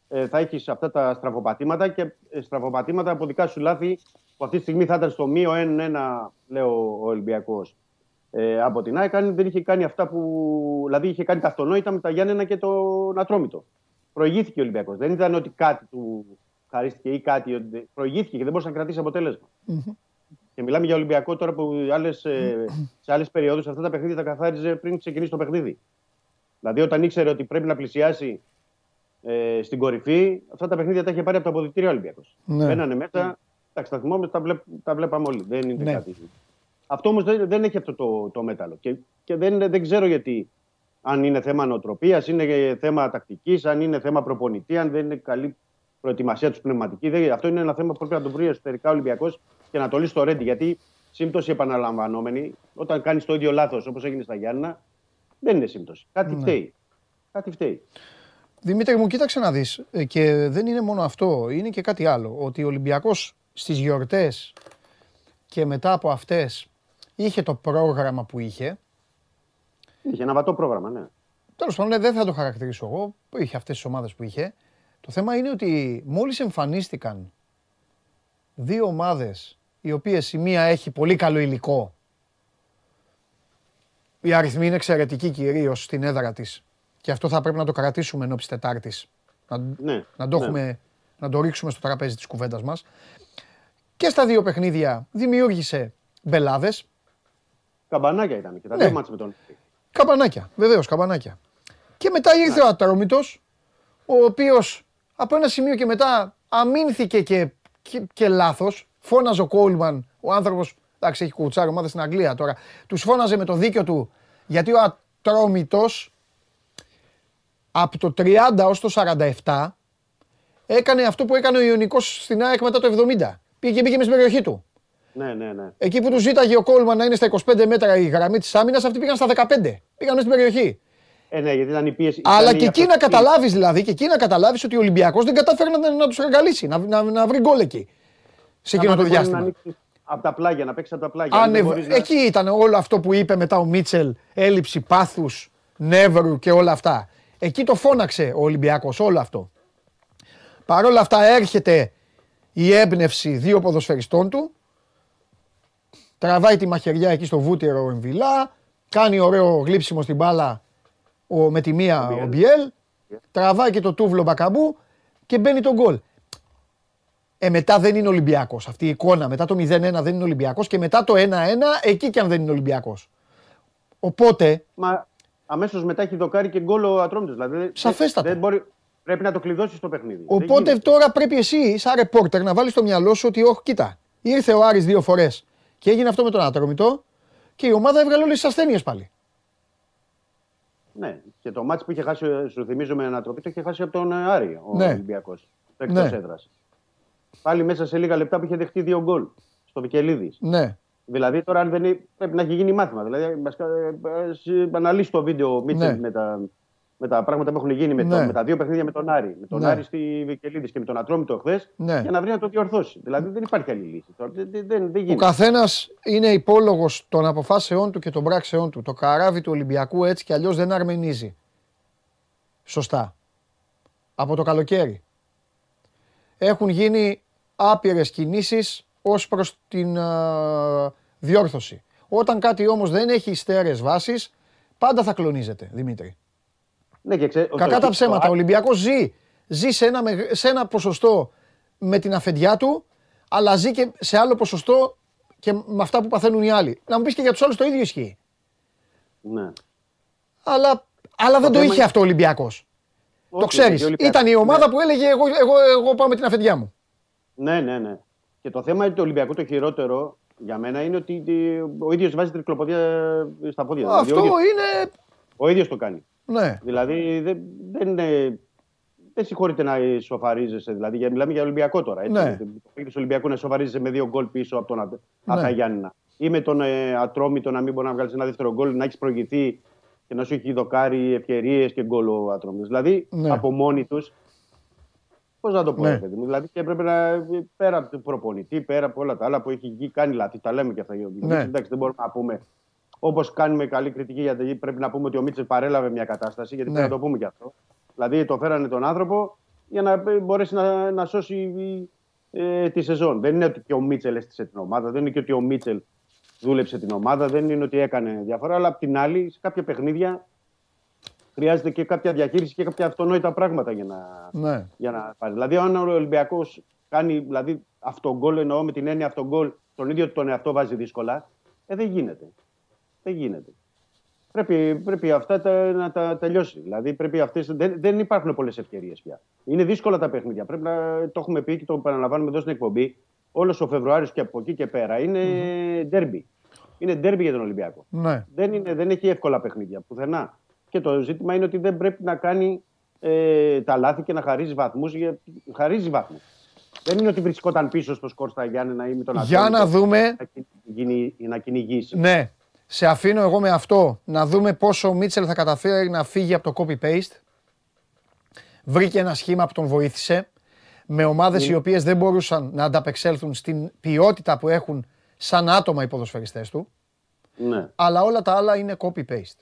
ε, θα έχεις αυτά τα στραβοπατήματα και ε, στραβοπατήματα από δικά σου λάθη που αυτή τη στιγμή θα ήταν στο μείον ένα, λέω ο Ολυμπιακός. Ε, από την ΑΕΚ αν δεν είχε κάνει αυτά που. Δηλαδή είχε κάνει τα αυτονόητα με τα Γιάννενα και τον Ατρόμητο. Προηγήθηκε ο Ολυμπιακός. Δεν ήταν ότι κάτι του χαρίστηκε ή κάτι. ότι- Προηγήθηκε και δεν μπορούσε να κρατήσει αποτέλεσμα. Και μιλάμε για Ολυμπιακό τώρα που άλλες, ε, σε άλλες περιόδους αυτά τα παιχνίδια τα καθάριζε πριν ξεκινήσει το παιχνίδι. Δηλαδή, όταν ήξερε ότι πρέπει να πλησιάσει ε, στην κορυφή, αυτά τα παιχνίδια τα είχε πάρει από το αποδητήριο Ολυμπιακός. Ναι. Μπαίνανε μέσα, εντάξει, τα θυμόμαστε, τα, βλέπ, τα βλέπαμε όλοι. Δεν είναι Ναι. κάτι. Αυτό όμως δεν, δεν έχει αυτό το, το μέταλλο. Και, και δεν, δεν ξέρω γιατί. Αν είναι θέμα νοοτροπίας, είναι θέμα τακτικής, αν είναι θέμα προπονητή, αν δεν είναι καλή προετοιμασία τους πνευματική. Δεν, αυτό είναι ένα θέμα που πρέπει να το βρει εσωτερικά ο Ολυμπιακός και να το λύσει στο ρέντι. Γιατί σύμπτωση επαναλαμβανόμενη, όταν κάνεις το ίδιο λάθος όπως έγινε στα Γιάννα, δεν είναι σύμπτωση. Κάτι Ναι. φταίει. Κάτι φταίει. Δημήτρη μου, κοίταξε να δεις. ε, Και δεν είναι μόνο αυτό, είναι και κάτι άλλο. Ότι ο Ολυμπιακός στις γιορτές και μετά από αυτές είχε το πρόγραμμα που είχε. Είχε ένα βατό πρόγραμμα, ναι. Τέλος πάντων, ναι, δεν θα το χαρακτηρίσω εγώ. Είχε αυτές τις ομάδες που είχε. Το θέμα είναι ότι μόλις εμφανίστηκαν δύο ομάδες οι οποίες η μία έχει πολύ καλό υλικό. Οι αριθμοί είναι εξαιρετικοί κυρίως στην έδρα της. Και αυτό θα πρέπει να το κρατήσουμε εν ώψη Τετάρτης. Να, ναι. να, το ναι. έχουμε, να το ρίξουμε στο τραπέζι της κουβέντας μας. Και στα δύο παιχνίδια δημιούργησε μπελάδες. Καμπανάκια ήταν και τα Ναι. δύο μάτς με τον. Καμπανάκια, βεβαίως καμπανάκια. Και μετά ήρθε ο Ατρόμητος, ο οποίος από ένα σημείο και μετά αμήνθηκε και, και, και λάθος. Φώναζε ο Κόλμαν, ο άνθρωπος, εντάξει έχει κουτσάρει ομάδα στην Αγγλία τώρα, τους φώναζε με το δίκιο του, γιατί ο Ατρόμητος από το 30 ως το 47 έκανε αυτό που έκανε ο Ιωνικός στην ΑΕΚ μετά το 70. Πήγε και μπήκε μες στην περιοχή του. Ναι, ναι, ναι. Εκεί που τους ζήταγε ο Κόλμαν να είναι στα 25 μέτρα η γραμμή της άμυνας, αυτοί πήγαν στα 15. Πήγαν μέσα στην περιοχή. Ε, ναι, γιατί ήταν η πίεση. Αλλά ήταν και η εκεί να αυτοκτονία. καταλάβεις δηλαδή, και εκεί να καταλάβεις ότι ο Ολυμπιακός δεν κατάφερε να, να τους εργαλίσει, να, να, να βρει γκολ εκεί. Σε εκείνο Άμα το δεν μπορεί Να διάστημα. ανοίξεις από τα πλάγια, να παίξεις από τα πλάγια. αν δεν Ανεβ... μπορείς να- Εκεί ήταν όλο αυτό που είπε μετά ο Μίτσελ, έλλειψη πάθους, νεύρου και όλα αυτά. Εκεί το φώναξε ο Ολυμπιακός, όλο αυτό. Παρ' όλα αυτά έρχεται η έμπνευση δύο ποδοσφαιριστών του. Τραβάει τη μαχαιριά εκεί στο βούτυρο ο Εμβιλά. Κάνει ωραίο γλύψιμο στην μπάλα ο, με τη μία ο Μπιέλ. Τραβάει και το τούβλο Μπακαμπού και μπαίνει το γκολ. Ε, μετά δεν είναι Ολυμπιακός. Αυτή η εικόνα μετά το 0-1 δεν είναι Ολυμπιακός και μετά το 1-1 εκεί κι αν δεν είναι Ολυμπιακός. Οπότε Μα αμέσως μετά έχει δοκάρει και γκολ ο Ατρόμητος. Δηλαδή, δεν- Σαφέστατα. Δεν μπορεί, πρέπει να το κλειδώσεις το παιχνίδι. Δεν Οπότε γίνεται. τώρα πρέπει εσύ, σαν ρεπόρτερ, να βάλεις στο μυαλό σου ότι, όχι, κοίτα, ήρθε ο Άρης δύο φορές και έγινε αυτό με τον Ατρόμητο και η ομάδα έβγαλε όλες τις ασθένειες πάλι. Ναι, και το μάτι που είχε χάσει, σου θυμίζω με ανατροπή, το είχε χάσει από τον ε, Άρη ο Ναι. Ολυμπιακός. Εκτός Ναι. έδρας. Πάλι μέσα σε λίγα λεπτά που είχε δεχτεί δύο γκολ στο Βικελίδης. Ναι. Δηλαδή τώρα αν δεν είναι, πρέπει να έχει γίνει μάθημα. Δηλαδή μας κα- ε, ε, αναλύσει το βίντεο ο Μίτσελ Ναι. με, τα, με τα πράγματα που έχουν γίνει με, το- Ναι. με τα δύο παιχνίδια με τον Άρη. Με τον Ναι. Άρη στη Βικελίδης και με τον Ατρόμητο χθες Ναι. για να βρει να το διορθώσει. Δηλαδή δεν υπάρχει άλλη λύση. Τώρα, δεν, δεν, δεν, δεν Ο γίνεται. καθένας είναι υπόλογος των αποφάσεών του και των πράξεών του. Το καράβι του Ολυμπιακού έτσι κι αλλιώς δεν αρμενίζει. Σωστά. Από το καλοκαίρι. Έχουν γίνει άπειρες κινήσεις ως προς την α, διόρθωση. Όταν κάτι όμως δεν έχει στέρεες βάσεις, πάντα θα κλονίζεται, Δημήτρη. Ναι, και ξέ, Κακά το- τα το- ψέματα. Ο το- Ολυμπιακός ζει, ζει σε, ένα, μεγ- σε ένα ποσοστό με την αφεντιά του, αλλά ζει και σε άλλο ποσοστό και με αυτά που παθαίνουν οι άλλοι. Να μου πεις και για τους άλλους το ίδιο ισχύει. Ναι. Αλλά, αλλά δεν το θέμα είχε είναι- αυτό ο Ολυμπιακός. Το Όχι, ξέρεις. γιατί ο Ολυμπιακός- Ήταν η ομάδα Ναι. που έλεγε εγώ, εγώ, εγώ πάω με την αφεντιά μου. Ναι, ναι, ναι. Και το θέμα είναι το Ολυμπιακό το χειρότερο για μένα είναι ότι τι- ο ίδιος βάζει τρικλοποδία στα πόδια. του. Δηλαδή, αυτό ο ίδιος, είναι... ο ίδιος το κάνει. Ναι. Δηλαδή δεν, δεν, είναι- δεν συγχωρείται να σοφαρίζεσαι. Δηλαδή, για, μιλάμε για Ολυμπιακό τώρα. Έτσι. Ναι. Το παιχνίδι του Ολυμπιακού να σοφαρίζεσαι με δύο γκολ πίσω από τον Ατα- Ναι. Αταγιάννηνα. Ή με τον ε, Ατρόμητο να μην μπορεί να βγάλεις ένα δεύτερο γκολ, να έχεις προηγηθεί και να σου έχει δοκάρει ευκαιρίες και γκολ ο Ατρόμητος. Δηλαδή Ναι. από μόνοι τους. Πώς να το πω, Ναι. ρε παιδί μου. Δηλαδή και έπρεπε να. πέρα από τον προπονητή, πέρα από όλα τα άλλα που έχει γίνει, κάνει λάθη. Τα λέμε και αυτά. Ναι. Εντάξει, δεν μπορούμε να πούμε. Όπως κάνουμε καλή κριτική, γιατί πρέπει να πούμε ότι ο Μίτσελ παρέλαβε μια κατάσταση, γιατί Ναι. πρέπει να το πούμε και αυτό. Δηλαδή το φέρανε τον άνθρωπο για να μπορέσει να, να σώσει ε, τη σεζόν. Δεν είναι ότι και ο Μίτσελ έστησε την ομάδα, δεν είναι και ότι ο Μίτσελ δούλεψε την ομάδα, δεν είναι ότι έκανε διαφορά, αλλά απ' την άλλη, σε κάποια παιχνίδια χρειάζεται και κάποια διαχείριση και κάποια αυτονόητα πράγματα για να, Ναι. για να πάρει. Δηλαδή, αν ο Ολυμπιακός κάνει δηλαδή, αυτογκόλ, εννοώ με την έννοια αυτογκόλ, τον ίδιο τον εαυτό βάζει δύσκολα, ε, δεν γίνεται. Δεν γίνεται. Πρέπει, πρέπει αυτά τα, να τα τελειώσει. Δηλαδή, πρέπει αυτές, δεν, δεν υπάρχουν πολλές ευκαιρίες πια. Είναι δύσκολα τα παιχνίδια. Πρέπει να το έχουμε πει και το επαναλαμβάνουμε εδώ στην εκπομπή. Όλος ο Φεβρουάριος και από εκεί και πέρα είναι ντέρμπι. Είναι ντέρμπι για τον Ολυμπιακό. Ναι. Δεν, είναι, δεν έχει εύκολα παιχνίδια πουθενά. Και το ζήτημα είναι ότι δεν πρέπει να κάνει ε, τα λάθη και να χαρίζει βαθμούς. Χαρίζει βαθμούς. Δεν είναι ότι βρισκόταν πίσω στο σκορ στα Γιάννενα ή με τον Για Ατρόμητο να δούμε να κυνηγεί- να κυνηγήσει. Ναι. Σε αφήνω εγώ με αυτό να δούμε πόσο ο Μίτσελ θα καταφέρει να φύγει από το copy-paste. βρήκε ένα σχήμα που τον βοήθησε με ομάδες οι οποίες δεν μπορούσαν να ανταπεξέλθουν στην ποιότητα που έχουν σαν άτομα οι ποδοσφαιριστές του. Ναι. Αλλά όλα τα άλλα είναι copy-paste.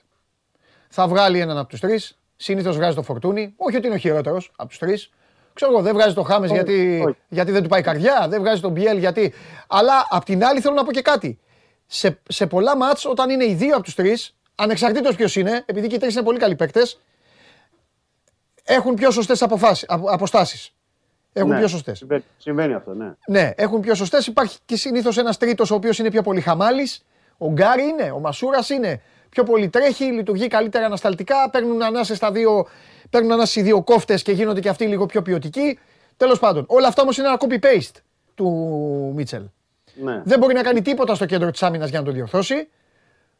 Θα βγάλει έναν από τους τρεις. Συνήθως βγάζει το φορτούνι. Όχι ότι είναι ο χειρότερος από τους τρεις. Ξέρω εγώ, δεν βγάζει το Χάμες γιατί, όχι. γιατί δεν του πάει η καρδιά. Δεν βγάζει τον Μπιέλ γιατί. Αλλά απ' την άλλη θέλω να πω και κάτι. Σε, σε πολλά μάτς όταν είναι οι δύο από τους τρεις, ανεξαρτήτως ποιος είναι, επειδή και οι τρεις είναι πολύ καλοί παίκτες, έχουν πιο σωστές αποφάσεις, απο- αποστάσεις. Έχουν Ναι. πιο σωστές. Συμβαίνει, συμβαίνει αυτό, ναι. Ναι, έχουν πιο σωστές. Υπάρχει και συνήθως ένας τρίτος ο οποίος είναι πιο πολύ χαμάλη. Ο Γκάρι είναι, ο Μασούρας είναι. Πιο πολύ τρέχει, λειτουργεί καλύτερα ανασταλτικά. Παίρνουν ανάσες στα δύο, παίρνουν ανάσες οι δύο κόφτες και γίνονται και αυτοί λίγο πιο ποιοτικοί. Τέλος πάντων, όλα αυτά όμως είναι ένα copy-paste του Μίτσελ. ναι. Δεν μπορεί να κάνει τίποτα στο κέντρο της άμυνας για να το διορθώσει.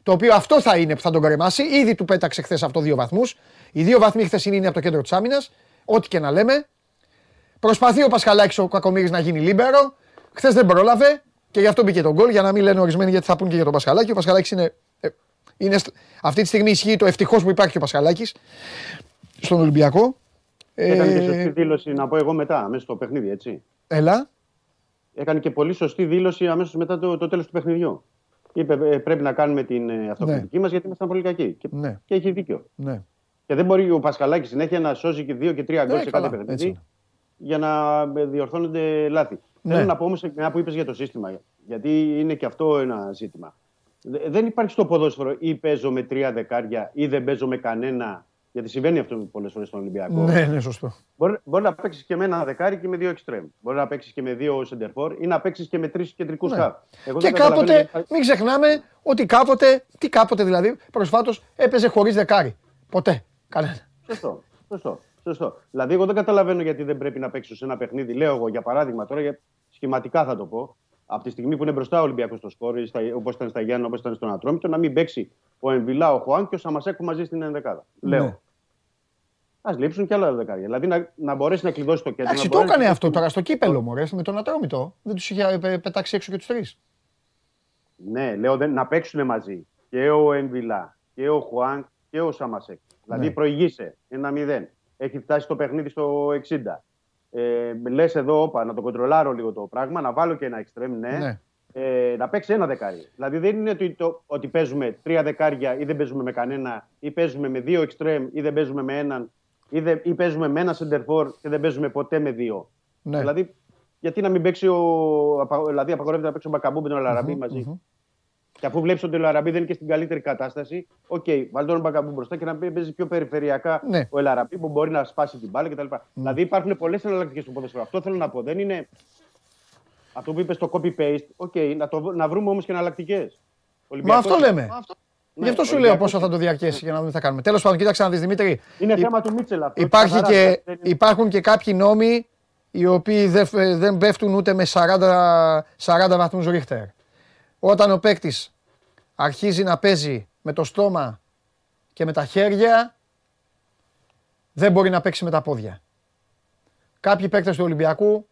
Το οποίο αυτό θα είναι που θα τον κρεμάσει. Ήδη του πέταξε χθες αυτό δύο βαθμούς. Οι δύο βαθμοί χθες είναι από το κέντρο της άμυνας. Ό,τι και να λέμε. Προσπαθεί ο Πασχαλάκης ο Κακομήρη να γίνει λίμπερο. Χθες δεν πρόλαβε και γι' αυτό μπήκε τον γκολ. Για να μην λένε ορισμένοι γιατί θα πούν και για τον Πασχαλάκη. Ο Πασχαλάκης είναι. ε, είναι στ- αυτή τη στιγμή ισχύει το ευτυχώς που υπάρχει και ο Πασχαλάκης στον Ολυμπιακό. Έκανε και Ε, σωστή δήλωση, να πω εγώ μετά, αμέσως στο παιχνίδι, έτσι. έλα. Έκανε και πολύ σωστή δήλωση αμέσως μετά το, το τέλος του παιχνιδιού. Είπε ε, πρέπει να κάνουμε την ε, αυτοκριτική μας γιατί ήμασταν πολύ κακοί. Και, Ναι, και έχει δίκιο. ναι. Και δεν μπορεί ο Πασχαλάκης συνέχεια να σώζει και δύο και τρία γκολ Ναι, σε καλά, κάθε έτσι παιχνίδι είναι. Για να ε, διορθώνονται λάθη. Ναι. Θέλω να πω όμως μια που είπες για το σύστημα, γιατί είναι και αυτό ένα ζήτημα. Δε- Δεν υπάρχει στο ποδόσφαιρο ή παίζω με τρία δεκάρια ή δεν παίζω με κανένα. Γιατί συμβαίνει αυτό πολλές φορές στον Ολυμπιακό. Ναι, ναι, σωστό. Μπορεί, μπορεί να παίξεις και με ένα δεκάρι και με δύο εξτρέμ. Μπορεί να παίξεις και με δύο σεντερφόρ ή να παίξεις και με τρεις κεντρικούς Ναι. χαφ. Εγώ Και δεν καταλαβαίνω κάποτε, γιατί- μην ξεχνάμε ότι κάποτε, τι κάποτε δηλαδή, προσφάτως έπαιζε χωρίς δεκάρι. Ποτέ. Κανένα. Σωστό. Σωστό. Σωστό. Δηλαδή, εγώ δεν καταλαβαίνω γιατί δεν πρέπει να παίξει σε ένα παιχνίδι. Λέω εγώ για παράδειγμα τώρα, για... σχηματικά θα το πω. Από τη στιγμή που είναι μπροστά ο Ολυμπιακός στο σκόρ, όπως ήταν στα Γιάννα, όπως ήταν στον Ατρόμητο, να μην παίξει ο Εμβιλά, ο Χουάν και ο Σαμασέκου μαζί στην ενδεκάδα. Λέω. Ναι. Α λείψουν και άλλα δεκάρια. Δηλαδή να, να μπορέσει να κλειδώσει το κέντρο. Εντάξει, να το μπορέσει- έκανε αυτό τώρα στο κύπελο μου, με τον Ατρόμητο. Δεν τους είχε ε, πε- πετάξει έξω και τους τρεις. Ναι, λέω δεν, να παίξουν μαζί και ο Εμβιλά και ο Χουάνκ και ο Σαμασέκ. Δηλαδή Ναι. προηγείσαι ένα 0. Έχει φτάσει το παιχνίδι στο 60. Ε, Λες εδώ, όπα, να το κοντρολάρω λίγο το πράγμα, να βάλω και ένα εξτρέμ, ναι. Ναι. Ε, να παίξει ένα δεκάρι. Δηλαδή δεν είναι ότι, το, ότι παίζουμε τρία δεκάρια ή δεν παίζουμε με κανένα, ή παίζουμε με δύο εξτρέμ ή δεν παίζουμε με έναν, ή, δεν, ή παίζουμε με ένα σεντερφόρ και δεν παίζουμε ποτέ με δύο. Ναι. Δηλαδή, γιατί να μην παίξει ο. απα- Δηλαδή, απαγορεύεται να παίξει ο Μπακαμπού με τον Ελ Αραμπί μαζί. Και αφού βλέπεις ότι ο Ελ Αραμπί δεν είναι και στην καλύτερη κατάσταση, οκ, βάλει τον Μπακαμπού μπροστά και να παίζει πιο περιφερειακά Ναι. ο Ελ Αραμπί που μπορεί να σπάσει την μπάλα κτλ. Δηλαδή υπάρχουν πολλές εναλλακτικές στο ποδόσφαιρο. Αυτό θέλω να πω. Δεν είναι. Αυτό που είπες στο copy-paste, OK, να, το, να βρούμε όμως και εναλλακτικές. Μα αυτό λέμε. Ναι, Γι' αυτό σου λέω Ολυμπιακός πόσο θα το διαρκέσει για να δούμε τι θα κάνουμε. Τέλος πάντων, κοίταξε να δεις Δημήτρη. Είναι υ- θέμα του Μίτσελ αυτό. Υπάρχει καθαρά, και, δεν είναι- υπάρχουν και κάποιοι νόμοι οι οποίοι δεν, φ- δεν πέφτουν ούτε με 40, 40 βαθμούς Ρίχτερ. Όταν ο παίκτης αρχίζει να παίζει με το στόμα και με τα χέρια, δεν μπορεί να παίξει με τα πόδια. Κάποιοι παίκτες του Ολυμπιακού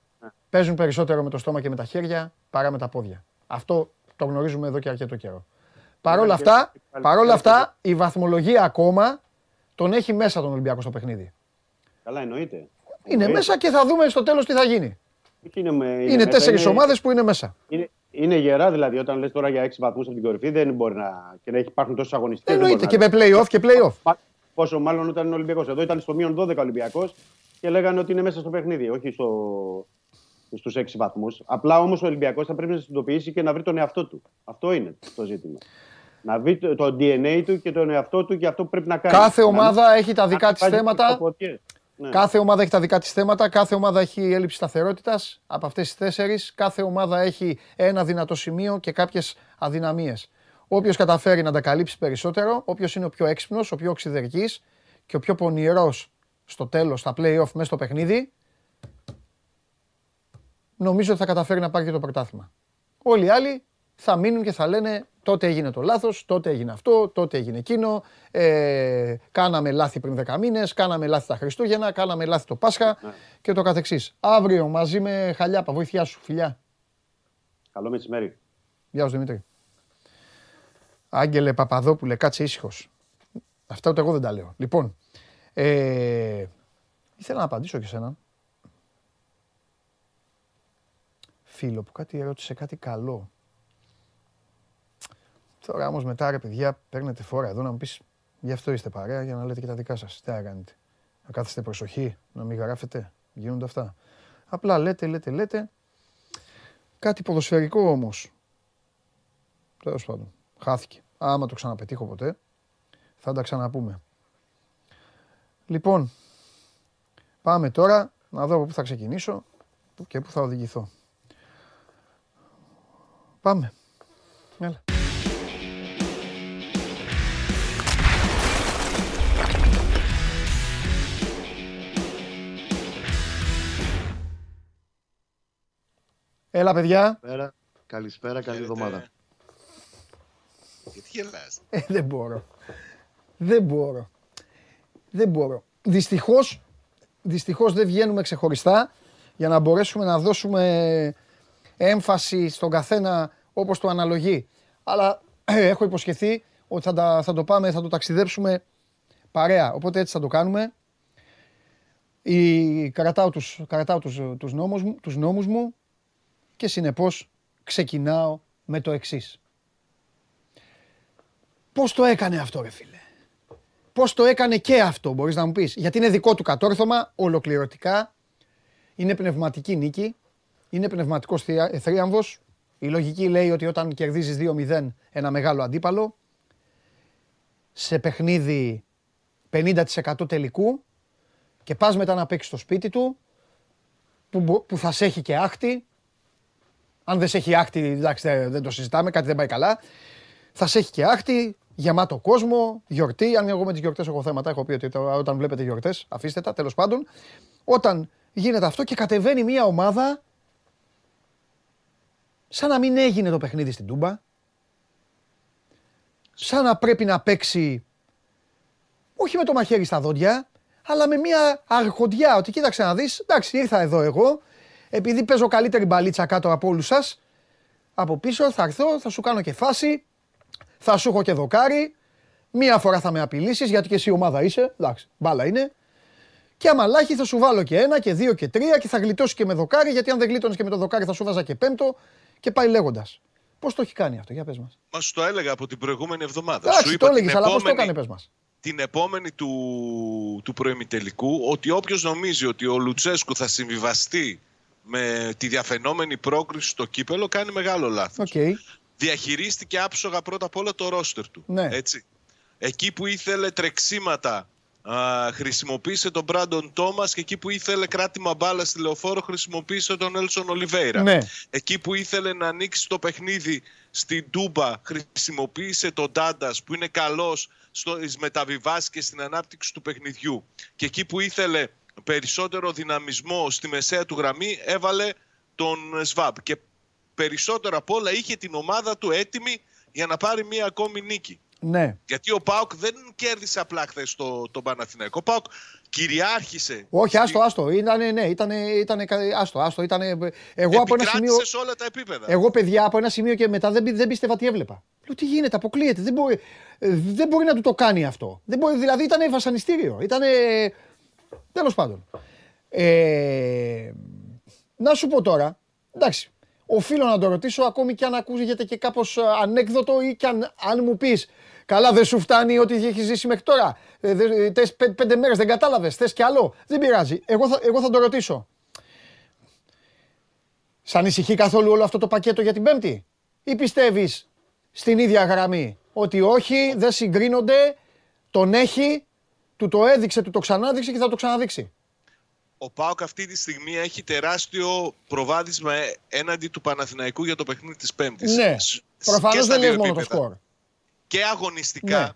παίζουν περισσότερο με το στόμα και με τα χέρια παρά με τα πόδια. Αυτό το γνωρίζουμε εδώ και αρκετό καιρό. Παρ' όλα αυτά, παρόλα αυτά, η βαθμολογία ακόμα τον έχει μέσα τον Ολυμπιακό στο παιχνίδι. Καλά, εννοείται. Είναι Εννοείται. μέσα και θα δούμε στο τέλος τι θα γίνει. Και Είναι, με- Είναι μέσα, τέσσερις είναι- ομάδες που είναι μέσα. Είναι, είναι γερά δηλαδή. Όταν λες τώρα για 6 βαθμούς από την κορυφή, δεν μπορεί να. και να έχει- υπάρχουν τόσες αγωνιστικέ. Εννοείται και με play-off και play-off. Πόσο μάλλον όταν είναι Ολυμπιακός. Εδώ ήταν στο μείον 12 Ολυμπιακός και λέγανε ότι είναι μέσα στο παιχνίδι, όχι στο, στους 6 βαθμούς. Απλά όμως ο Ολυμπιακός θα πρέπει να συνειδητοποιήσει και να βρει τον εαυτό του. Αυτό είναι το ζήτημα. Να βρει το, το DNA του και τον εαυτό του και αυτό που πρέπει να κάνει. Κάθε Να ομάδα μην- έχει τα να δικά μην της βάζει θέματα. Αυτοποτιές. Ναι. Κάθε ομάδα έχει τα δικά της θέματα, κάθε ομάδα έχει έλλειψη σταθερότητας από αυτές τις τέσσερις, κάθε ομάδα έχει ένα δυνατό σημείο και κάποιες αδυναμίες. Όποιος καταφέρει να τα καλύψει περισσότερο, όποιος είναι ο πιο έξυπνος, ο πιο οξυδερκής και ο πιο πονηρός στο τέλος, στα play-off μέσα στο παιχνίδι, νομίζω ότι θα καταφέρει να πάρει και το πρωτάθλημα. Όλοι οι άλλοι θα μείνουν και θα λένε τότε έγινε το λάθος, τότε έγινε αυτό, τότε έγινε εκείνο, ε, κάναμε λάθη πριν 10 μήνες, κάναμε λάθη τα Χριστούγεννα, κάναμε λάθη το Πάσχα και το καθεξής. Αύριο μαζί με Χαλιάπα, βοήθειά σου, φιλιά. Καλό μεσημέρι. Γεια σου Δημήτρη. Άγγελε Παπαδόπουλε, κάτσε ήσυχος. Αυτά ούτε εγώ δεν τα λέω. Λοιπόν, ε, Ήθελα να απαντήσω και σε έναν φίλο που κάτι ερώτησε κάτι καλό. Τώρα όμως μετά ρε παιδιά παίρνετε φόρα εδώ να μου πεις γι' αυτό είστε παρέα για να λέτε και τα δικά σας. Τι να κάνετε. Να κάθεστε προσοχή, να μην γράφετε. Γίνονται αυτά. Απλά λέτε, λέτε, λέτε. Κάτι ποδοσφαιρικό όμως. Τέλος πάντων. Χάθηκε. Άμα το ξαναπετύχω ποτέ, θα τα ξαναπούμε. Λοιπόν, πάμε τώρα να δω από πού θα ξεκινήσω και πού θα οδηγηθώ. Πάμε. Έλα. Έλα παιδιά. Καλησπέρα, καλησπέρα καλή εβδομάδα. Γιατί γελάς; Ε, δεν μπορώ. Δεν μπορώ. Δεν μπορώ. Δυστυχώς, δυστυχώς δεν βγαίνουμε ξεχωριστά για να μπορέσουμε να δώσουμε έμφαση στον καθένα όπως το αναλογεί. Αλλά ε, έχω υποσχεθεί ότι θα, τα- θα το πάμε, θα το ταξιδέψουμε παρέα. Οπότε έτσι θα το κάνουμε. Η, κρατάω τους, κρατάω τους, τους, νόμους, μου- τους νόμους μου και συνεπώς ξεκινάω με το εξής. Πώς το έκανε αυτό ρε φίλε; Πώς το έκανε και αυτό μπορείς να μου πεις; Γιατί είναι δικό του κατόρθωμα, ολοκληρωτικά. Είναι πνευματική νίκη. Είναι πνευματικός θεία- ε, θρίαμβος. Η λογική λέει ότι όταν κερδίζεις 2-0 ένα μεγάλο αντίπαλο, σε παιχνίδι 50% τελικού και πας μετά να παίξεις στο σπίτι του, που, μπο- που θα σε έχει και άχτη. Αν δεν σε έχει άχτη, εντάξει δεν, δεν το συζητάμε, κάτι δεν πάει καλά. Θα σε έχει και άχτη, γεμάτο κόσμο, γιορτή. Αν εγώ με τις γιορτές έχω θέματα, έχω πει ότι το- όταν βλέπετε γιορτές, αφήστε τα τέλος πάντων. Όταν γίνεται αυτό και κατεβαίνει μια ομάδα σαν να μην έγινε το παιχνίδι στην Τούμπα. Σαν να πρέπει να παίξει όχι με το μαχαίρι στα δόντια, αλλά με μια αρχοντιά. Ότι κοίταξε να δεις, εντάξει ήρθα εδώ εγώ, επειδή παίζω καλύτερη μπαλίτσα κάτω από όλους σας, από πίσω θα έρθω, θα σου κάνω και φάση, θα σου έχω και δοκάρι, μία φορά θα με απειλήσεις γιατί και εσύ ομάδα είσαι, εντάξει, μπάλα είναι. Και άμα λάχει θα σου βάλω και ένα και δύο και τρία και θα γλιτώσει και με δοκάρι γιατί αν δεν γλίτωνες και με το δοκάρι θα σου βάζα και πέμπτο και πάει λέγοντας. Πώς το έχει κάνει αυτό, για πες μας. Μα σου το έλεγα από την προηγούμενη εβδομάδα. Εντάξει, σου το είπα έλεγες, την αλλά πώς το επόμενη- έκανε, πες μας. την επόμενη του, του προημιτελικού ότι όποιος νομίζει ότι ο Λουτσέσκου θα συμβιβαστεί με τη διαφαινόμενη πρόκριση στο κύπελλο κάνει μεγάλο λάθος. Οκ. Διαχειρίστηκε άψογα πρώτα απ' όλα το ρόστερ του. Ναι. Έτσι. Εκεί που ήθελε τρεξίματα α, χρησιμοποίησε τον Μπράντον Τόμας και εκεί που ήθελε κράτημα μπάλα στη λεωφόρο χρησιμοποίησε τον Νέλσον Ολιβέιρα. Ναι. Εκεί που ήθελε να ανοίξει το παιχνίδι στην Τούμπα χρησιμοποίησε τον Ντάντας που είναι καλός στις μεταβιβάσεις και στην ανάπτυξη του παιχνιδιού. Και εκεί που ήθελε περισσότερο δυναμισμό στη μεσαία του γραμμή έβαλε τον Σβάμπ. Και περισσότερο απ' όλα είχε την ομάδα του έτοιμη για να πάρει μία ακόμη νίκη. Ναι. Γιατί ο Πάουκ δεν κέρδισε απλά χθες το, τον Παναθηναϊκό. Ο Πάουκ κυριάρχησε. Όχι, άστο, άστο. Ήτανε, ναι, ήτανε, ήτανε, κα- άστο, άστο. Ήτανε, εγώ από ένα Επικράτησε σημείο, σε όλα τα επίπεδα. εγώ παιδιά από ένα σημείο και μετά δεν, πι- δεν πίστευα τι έβλεπα. Λέω τι γίνεται, αποκλείεται. Δεν μπορεί, ε, δεν μπορεί να του το κάνει αυτό. Δεν μπορεί, δηλαδή ήταν βασανιστήριο. Ήταν. Τέλος πάντων. Ε, να σου πω τώρα, εντάξει, οφείλω να το ρωτήσω ακόμη και αν ακούγεται και κάπως ε, ανέκδοτο ή και αν, αν μου πεις Καλά, δεν σου φτάνει ό,τι έχει ζήσει μέχρι τώρα. Ε, δε- τες πέ- πέντε μέρες δεν κατάλαβες, θες κι άλλο. Δεν πειράζει. Εγώ θα, εγώ θα το ρωτήσω. Σ' ανησυχεί καθόλου όλο αυτό το πακέτο για την Πέμπτη, ή πιστεύεις στην ίδια γραμμή ότι όχι, δεν συγκρίνονται, τον έχει, του το έδειξε, του το ξανάδειξε και θα το ξαναδείξει. Ο Πάοκ αυτή τη στιγμή έχει τεράστιο προβάδισμα ε- έναντι του Παναθηναϊκού για το παιχνίδι της Πέμπτης. Ναι, Σ- προφανώς και στα δεν δύο λες μόνο το επίπεδα. σκορ. Και αγωνιστικά Ναι.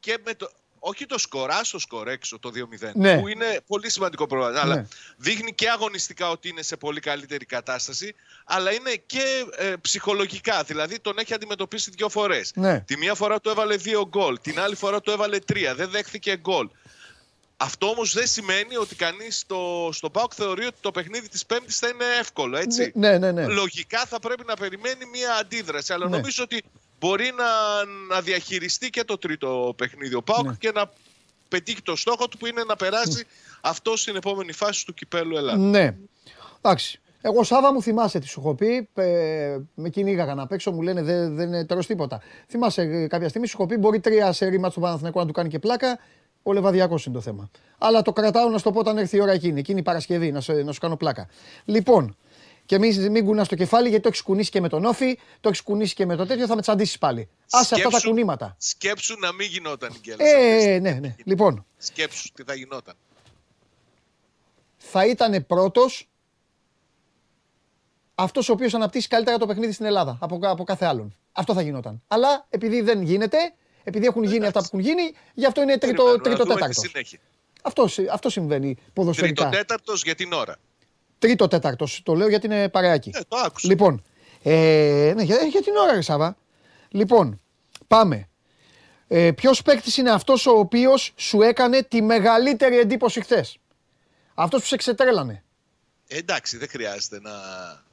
και με το... Όχι το σκορ, άσο σκορ έξω το 2-0, Ναι. που είναι πολύ σημαντικό προβάδισμα. Ναι. Αλλά δείχνει και αγωνιστικά ότι είναι σε πολύ καλύτερη κατάσταση, αλλά είναι και ε, ψυχολογικά. Δηλαδή τον έχει αντιμετωπίσει δύο φορές. Ναι. Τη μία φορά του έβαλε δύο γκολ, την άλλη φορά του έβαλε τρία. Δεν δέχθηκε γκολ. Αυτό όμως δεν σημαίνει ότι κανείς στο, στο ΠΑΟΚ θεωρεί ότι το παιχνίδι της Πέμπτης θα είναι εύκολο. Έτσι. Ναι, ναι, ναι. Λογικά θα πρέπει να περιμένει μια αντίδραση. Αλλά Ναι. νομίζω ότι μπορεί να, να διαχειριστεί και το τρίτο παιχνίδι ο ΠΑΟΚ Ναι. και να πετύχει το στόχο του που είναι να περάσει αυτό στην επόμενη φάση του κυπέλου Ελλάδας. Ναι. Εντάξει. Εγώ Σάβα μου θυμάσαι τι σου έχω πει. Ε, με κυνήγαγα να παίξω, μου λένε δεν, δεν τρως τίποτα. Θυμάσαι ε, κάποια στιγμή σου έχω πει μπορεί τρία σε ρήμα στο Παναθηναϊκό να του κάνει και πλάκα. Ο Λεβαδιακός είναι το θέμα. Αλλά το κρατάω να σου το πω όταν έρθει η ώρα εκείνη, εκείνη η Παρασκευή, να, σου- να σου κάνω πλάκα. Λοιπόν, και μην, μην κουνάς το κεφάλι γιατί το έχεις κουνήσει και με τον Όφη, το έχεις κουνήσει και με το τέτοιο, θα με τσαντήσεις πάλι. Άσε αυτά τα Σκέψου- κουνήματα. Σκέψου να μην γινόταν η Γκέλα. Ε, ναι, ναι. Λοιπόν, Σκέψου τι θα γινόταν. θα ήταν πρώτος αυτός ο οποίος αναπτύσσει καλύτερα το παιχνίδι στην Ελλάδα από, από κάθε άλλον. Αυτό θα γινόταν. Αλλά επειδή δεν γίνεται, επειδή έχουν γίνει αυτά που έχουν γίνει, γι' αυτό είναι τρίτο, Περιμένουμε να τρίτο δούμε τη τέταρτος. συνέχεια. Αυτό, συ- αυτό συμβαίνει ποδοσφαιρικά. Τρίτο τέταρτος για την ώρα. Τρίτο τέταρτο. Το λέω γιατί είναι παρεάκι. Ε, το άκουσα. Λοιπόν, ε, ναι, για, για την ώρα, ρε Σάβα. Λοιπόν, πάμε. Ε, Ποιος παίκτης είναι αυτός ο οποίος σου έκανε τη μεγαλύτερη εντύπωση χθες; Αυτός που σε ξετρέλανε. Ε, εντάξει, δεν χρειάζεται να.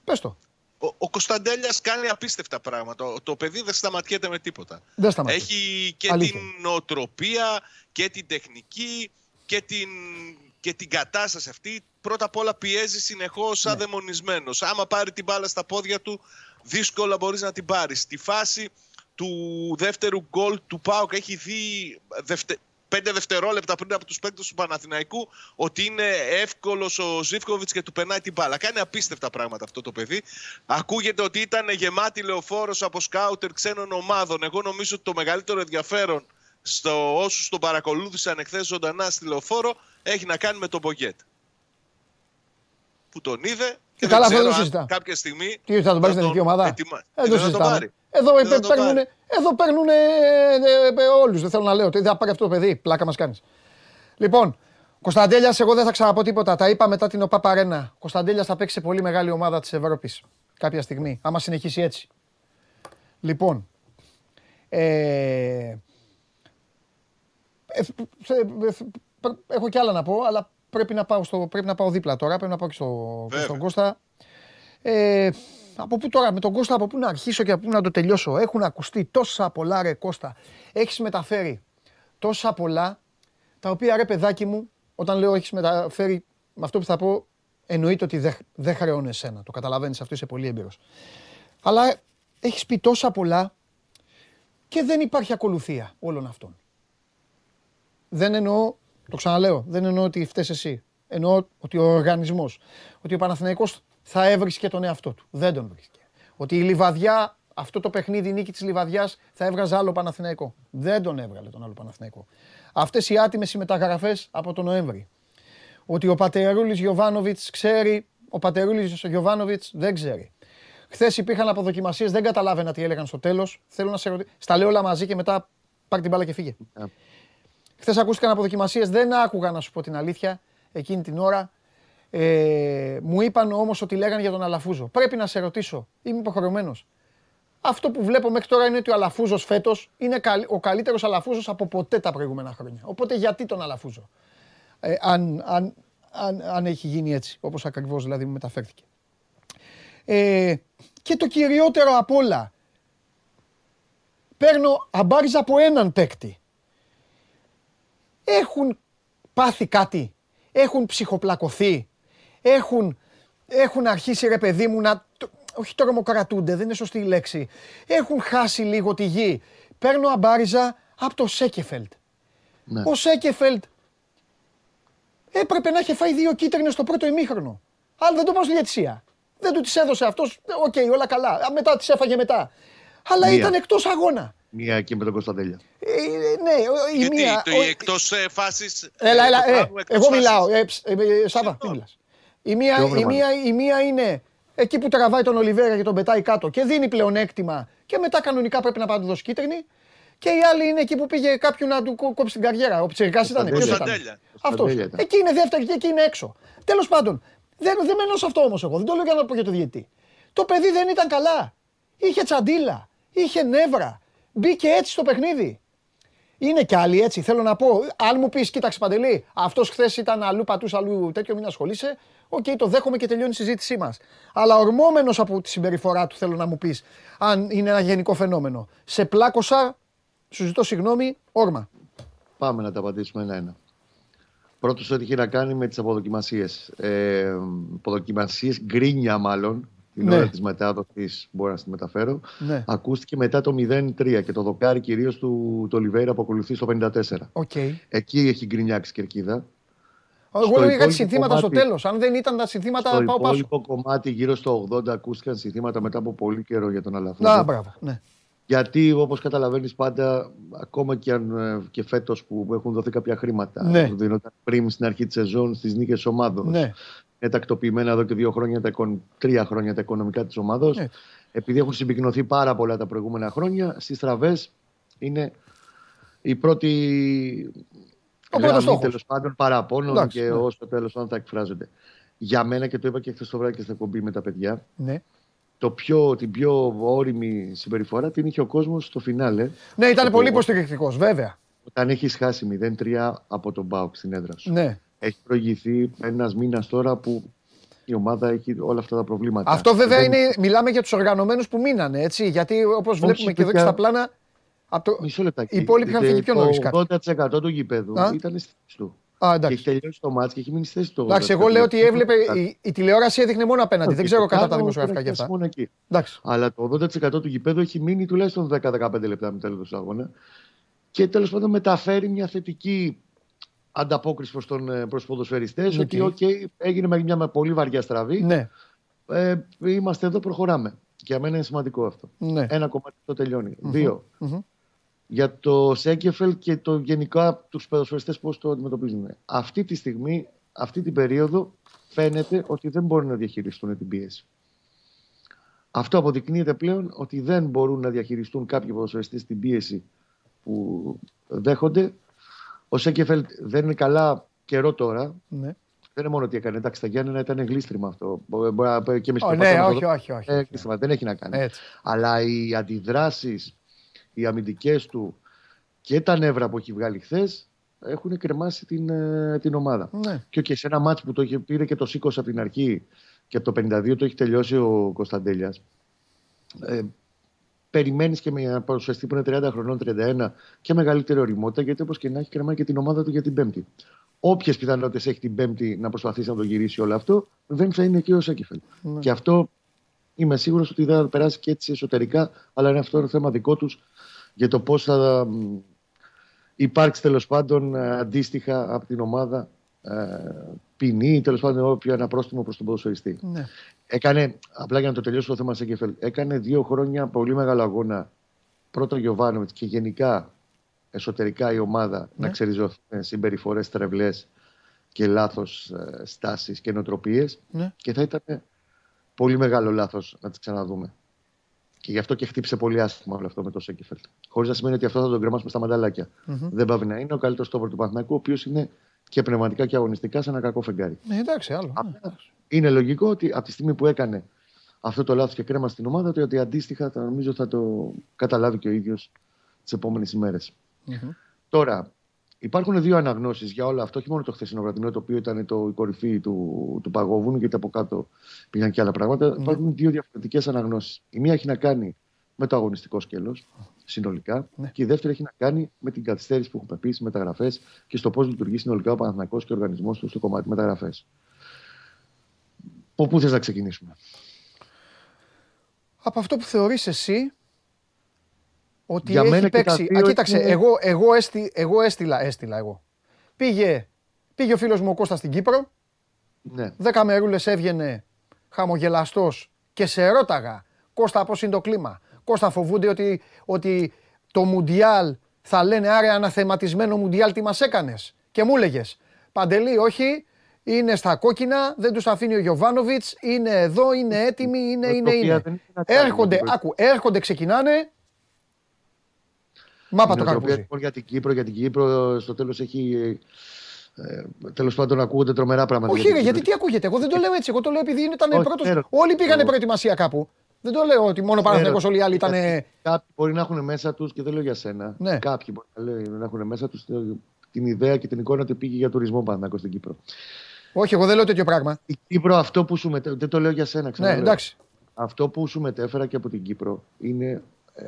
Πες το. Ο, ο Κωνσταντέλιας κάνει απίστευτα πράγματα. Το, το παιδί δεν σταματιέται με τίποτα. Δεν σταματιέται. Έχει και Αλήθεια. την νοοτροπία και την τεχνική και την, και την κατάσταση αυτή. Πρώτα απ' όλα πιέζει συνεχώς σαν Ναι. δαιμονισμένο. Άμα πάρει την μπάλα στα πόδια του, δύσκολα μπορείς να την πάρεις. Στη φάση του δεύτερου γκολ του Πάουκ έχει δει δευτε... πέντε δευτερόλεπτα πριν από τους παίκτες του Παναθηναϊκού ότι είναι εύκολος ο Ζήφκοβιτς και του περνάει την μπάλα. Κάνει απίστευτα πράγματα αυτό το παιδί. Ακούγεται ότι ήταν γεμάτη λεωφόρος από σκάουτερ ξένων ομάδων. Εγώ νομίζω ότι το μεγαλύτερο ενδιαφέρον στο όσους τον παρακολούθησαν εχθές ζωντανά στη λεωφόρο έχει να κάνει με τον Μπογκέτ. Που τον είδε και Ε, καλά, αυτό δεν δεν ξέρω συζητά. αν κάποια στιγμή Τι θα τον πάρει στην εθνική ομάδα. ετοιμα- Ε, δεν δεν θα τον συζητάμε. πάρει. Εδώ, Δεν θα τον παίρνουν, πάρει. εδώ παίρνουν όλου. Δεν θέλω να λέω. Τι θα πάρει αυτό το παιδί. Πλάκα μα κάνει. Λοιπόν, Κωνσταντέλια, εγώ δεν θα ξαναπώ τίποτα. Τα είπα μετά την ΟΠΑ Παρένα. Κωνσταντέλια θα παίξει σε πολύ μεγάλη ομάδα τη Ευρώπη κάποια στιγμή. Άμα συνεχίσει έτσι. Λοιπόν. Ε, ε, σε- ε, πρέ- έχω κι άλλα να πω, αλλά πρέπει να πάω, στο, πρέπει να πάω δίπλα τώρα. Πρέπει να πάω και, στο, και Βέβαια. στον Κώστα. Ε, από πού τώρα, με τον Κώστα, από πού να αρχίσω και από πού να το τελειώσω. Έχουν ακουστεί τόσα πολλά, ρε Κώστα. Έχεις μεταφέρει τόσα πολλά, τα οποία ρε παιδάκι μου, όταν λέω έχεις μεταφέρει με αυτό που θα πω, εννοείται ότι δεν δεν χρεώνει εσένα. Το καταλαβαίνεις, αυτό είσαι πολύ έμπειρος. Αλλά έχεις πει τόσα πολλά και δεν υπάρχει ακολουθία όλων αυτών. Δεν εννοώ, το ξαναλέω, δεν εννοώ ότι φταίς εσύ. Εννοώ ότι ο οργανισμός, ότι ο Παναθηναϊκός θα έβρισκε τον εαυτό του. Δεν τον βρίσκε. Ότι η Λιβαδιά, αυτό το παιχνίδι, η νίκη της Λιβαδιάς, θα έβγαζε άλλο Παναθηναϊκό. Δεν τον έβγαλε τον άλλο Παναθηναϊκό. Αυτές οι άτιμες συμμεταγραφές από τον Νοέμβρη. Ότι ο Πατερούλης Γιωβάνοβιτς ξέρει, ο Πατερούλης Γιωβάνοβιτς δεν ξέρει. Χθες υπήρχαν αποδοκιμασίες, δεν καταλάβαινα τι έλεγαν στο τέλος. Θέλω να σε ρωτήσω. Στα λέω όλα μαζί και μετά πάρ την μπάλα και φύγε. Χθες ακούστηκαν αποδοκιμασίες, δεν άκουγα να σου πω την αλήθεια εκείνη την ώρα. Ε, μου είπαν όμως ότι λέγανε για τον Αλαφούζο. Πρέπει να σε ρωτήσω, είμαι υποχρεωμένος. Αυτό που βλέπω μέχρι τώρα είναι ότι ο Αλαφούζος φέτος είναι καλ- ο καλύτερος Αλαφούζος από ποτέ τα προηγούμενα χρόνια. Οπότε γιατί τον Αλαφούζο, ε, αν, αν, αν, αν έχει γίνει έτσι, όπως ακριβώς δηλαδή μου μεταφέρθηκε. Ε, και το κυριότερο απ' όλα, παίρνω αμπάριζα από έναν παίκτη. Έχουν πάθει κάτι, έχουν ψυχοπλακωθεί, έχουν, έχουν αρχίσει ρε παιδί μου να, το- όχι τρομοκρατούνται, δεν είναι σωστή η λέξη, έχουν χάσει λίγο τη γη. Παίρνω αμπάριζα από το Σέκεφελτ. Ναι. Ο Σέκεφελτ έπρεπε να είχε φάει δύο κίτρινες στο πρώτο ημίχρονο. Αλλά δεν το πάω στη διαιτησία. Δεν του τις έδωσε αυτός, οκ, όλα καλά. Α, Μετά τις έφαγε μετά. Αλλά Μία. ήταν εκτός αγώνα. Μία εκεί με τον Κωνσταντέλια. Ε, ναι, ο- η Γιατί μία... το ο- εκτός ε, φάσης... Έλα, ε, έλα, το ε, πράγμα εκτός εγώ φάσης. μιλάω. Ε, ψ, ε, ε, Σάβα, τι μιλάς. Η μία, Ποια, βρε μάνι; μία, η μία είναι εκεί που τραβάει τον Ολιβέιρα και τον πετάει κάτω και δίνει πλεονέκτημα και μετά κανονικά πρέπει να πάει να του δώσει κίτρινη. Και η άλλη είναι εκεί που πήγε κάποιον να του κο- κόψει την καριέρα. Ο Τσέρικας ήταν, ποιος ήταν. Κωνσταντέλια. Αυτός. Κωνσταντέλια ήταν. Εκεί είναι δεύτερη και εκεί είναι έξω. Τέλος πάντων, δεν, δεν μένω σε αυτό όμως εγώ. Δεν το λέω για να πω για το διαιτητή. Το παιδί δεν ήταν καλά. Είχε τσαντίλα. Είχε νεύρα. Μπήκε έτσι στο παιχνίδι. Είναι κι άλλοι έτσι. Θέλω να πω, αν μου πεις, κοίταξε Παντελή, αυτός χθες ήταν αλλού πατούσε, αλλού τέτοιο, μην ασχολείσαι. Οκ, το δέχομαι και τελειώνει η συζήτησή μας. Αλλά ορμώμενος από τη συμπεριφορά του, θέλω να μου πεις, αν είναι ένα γενικό φαινόμενο. Σε πλάκωσα, σου ζητώ συγγνώμη, όρμα. Πάμε να τα απαντήσουμε ένα-ένα. Πρώτος, ό,τι είχε να κάνει με τις αποδοκιμασίες. Ε, αποδοκιμασίες, γκρίνια μάλλον, την Ναι. ώρα της μετάδοσης, μπορώ να τη μεταφέρω. Ναι. Ακούστηκε μετά το 0-3 και το δοκάρι κυρίως του Ολιβέιρα που ακολουθεί στο 54. Οκ. Εκεί έχει γκρινιάξει η κερκίδα. Εγώ Στο έλεγα κάτι υπόλοιπο συνθήματα στο κομμάτι- τέλος. Αν δεν ήταν τα συνθήματα, Στο πάω πάσο. υπόλοιπο κομμάτι, γύρω στο 80, ακούστηκαν συνθήματα μετά από πολύ καιρό για τον Αλαφούζο. Να, μπράβο. Ναι. Γιατί όπως καταλαβαίνεις πάντα, ακόμα και, αν, ε, και φέτος που έχουν δοθεί κάποια χρήματα, Ναι. που δίνονταν πριν στην αρχή της σεζόν στις νίκες ομάδων. Ναι. Είναι τακτοποιημένα εδώ και δύο χρόνια, τα, οικον- τρία χρόνια τα οικονομικά της ομάδα. Ναι. Επειδή έχουν συμπυκνωθεί πάρα πολλά τα προηγούμενα χρόνια, στις τραβές είναι η πρώτη Ο πρώτος γραμμή στόχος. τέλος πάντων παραπώνων Εντάξει, και ναι. όσο τέλος πάντων θα εκφράζονται. Για μένα και το είπα και χθες το βράδυ και στην εκπομπή με τα παιδιά, Ναι. το πιο, την πιο όρημη συμπεριφορά την είχε ο κόσμος στο φινάλε. ναι, ήταν Το- πολύ υποστηρικτικός, βέβαια. Όταν έχεις χάσει 0-3 από τον Μπάουκ στην έδρα σου. Ναι. Έχει προηγηθεί ένας μήνας τώρα που η ομάδα έχει όλα αυτά τα προβλήματα. Αυτό βέβαια Δεν- είναι. Μιλάμε για τους οργανωμένους που μείνανε, έτσι. Γιατί όπως βλέπουμε και εδώ και παιδιά. στα πλάνα. Από το... Μισό λεπτάκι. Οι υπόλοιποι είχαν Ε, φύγει πιο το νωρίς κάποιοι. 80% του γηπέδου Α; ήταν στη θέση του. Α, Και εντάξει. έχει τελειώσει το ματς και έχει μείνει στη θέση του. Εντάξει, εγώ λέω ότι έβλεπε. Η, η τηλεόραση έδειχνε μόνο απέναντι. Δεν ξέρω κατά τα δημοσιογραφικά και αυτά. Μόνο εκεί. Εντάξει. Αλλά το 80% του γηπέδου έχει μείνει τουλάχιστον 10-15 λεπτά με τέλος του αγώνα. Και τέλος πάντων μεταφέρει μια θετική ανταπόκριση προς τον ε, προς τους ποδοσφαιριστές Οκ. ότι okay, έγινε με μια πολύ βαριά στραβή. Ναι, Ε, είμαστε εδώ, προχωράμε. Και για μένα είναι σημαντικό αυτό. ναι. Ένα κομμάτι το τελειώνει. Δύο. Μμμ. Για το Σέγκεφελ και το γενικά τους ποδοσφαιριστές πώς το αντιμετωπίζουν. Αυτή τη στιγμή, αυτή την περίοδο, φαίνεται ότι δεν μπορούν να διαχειριστούν την πίεση. Αυτό αποδεικνύεται πλέον ότι δεν μπορούν να διαχειριστούν κάποιοι ποδοσφαιριστές την πίεση που δέχονται. Ο Σέγκεφελ δεν είναι καλά καιρό τώρα. ναι. Δεν είναι μόνο ότι έκανε. Εντάξει, τα Γιάννενα ήταν γλίστριμα αυτό. Μπορεί μπορεί να πει και εμεί Ω, ναι, όχι, όχι, όχι. ε, κλείστημα, δεν έχει να κάνει. Έτσι. Αλλά οι αντιδράσεις, οι αμυντικές του και τα νεύρα που έχει βγάλει χθες έχουν κρεμάσει την, ε, την ομάδα. Ναι. Και, και σε ένα μάτς που το είχε, πήρε και το σήκωσε από την αρχή και από το 52 το έχει τελειώσει ο Κωνσταντέλιας. Ε, Περιμένεις και με ένα παρουσιαστή που είναι 30 χρονών, 31 και μεγαλύτερη οριμότητα, γιατί όπως και να έχει κρεμάει και την ομάδα του για την Πέμπτη. Όποιες πιθανότητες έχει την Πέμπτη να προσπαθήσει να το γυρίσει όλο αυτό, δεν θα είναι και ο Σέκεφελ. Ναι. Και αυτό είμαι σίγουρος ότι δεν θα περάσει και έτσι εσωτερικά, αλλά είναι αυτό το θέμα δικό τους για το πώς θα μ, υπάρξει τέλος πάντων ε, αντίστοιχα από την ομάδα ε, ποινή ή τέλος πάντων όποιο ένα πρόστιμο προς τον ποδοσφαιριστή. ναι. Έκανε, απλά για να το τελειώσω το θέμα Σέκεφελ, έκανε δύο χρόνια πολύ μεγάλο αγώνα πρώτο Γιωβάνοβιτς και γενικά εσωτερικά η ομάδα να ξεριζωθούν συμπεριφορές τρευλές και λάθος ε, στάσεις και νοοτροπίες. Ναι. Και θα ήταν πολύ μεγάλο λάθος να τις ξαναδούμε. Και γι' αυτό και χτύπησε πολύ άσχημα όλο αυτό με το Σέκεφελ. Χωρίς να σημαίνει ότι αυτό θα τον κρεμάσουμε στα μανταλάκια. Μμμ. Δεν πάβει να είναι ο καλύτερος στόπερ του Παναθηναϊκού, ο οποίος είναι και πνευματικά και αγωνιστικά σε ένα κακό φεγγάρι. Ναι, εντάξει, άλλο. Ναι. Είναι λογικό ότι από τη στιγμή που έκανε αυτό το λάθος και κρέμα στην ομάδα του, ότι αντίστοιχα θα, νομίζω θα το καταλάβει και ο ίδιος τις επόμενες ημέρες. Μμμ. Τώρα, υπάρχουν δύο αναγνώσεις για όλο αυτό, όχι μόνο το χθεσινό βραδινό, το οποίο ήταν το, η κορυφή του, του παγόβουνου, γιατί από κάτω πήγαν και άλλα πράγματα. Υπάρχουν δύο διαφορετικές αναγνώσεις. Η μία έχει να κάνει με το αγωνιστικό σκέλος συνολικά, Ναι. και η δεύτερη έχει να κάνει με την καθυστέρηση που έχουμε πει στι μεταγραφές και στο πώς λειτουργεί συνολικά ο Παναθηναϊκός και ο οργανισμός του στο κομμάτι μεταγραφές. Από πού θες να ξεκινήσουμε; Από αυτό που θεωρείς εσύ ότι Για έχει μένα και τα παίξει. δύο Α, κοίταξε, είναι- εγώ, εγώ, έστι, εγώ έστειλα, έστειλα εγώ. Πήγε, πήγε ο φίλος μου ο Κώστας στην Κύπρο, Ναι. δέκα μερούλες έβγαινε χαμογελαστός και σε ρώταγα, Κώστα πώς είναι το κλίμα; Κώστα φοβούνται ότι, ότι το Μουντιάλ θα λένε άρα αναθεματισμένο Μουντιάλ τι μας έκανες. Και μου έλεγε, Παντελή όχι, είναι στα κόκκινα, δεν τους αφήνει ο Γιωβάνοβιτς, είναι εδώ, είναι έτοιμοι, είναι, είναι, οποία είναι. δεν έχει να κάνει με Έρχονται, την άκου, έρχονται, ξεκινάνε. Μάπα το Η νοοτροπία, καρπούζι. λοιπόν, για την Κύπρο, για την Κύπρο στο τέλος έχει. Ε, τέλος πάντων, ακούγονται τρομερά πράγματα. Όχι, για ρε, την γιατί Κύπρο. τι ακούγεται. Εγώ δεν το λέω έτσι. Εγώ το λέω επειδή ήταν Όχι, πρώτο. ξέρω. Όλοι πήγανε Εγώ- προετοιμασία κάπου. Δεν το λέω ότι μόνο Παναθηναϊκός όλοι οι άλλοι ήταν. Γιατί Κάποιοι μπορεί να έχουν μέσα τους, και δεν λέω για σένα. Ναι. Κάποιοι μπορεί να, λέει, να έχουν μέσα τους την ιδέα και την εικόνα ότι πήγε για τουρισμό Παναθηναϊκός στην Κύπρο. Όχι, εγώ δεν λέω τέτοιο πράγμα. Η Κύπρο, αυτό που σου μετέφερα. Δεν το λέω για σένα, Ναι, ξαναλέω. εντάξει. Αυτό που σου μετέφερα και από την Κύπρο είναι ε,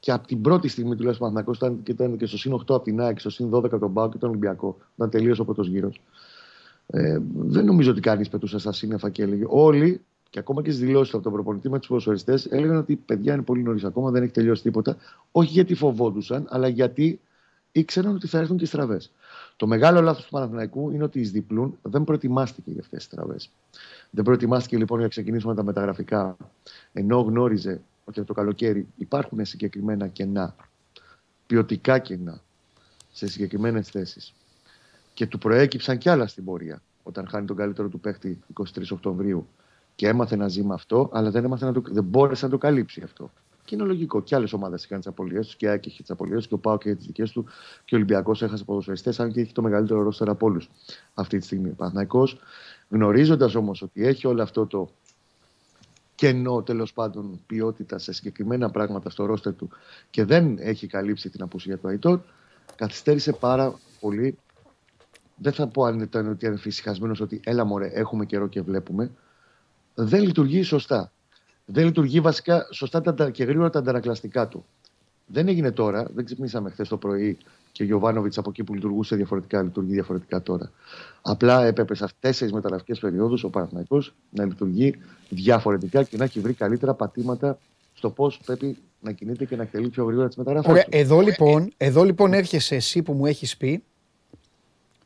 και από την πρώτη στιγμή τουλάχιστον ο Παναθηναϊκός ήταν, και ήταν και στο συν 8 από την ΑΕΚ, στο συν 12 από τον Πάο και τον Ολυμπιακό. Όταν τελείωσε ο πρώτος γύρος. Ε, δεν νομίζω ότι κανείς πετούσε στα σύννεφα και έλεγε. Όλοι, και ακόμα και στις δηλώσεις από τον προπονητή με τους ποδοσφαιριστές, έλεγαν ότι παιδιά είναι πολύ νωρίς ακόμα, δεν έχει τελειώσει τίποτα. Όχι γιατί φοβόντουσαν, αλλά γιατί ήξεραν ότι θα έρθουν και στραβές. Το μεγάλο λάθος του Παναθηναϊκού είναι ότι εις διπλούν δεν προετοιμάστηκε για αυτές τις στραβές. Δεν προετοιμάστηκε λοιπόν για να ξεκινήσουμε τα μεταγραφικά, ενώ γνώριζε ότι το καλοκαίρι υπάρχουν συγκεκριμένα κενά, ποιοτικά κενά, σε συγκεκριμένες θέσεις. Και του προέκυψαν κι άλλα στην πορεία. Όταν χάνει τον καλύτερο του παίχτη 23 Οκτωβρίου και έμαθε να ζει με αυτό, αλλά δεν, έμαθε να το, δεν μπόρεσε να το καλύψει αυτό. Και είναι λογικό. Και άλλες ομάδες είχαν τις απολύες τους, και η Άκη είχε τις απολύες τους, και ο Πάο και τις δικές του, και ο Ολυμπιακός έχασε ποδοσφαιριστές, αν και έχει το μεγαλύτερο ρόστερα από όλους αυτή τη στιγμή. Παναθυναϊκό, γνωρίζοντας όμως ότι έχει όλο αυτό το κενό τέλος πάντων ποιότητα σε συγκεκριμένα πράγματα στο ρόστερ του και δεν έχει καλύψει την απουσία του Αϊτόρ, καθυστέρησε πάρα πολύ. Δεν θα πω αν ήταν ότι είναι φυσικασμένος ότι έλα μωρέ, έχουμε καιρό και βλέπουμε. Δεν λειτουργεί σωστά. Δεν λειτουργεί βασικά σωστά τα- και γρήγορα τα αντανακλαστικά του. Δεν έγινε τώρα, δεν ξυπνήσαμε χθες το πρωί και ο Γιωβάνοβιτς από εκεί που λειτουργούσε διαφορετικά, λειτουργεί διαφορετικά τώρα. Απλά έπρεπε σε αυτές τις μεταγραφικέ περιόδους ο Παναθηναϊκός να λειτουργεί διαφορετικά και να έχει βρει καλύτερα πατήματα στο πώς πρέπει να κινείται και να εκτελεί πιο γρήγορα τις μεταγραφές. Ωραία, εδώ λοιπόν, εδώ λοιπόν έρχεσαι εσύ που μου έχεις πει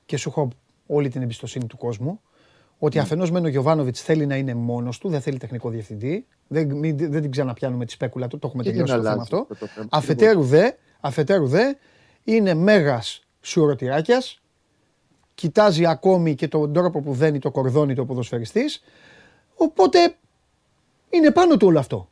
και σου έχω όλη την εμπιστοσύνη του κόσμου ότι Ναι. αφενός μεν ο Γιωβάνοβιτς θέλει να είναι μόνος του, δεν θέλει τεχνικό διευθυντή. Δεν, μην- δεν την ξαναπιάνουμε τη σπέκουλα του, το έχουμε Και τελειώσει δεν το θέμα αλλάζει αυτό. αυτό το θέμα. Αφετέρου δε, αφετέρου δε, είναι μέγας σουρωτηράκιας, κοιτάζει ακόμη και τον τρόπο που δένει το κορδόνι του ο ποδοσφαιριστής, οπότε είναι πάνω του όλο αυτό.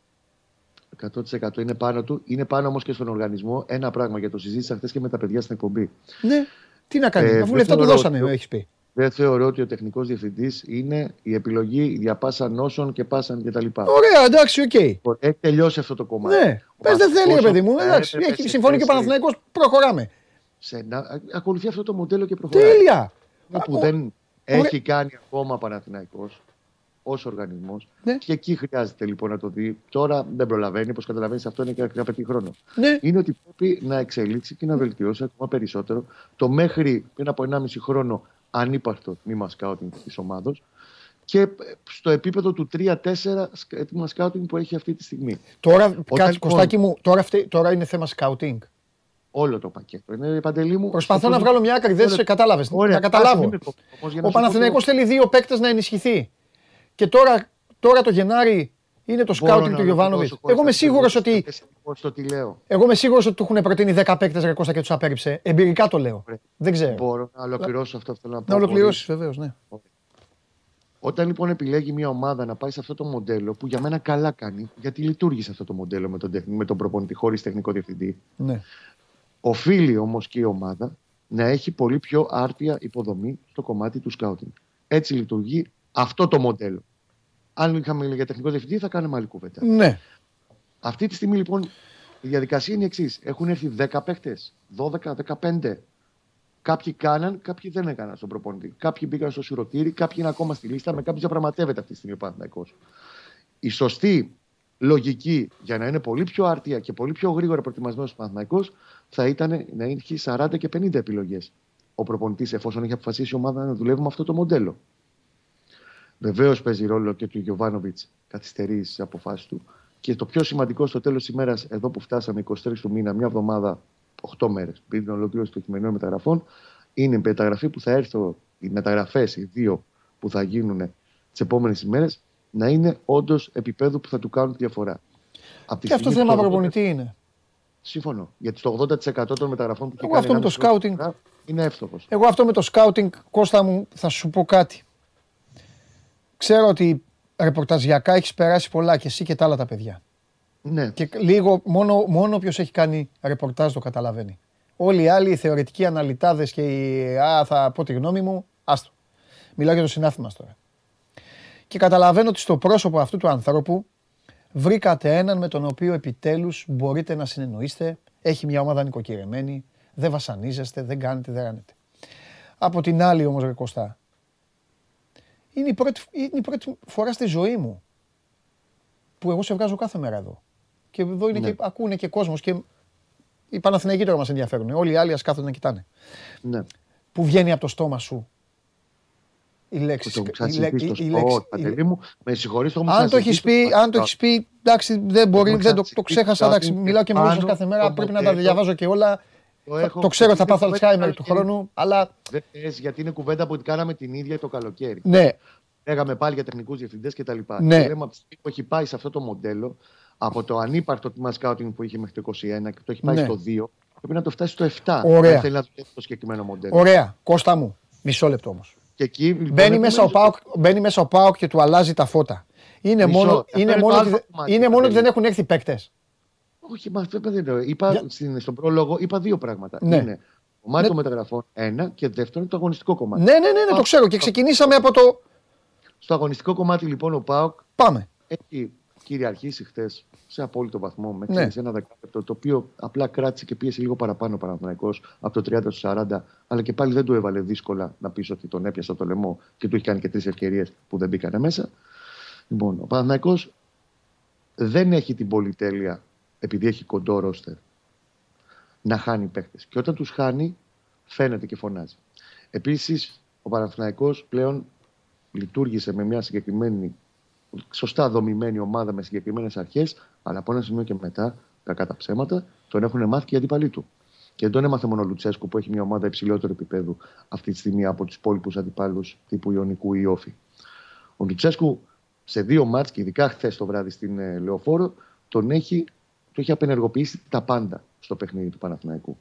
100% είναι πάνω του. Είναι πάνω όμως και στον οργανισμό. Ένα πράγμα για το συζήτησα χθες και με τα παιδιά στην εκπομπή. Ναι, τι να κάνει, Ε, αφού δεν λεφτά του θεωρώ δώσανε, ότι- έχεις πει. Δεν θεωρώ ότι ο τεχνικός διευθυντής είναι η επιλογή για πάσα νόσον και πάσαν κτλ. Ωραία, εντάξει, οκ. Λοιπόν, Έχει τελειώσει αυτό το κομμάτι. Ναι, Ο πες δεν θέλει ρε Παναθηναϊκός παιδί μου, θα εντάξει, έπρεπε έχει σε συμφωνεί και ο τέσσερις- Παναθηναϊκός, προχωράμε. σε να α- ακολουθεί αυτό το μοντέλο και προχωράει. Τέλεια. Αυτό που Α, ο- δεν ωραία. έχει κάνει ακόμα ο Παναθηναϊκός ως οργανισμός Ναι. και εκεί χρειάζεται λοιπόν να το δει. Τώρα δεν προλαβαίνει, όπως καταλαβαίνεις αυτό είναι και απαιτεί χρόνο. Ναι. Είναι ότι πρέπει να εξελίξει και να βελτιώσει ακόμα περισσότερο το μέχρι πριν από 1,5 χρόνο ανύπαρκτο τμήμα σκάουτινγκ της ομάδος και ε, στο επίπεδο του 3-4 σκα- τμήμα σκάουτινγκ που έχει αυτή τη στιγμή. Τώρα, Όταν, κάτσε, λοιπόν, Κωστάκι μου, τώρα, αυτή- τώρα είναι θέμα σκάουτινγκ. Όλο το πακέτο. Είναι παντελή μου. Προσπαθώ στο να πώς- βγάλω μια άκρη, δεν Ωραία. σε κατάλαβες. Ωραία, Να άσε, καταλάβω. μην με κόβεις όμως, για να Ο σου πω Παναθηναϊκός το- θέλει δύο παίκτες να ενισχυθεί. Και τώρα, τώρα το Γενάρη είναι το Μπορώ σκάουτινγκ να του Γιωβάνοβιτς. ολοκληρώσω Εγώ είμαι χωρίς να σίγουρος τελειώσεις ότι, το τέσσερα, στο τι λέω. εγώ είμαι σίγουρος ότι του έχουν προτείνει 10 παίκτες ρε Κώστα και τους απέρριψε. Εμπειρικά το λέω. Ωραία. Δεν ξέρω. Μπορώ να ολοκληρώσω αυτό που θέλω να πω. Να ολοκληρώσεις χωρίς- βεβαίως, ναι. Όταν λοιπόν επιλέγει μια ομάδα να πάει σε αυτό το μοντέλο, που για μένα καλά κάνει, γιατί λειτουργήσε αυτό το μοντέλο με τον, τεχ- με τον προπονητή χωρίς τεχνικό διευθυντή, ναι. οφείλει όμως και η ομάδα να έχει πολύ πιο άρτια υποδομή στο κομμάτι του σκάουτινγκ. Έτσι λειτουργεί αυτό το μοντέλο. Αν είχαμε για τεχνικό διευθυντή, θα κάνουμε άλλη κουβέντα. Ναι. Αυτή τη στιγμή λοιπόν η διαδικασία είναι η εξής. Έχουν έρθει 10 παίχτε, 12, 15. Κάποιοι κάναν, κάποιοι δεν έκαναν στον προπονητή. Κάποιοι μπήκαν στο σιρωτήρι, κάποιοι είναι ακόμα στη λίστα, με κάποιους διαπραγματεύεται αυτή τη στιγμή ο Παναθηναϊκός. Η σωστή λογική για να είναι πολύ πιο άρτια και πολύ πιο γρήγορα προετοιμασμένος ο Παναθηναϊκός θα ήταν να έχει 40 και 50 επιλογές. Ο προπονητής, εφόσον έχει αποφασίσει η ομάδα να δουλεύει με αυτό το μοντέλο. Βεβαίως παίζει ρόλο και του Γιωβάνοβιτς καθυστερεί στις αποφάσεις του. Και το πιο σημαντικό στο τέλος της ημέρας, εδώ που φτάσαμε 23 του μήνα, μια εβδομάδα, 8 μέρες πριν την ολοκλήρωση των χειμερινών μεταγραφών, είναι η μεταγραφή που θα έρθει, οι μεταγραφές, οι δύο που θα γίνουν τις επόμενες ημέρες, να είναι όντως επίπεδου που θα του κάνουν τη διαφορά. Απ' τη Και αυτό στιγμή θέμα που το 80% προπονητή είναι. Συμφωνώ. Γιατί το 80% των μεταγραφών που έχει Εγώ κάνει αυτό με το ένα μισό scouting- χρόνο είναι εύστοχος. Εγώ αυτό με το σκάουτινγκ, Κώστα μου, θα σου πω κάτι. Ξέρω ότι ρεπορταζιακά έχεις περάσει πολλά και εσύ και τα άλλα τα παιδιά. Ναι. Και λίγο, μόνο, μόνο όποιος έχει κάνει ρεπορτάζ το καταλαβαίνει. Όλοι οι άλλοι, οι θεωρητικοί αναλυτάδες και οι. Α, θα πω τη γνώμη μου, άστο. Μιλάω για το συνάθι μας τώρα. Και καταλαβαίνω ότι στο πρόσωπο αυτού του ανθρώπου βρήκατε έναν με τον οποίο επιτέλους μπορείτε να συνεννοείστε. Έχει μια ομάδα νοικοκυρεμένη, δεν βασανίζεστε, δεν κάνετε, δεν κάνετε. Από την άλλη όμως, ρε Κωστά, είναι η, πρώτη, είναι η πρώτη φορά στη ζωή μου που εγώ σε βγάζω κάθε μέρα εδώ. Και εδώ είναι Ναι. και, ακούνε και κόσμος και Οι Παναθηναϊκοί τώρα μας ενδιαφέρουν. Όλοι οι άλλοι ας κάθονται να κοιτάνε. Ναι. Που βγαίνει από το στόμα σου η λέξη. Το η ξάτσι λέ- πει η- στο η σπορ, λέξη- η- Παντελή μου. Με συγχωρείς, το Αν έχουμε το έχεις ξαναζητήσει πει, στο αν το έχεις πει, εντάξει, δεν μπορεί, Έχουμε δεν το, το ξαναζητήσει ξέχασα. το Εντάξει, Πάνο μιλάω και μαζί σα πάνω κάθε μέρα. το Πρέπει να τα μοντέλο. διαβάζω και όλα. Το Θα- έχω- Το ξέρω ότι θα είναι πάθω κουβέντα Alzheimer του καλοκαίρι. χρόνου, αλλά Δεν θες, γιατί είναι κουβέντα που την κάναμε την ίδια το καλοκαίρι. ναι, Λέγαμε πάλι για τεχνικούς διευθυντές κτλ. Ναι. Και λέμε από τη στιγμή που έχει πάει σε αυτό το μοντέλο, από το ανύπαρκτο τμήμα scouting που είχε μέχρι το 21 και το έχει πάει Ναι. στο 2, πρέπει να το φτάσει στο 7. Ωραία. Αν θέλει να δουλεύει το συγκεκριμένο μοντέλο. ωραία. Κώστα μου, μισό λεπτό όμως. Και εκεί, λοιπόν, Μπαίνει μέσα, ο επομένως, Πάοκ, μπαίνει μέσα ο Πάοκ και του αλλάζει τα φώτα. Είναι Μισό. μόνο, Αυτό είναι είναι μόνο, το ότι, άλλο δε- κομμάτι, είναι μόνο ότι Παντελή. δεν έχουν έρθει παίκτες. Όχι, μα αυτό δεν είναι. Είπα Για- στην, στον πρόλογο είπα δύο πράγματα. Ναι. Είναι κομμάτι Ναι. των μεταγραφών, ένα, και δεύτερον το αγωνιστικό κομμάτι. Ναι, ναι, ναι, ναι, το Α, ξέρω. Και α. ξεκινήσαμε από το. Στο αγωνιστικό κομμάτι λοιπόν ο ΠΑΟΚ Πάμε. έχει κυριαρχήσει χθες σε απόλυτο βαθμό με Ναι. ναι. ένα δεκάλεπτο το οποίο απλά κράτησε και πίεσε λίγο παραπάνω ο Παναθηναϊκός από το 30 στο 40 αλλά και πάλι δεν του έβαλε δύσκολα να πεις ότι τον έπιασε το λαιμό και του έχει κάνει και τρεις ευκαιρίες που δεν μπήκανε μέσα. Λοιπόν, ο Παναθηναϊκός δεν έχει την πολυτέλεια επειδή έχει κοντό ρόστερ να χάνει παίχτες. Και όταν τους χάνει φαίνεται και φωνάζει. Επίσης ο Παναθηναϊκός πλέον λειτουργήσε με μια συγκεκριμένη σωστά δομημένη ομάδα με συγκεκριμένες αρχές, αλλά από ένα σημείο και μετά, κακά τα ψέματα, τον έχουν μάθει και οι αντίπαλοι του. Και δεν τον έμαθε μόνο ο Λουτσέσκου που έχει μια ομάδα υψηλότερου επίπεδου αυτή τη στιγμή από τους υπόλοιπους αντιπάλους τύπου Ιωνικού ή Όφη. Ο Λουτσέσκου σε δύο μάτς και ειδικά χθες το βράδυ στην ε, Λεωφόρο τον έχει, το έχει απενεργοποιήσει τα πάντα στο παιχνίδι του Παναθηναϊκού.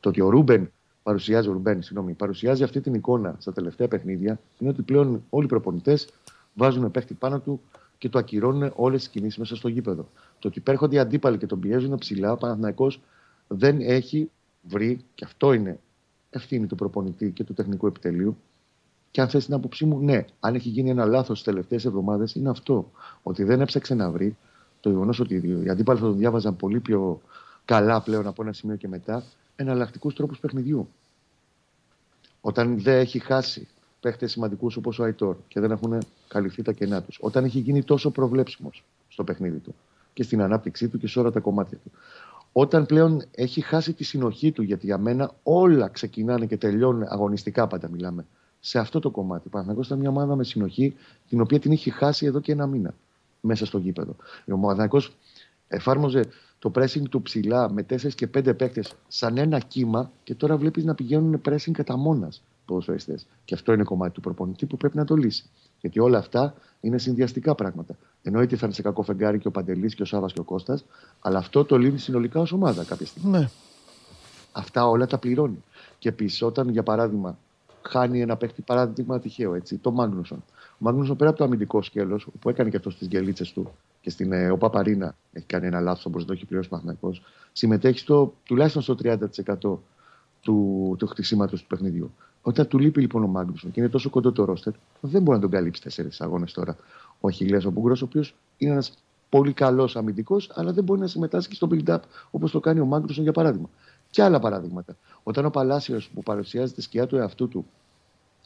Το ότι ο Ρούμπεν παρουσιάζει, ο Ρουμπέν, συγγνώμη, παρουσιάζει αυτή την εικόνα στα τελευταία παιχνίδια είναι ότι πλέον όλοι οι προπονητές βάζουν παίχτη πάνω του και το ακυρώνουν όλες τις κινήσεις μέσα στο γήπεδο. Το ότι υπέρχονται οι αντίπαλοι και τον πιέζουν ψηλά, ο Παναθηναϊκός δεν έχει βρει, και αυτό είναι ευθύνη του προπονητή και του τεχνικού επιτελείου. Και αν θες την άποψή μου, ναι, αν έχει γίνει ένα λάθος τις τελευταίες εβδομάδες, είναι αυτό. Ότι δεν έψαξε να βρει το γεγονός ότι οι αντίπαλοι θα τον διάβαζαν πολύ πιο καλά πλέον από ένα σημείο και μετά εναλλακτικούς τρόπους παιχνιδιού. Όταν δεν έχει χάσει παίχτες σημαντικούς όπως ο Αϊτόρ και δεν έχουν καλυφθεί τα κενά τους. Όταν έχει γίνει τόσο προβλέψιμος στο παιχνίδι του και στην ανάπτυξή του και σε όλα τα κομμάτια του. Όταν πλέον έχει χάσει τη συνοχή του, γιατί για μένα όλα ξεκινάνε και τελειώνουν αγωνιστικά πάντα μιλάμε. Σε αυτό το κομμάτι. Παναγιώ ήταν μια ομάδα με συνοχή, την οποία την είχε χάσει εδώ και ένα μήνα μέσα στο γήπεδο. Ο Παναγιώ εφάρμοζε το pressing του ψηλά με 4 και 5 παίκτες σαν ένα κύμα και τώρα βλέπεις να πηγαίνουν pressing κατά μόνας ποδοσφαιριστές. Και αυτό είναι κομμάτι του προπονητή που πρέπει να το λύσει. Γιατί όλα αυτά είναι συνδυαστικά πράγματα. Εννοείται θα είναι σε κακό φεγγάρι και ο Παντελής και ο Σάβα και ο Κώστας, αλλά αυτό το λύνει συνολικά ως ομάδα κάποια στιγμή. Ναι. Αυτά όλα τα πληρώνει. Και επίσης, όταν για παράδειγμα χάνει ένα παίχτη, παράδειγμα τυχαίο, έτσι, το Μάγνουσον. Ο Μάγνουσον πέρα από το αμυντικό σκέλος, που έκανε και αυτός στι γκελίτσες του και στην ε, ο Παπαρίνα έχει κάνει ένα λάθος όπως το έχει πληρώσει ο Παναγιακός, συμμετέχει στο, τουλάχιστον στο 30% του, του χτισήματος του παιχνιδιού. Όταν του λείπει λοιπόν ο Μάγνουσον και είναι τόσο κοντό το ρόστερ, δεν μπορεί να τον καλύψει τέσσερις αγώνες τώρα ο Αχιλέας ο Μπούγκρο, ο οποίος είναι ένας πολύ καλός αμυντικός, αλλά δεν μπορεί να συμμετάσχει στο build-up όπως το κάνει ο Μάγνουσον για παράδειγμα. Και άλλα παραδείγματα. Όταν ο Παλάσιος που παρουσιάζει τη σκιά του εαυτού του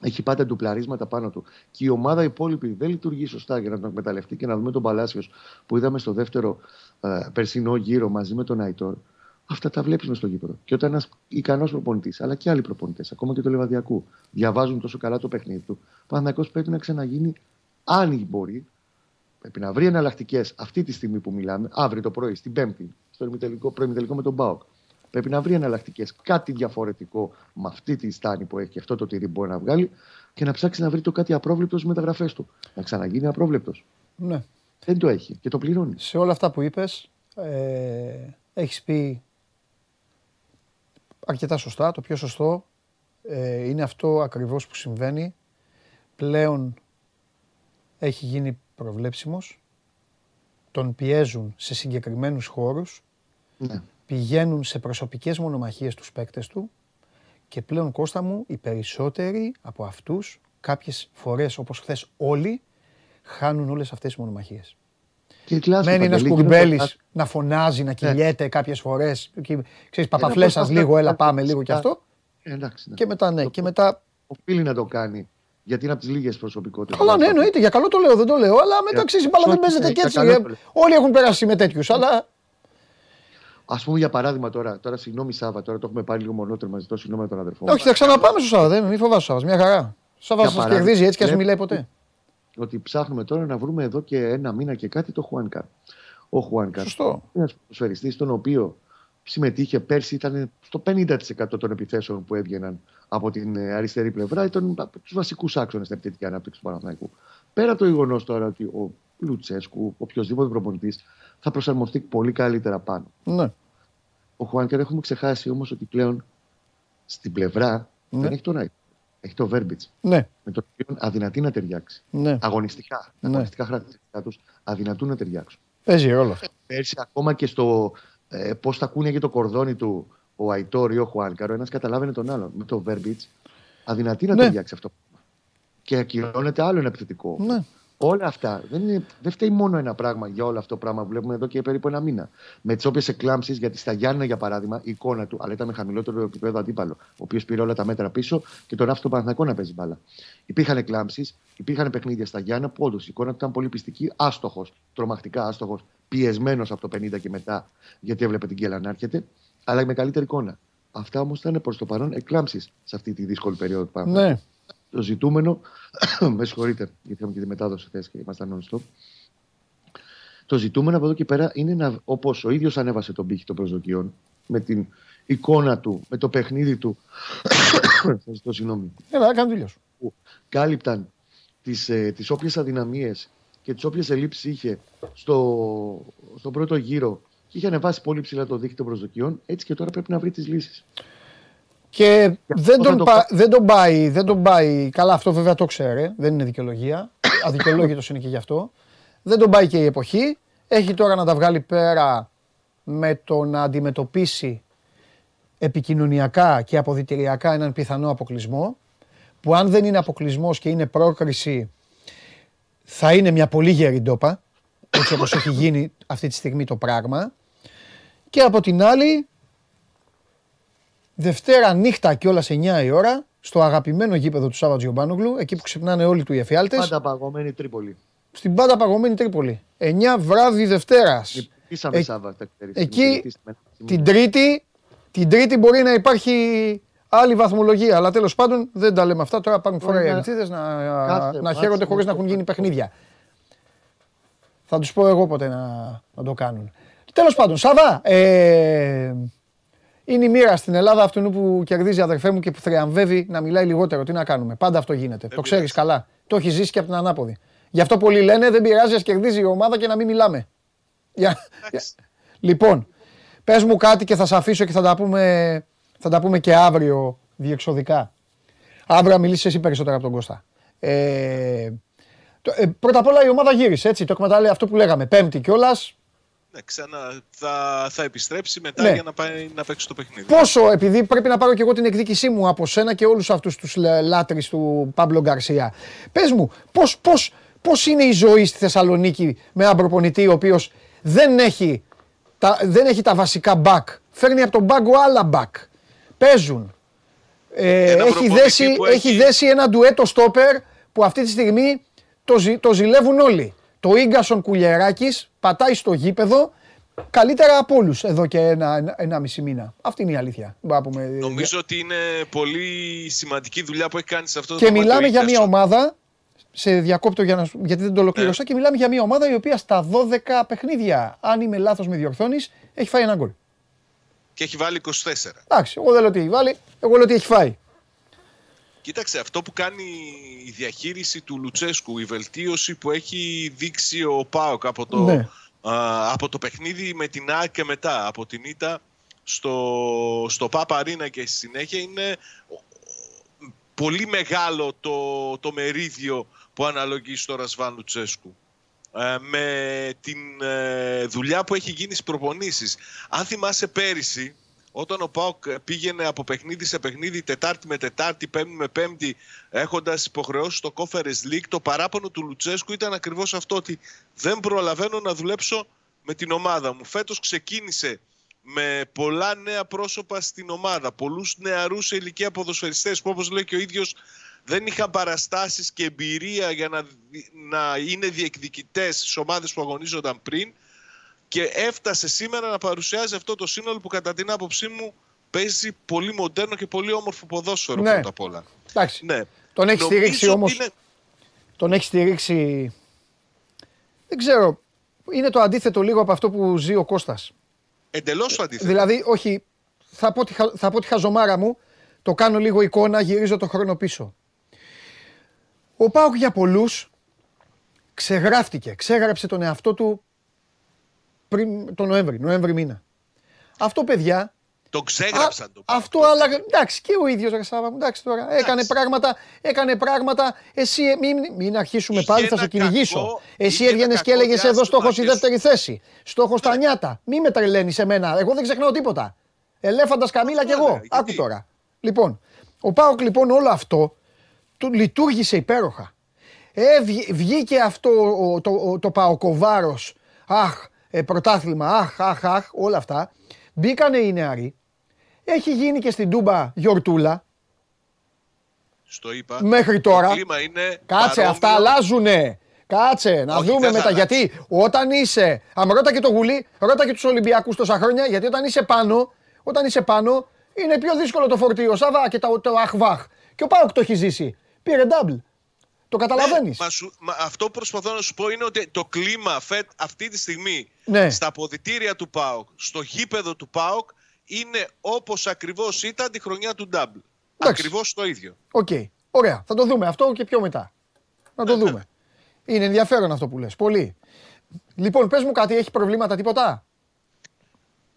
έχει πάντα ντουπλαρίσματα πάνω του και η ομάδα υπόλοιπη δεν λειτουργεί σωστά για να τον εκμεταλλευτεί και να δούμε τον Παλάσιος που είδαμε στο δεύτερο ε, περσινό γύρο μαζί με τον Αϊτόρ. Αυτά τα βλέπεις μες στο γήπεδο. Και όταν ένας ικανός προπονητής, αλλά και άλλοι προπονητές, ακόμα και του Λεβαδιακού, διαβάζουν τόσο καλά το παιχνίδι του, ο Παναθυνακό πρέπει να ξαναγίνει, αν μπορεί, πρέπει να βρει εναλλακτικές αυτή τη στιγμή που μιλάμε, αύριο το πρωί, στην Πέμπτη, στο ημιτελικό, προημιτελικό με τον Μπάουκ. Πρέπει να βρει εναλλακτικές, κάτι διαφορετικό με αυτή τη στάνη που έχει και αυτό το τυρί μπορεί να βγάλει και να ψάξει να βρει το κάτι απρόβλεπτος στι μεταγραφέ του. Να ξαναγίνει απρόβλεπτος. Ναι. Δεν το έχει και το πληρώνει. Σε όλα αυτά που είπες, ε, έχεις πει αρκετά σωστά. Το πιο σωστό ε, είναι αυτό ακριβώς που συμβαίνει. Πλέον έχει γίνει προβλέψιμος. Τον πιέζουν σε συγκεκριμένους χώρους. Ναι. Πηγαίνουν σε προσωπικές μονομαχίες τους παίκτες του. Και πλέον Κώστα μου, οι περισσότεροι από αυτούς, κάποιες φορές όπως χθες όλοι, χάνουν όλες αυτές τις μονομαχίες. Και κλάσου, Μένει ένας Παντελή, κουρμπέλης γίνονται- να φωνάζει, να κυλιέται κάποιες φορές. Ξέρεις, παπαφλέσσα προσπαθώ- λίγο, έλα πάμε λίγο κι αυτό. Ε, εντάξει, ναι. Και μετά ναι, και μετά. Οφείλει να το κάνει. Γιατί είναι από τις λίγες προσωπικότητες. Καλά, ναι, εννοείται, για καλό το λέω, δεν το λέω. Αλλά μετά ξέρεις, η μπάλα δεν όχι, παίζεται ναι, και για έτσι. καλό ε, το λέω. Όλοι έχουν περάσει με τέτοιους, αλλά. Α πούμε για παράδειγμα τώρα, τώρα συγγνώμη Σάβα, τώρα το έχουμε πάρει λίγο μονότερο, ζητώ συγγνώμη με τον αδερφό μου. Όχι, θα ξαναπάμε στο Σάβα, δεν μην φοβάσαι Σάβας, μια χαρά. Σάβας Για σας παράδειγμα, κερδίζει έτσι και ας βλέπω- μιλάει ποτέ. Ότι ψάχνουμε τώρα να βρούμε εδώ και ένα μήνα και κάτι το Χουάνκαρ. Ο Χουάνκαρ. Σωστό. Ένας ποδοσφαιριστής, τον οποίο συμμετείχε πέρσι, ήταν στο 50% των επιθέσεων που έβγαιναν από την ε, αριστερή πλευρά, ήταν από τους βασικούς άξονες στην επιθετική ανάπτυξη του Παναθηναϊκού. Πέρα από το γεγονός τώρα ότι ο Λουτσέσκου, οποιοδήποτε προπονητής, θα προσαρμοστεί πολύ καλύτερα πάνω. Ναι. Ο Χουάνκερ έχουμε ξεχάσει όμως ότι πλέον στην πλευρά Ναι. δεν έχει τον Ράιτ. Έχει το Βέρμπιτς. Ναι, Με τον οποίο αδυνατεί να ταιριάξει. ναι. Αγωνιστικά. Ναι. Αγωνιστικά χαρακτηριστικά τους αδυνατούν να ταιριάξουν. Παίζει ρόλο αυτό. Πέρσι, ακόμα και στο ε, πώς θα κούνιαγε το κορδόνι του ο Αϊτόρ ή ο Χουάνκαρ, ο ένας καταλάβαινε τον άλλον. Με το Βέρμπιτς αδυνατεί να Ναι. ταιριάξει αυτό. Και ακυρώνεται άλλο ένα επιθετικό. Ναι. Όλα αυτά δεν, είναι, δεν φταίει μόνο ένα πράγμα για όλο αυτό το πράγμα που βλέπουμε εδώ και περίπου ένα μήνα. Με τις όποιες εκλάμψεις, γιατί στα Γιάννα για παράδειγμα, η εικόνα του, αλλά ήταν με χαμηλότερο επίπεδο αντίπαλο, ο οποίος πήρε όλα τα μέτρα πίσω και τον άφησε τον Παναθηναϊκό να παίζει μπάλα. Υπήρχαν εκλάμψεις, υπήρχαν παιχνίδια στα Γιάννα που όντως η εικόνα του ήταν πολύ πιστική, άστοχος, τρομακτικά άστοχος, πιεσμένος από το 50 και μετά, γιατί έβλεπε την κέλα να έρχεται, αλλά με καλύτερη εικόνα. Αυτά όμως ήταν προς το παρόν εκλάμψεις σε αυτή τη δύσκολη περίοδο του Παναθηναϊκού. Ναι. Το ζητούμενο, με συγχωρείτε, γιατί είχαμε και τη μετάδοση χθε και ήμασταν non-stop. Το ζητούμενο από εδώ και πέρα είναι να, όπως ο ίδιος ανέβασε τον πύχη των προσδοκιών, με την εικόνα του, με το παιχνίδι του. Θα ζητώ συγγνώμη. Έλα, κάνει δουλειά σου. Που κάλυπταν τις ε, τις όποιες αδυναμίες και τις όποιες ελλείψεις είχε στο, στον πρώτο γύρο και είχε ανεβάσει πολύ ψηλά το δίκτυο των προσδοκιών, έτσι και τώρα πρέπει να βρει τις λύσεις. Και δεν αυτό τον, το πα- πα- δεν, τον πάει, δεν τον πάει. Καλά, αυτό βέβαια το ξέρει. Δεν είναι δικαιολογία. Αδικαιολόγητος είναι και γι' αυτό. Δεν τον πάει και η εποχή. Έχει τώρα να τα βγάλει πέρα με το να αντιμετωπίσει επικοινωνιακά και αποδητηριακά έναν πιθανό αποκλεισμό. Που αν δεν είναι αποκλεισμός και είναι πρόκριση, θα είναι μια πολύ γερή ντόπα. Έτσι όπως έχει γίνει αυτή τη στιγμή το πράγμα. Και από την άλλη, Δευτέρα νύχτα και όλα 9 η ώρα, στο αγαπημένο γήπεδο του Σάββα Τζιομπάνογλου, εκεί που ξυπνάνε όλοι του οι εφιάλτες, Πάντα παγωμένη Τρίπολη. στην πάντα παγωμένη Τρίπολη. 9 βράδυ Δευτέρας. Υπήρξαμε Ε, Σάββα. εκεί Την Τρίτη, την Τρίτη μπορεί να υπάρχει άλλη βαθμολογία. Αλλά τέλος πάντων δεν τα λέμε αυτά. Τώρα πάρουν φορά οι Ωραία. αριθμίδες να, Κάθε να μάτς χαίρονται είναι χωρίς να το έχουν γίνει πρώτο. παιχνίδια. Θα τους πω εγώ πότε να, να το κάνουν. Τέλος πάντων, Σάβα, ε, είναι η μοίρα στην Ελλάδα αυτού που κερδίζει αδερφέ μου και που θριαμβεύει να μιλάει λιγότερο. Τι να κάνουμε. Πάντα αυτό γίνεται. το ξέρεις καλά. Το έχεις ζήσει και από την ανάποδη. Γι' αυτό πολλοί λένε δεν πειράζει, ας κερδίζει η ομάδα και να μην μιλάμε. Για... Λοιπόν, πες μου κάτι και θα σε αφήσω και θα τα πούμε, θα τα πούμε και αύριο διεξοδικά. Αύριο θα μιλήσεις εσύ περισσότερα από τον Κώστα. Ε, το- ε, πρώτα απ' όλα η ομάδα γύρισε, έτσι, το εκμετάλλευε αυτό που λέγαμε, πέμπτη κιόλας. Ναι, ξανά θα, θα επιστρέψει μετά Ναι. για να πάει να παίξει το παιχνίδι. Πόσο, επειδή πρέπει να πάρω και εγώ την εκδίκησή μου από σένα και όλους αυτούς τους λα- λάτρεις του Πάμπλο Γκαρσία. Πες μου, πώς, πώς, πώς είναι η ζωή στη Θεσσαλονίκη με έναν προπονητή ο οποίος δεν έχει τα, δεν έχει τα βασικά μπακ. Φέρνει από τον πάγκο άλλα μπακ. Παίζουν. Ε, Ένα έχει, προπονητή δέσει, που έχει... έχει- δέσει ένα ντουέτο στόπερ που αυτή τη στιγμή το, ζη- το ζηλεύουν όλοι. Το Ίγκασον Κουλιεράκης πατάει στο γήπεδο καλύτερα από όλους εδώ και ένα, ένα, ένα μισή μήνα. Αυτή είναι η αλήθεια. Δεν μπορούμε να πούμε- Νομίζω ότι είναι πολύ σημαντική δουλειά που έχει κάνει σε αυτό το Και δωμάτιο μιλάμε για μια Ίγκασον. ομάδα. Σε διακόπτω για να, σου- γιατί δεν το ολοκλήρωσα. Ναι. Και μιλάμε για μια ομάδα η οποία στα 12 παιχνίδια, αν είμαι λάθος με διορθώνεις, έχει φάει ένα γκολ. Και έχει βάλει 24. Εντάξει, εγώ δεν λέω ότι έχει βάλει, εγώ λέω ότι έχει φάει. Κοίταξε, αυτό που κάνει η διαχείριση του Λουτσέσκου, η βελτίωση που έχει δείξει ο Πάοκ από το, Ναι. α, από το παιχνίδι με την ΑΕΚ και μετά, από την ήττα στο, στο Παπαρίνα και στη συνέχεια είναι πολύ μεγάλο το, το μερίδιο που αναλογεί στο Ρασβάν Λουτσέσκου. Ε, με την ε, δουλειά που έχει γίνει στις προπονήσεις. Αν θυμάσαι πέρυσι, όταν ο Πάοκ πήγαινε από παιχνίδι σε παιχνίδι, Τετάρτη με Τετάρτη, Πέμπτη με Πέμπτη, έχοντας υποχρεώσεις στο Conference League, το παράπονο του Λουτσέσκου ήταν ακριβώς αυτό ότι δεν προλαβαίνω να δουλέψω με την ομάδα μου. Φέτος ξεκίνησε με πολλά νέα πρόσωπα στην ομάδα, πολλούς νεαρούς σε ηλικία ποδοσφαιριστές που όπως λέει και ο ίδιος δεν είχαν παραστάσεις και εμπειρία για να, δι- να είναι διεκδικητές στις ομάδες που αγωνίζονταν πριν και έφτασε σήμερα να παρουσιάζει αυτό το σύνολο που κατά την άποψή μου παίζει πολύ μοντέρνο και πολύ όμορφο ποδόσφαιρο Ναι. πρώτα απ' όλα. Εντάξει. Ναι. Τον έχει Νομίζω στηρίξει ότι όμως, είναι- τον έχει στηρίξει, δεν ξέρω, είναι το αντίθετο λίγο από αυτό που ζει ο Κώστας. Εντελώς το αντίθετο. Δηλαδή, όχι, θα πω, τη, χα- θα πω τη χαζομάρα μου, το κάνω λίγο εικόνα, γυρίζω το χρόνο πίσω. Ο Πάοκ για πολλούς ξεγράφτηκε, ξέγραψε τον εαυτό του πριν τον Νοέμβρη, Νοέμβρη μήνα. Αυτό παιδιά, Τον ξέγραψαν το αυτό άλλαγε, εντάξει και ο ίδιος ρε Σάβα μου, εντάξει τώρα, έκανε πράγματα, έκανε πράγματα, εσύ ε, μην, μην αρχίσουμε Είχε πάλι, θα ένα σε κυνηγήσω. κακό- εσύ είχε ένα έβγαινες και κακό έλεγες εδώ διάστημα στόχος η και δεύτερη θέση, στόχος τα νιάτα, μη με τρελαίνεις εμένα, εγώ δεν ξεχνάω τίποτα. Ελέφαντας Καμίλα κι εγώ, άκου τώρα. Λοιπόν, ο Πάοκ λοιπόν όλο αυτό του λειτουργήσε υπέροχα. Ε, βγ- βγήκε αυτό ο- το, ο- το παοκοβάρος, αχ, ε, πρωτάθλημα, αχ, αχ, αχ, όλα αυτά. Μπήκανε οι νεαροί. Έχει γίνει και στην Τούμπα γιορτούλα. Στο είπα. Μέχρι τώρα. Το κλίμα είναι Κάτσε, παρόμοιο. αυτά αλλάζουνε. Κάτσε, να Όχι, δούμε δεν θα μετά. αλλάξει. Γιατί όταν είσαι. Αν ρώτα και το γουλί, ρώτα και τους Ολυμπιακούς τόσα χρόνια. Γιατί όταν είσαι πάνω, όταν είσαι πάνω, είναι πιο δύσκολο το φορτίο. Σαβά και το, το αχβάχ. Και ο ΠΑΟΚ το έχει ζήσει. Πήρε double. Το καταλαβαίνεις. Ναι, μα σου- μα αυτό που προσπαθώ να σου πω είναι ότι το κλίμα φετ, αυτή τη στιγμή Ναι. στα αποδυτήρια του ΠΑΟΚ, στο γήπεδο του ΠΑΟΚ, είναι όπως ακριβώς ήταν τη χρονιά του Double. Εντάξει. Ακριβώς το ίδιο. Οκ. Ωραία. Θα το δούμε αυτό και πιο μετά. Να Ναι, το δούμε. Είναι ενδιαφέρον αυτό που λες. Πολύ. Λοιπόν, πες μου κάτι, έχει προβλήματα τίποτα;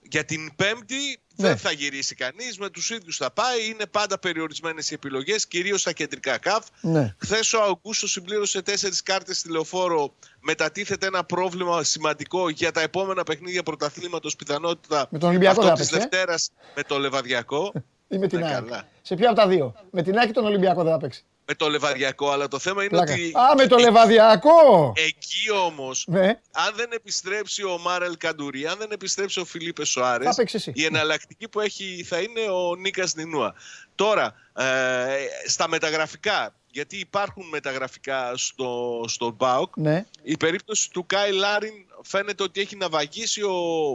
Για την Πέμπτη Ναι. δεν θα γυρίσει κανείς, με τους ίδιους θα πάει. Είναι πάντα περιορισμένες οι επιλογές, κυρίως στα κεντρικά καφ. Ναι. Χθες ο Αουγκούστο συμπλήρωσε τέσσερις κάρτες στη λεωφόρο. Μετατίθεται ένα πρόβλημα σημαντικό για τα επόμενα παιχνίδια πρωταθλήματος. Πιθανότητα Με τον Ολυμπιακό αυτό θα της παίξει, ε; Δευτέρας με το Λεβαδιακό. Ή με την Ναι, ΑΕΚ. καλά. Σε ποια από τα δύο. Με την ΑΕΚ ή τον Ολυμπιακό δεν θα παίξει. Με το Λεβαδιακό, αλλά το θέμα είναι Πλάκα. ότι. Α, με το ε- Λεβαδιακό! Εκεί όμως, Ναι. αν δεν επιστρέψει ο Μάρελ Καντουρί, αν δεν επιστρέψει ο Φιλίπε Σοάρε, Θα παίξει εσύ. η εναλλακτική που έχει θα είναι ο Νίκας Νινούα. Τώρα, ε, στα μεταγραφικά, γιατί υπάρχουν μεταγραφικά στο, στο ΠΑΟΚ, Ναι. η περίπτωση του Κάι Λάριν φαίνεται ότι έχει να βαγίσει.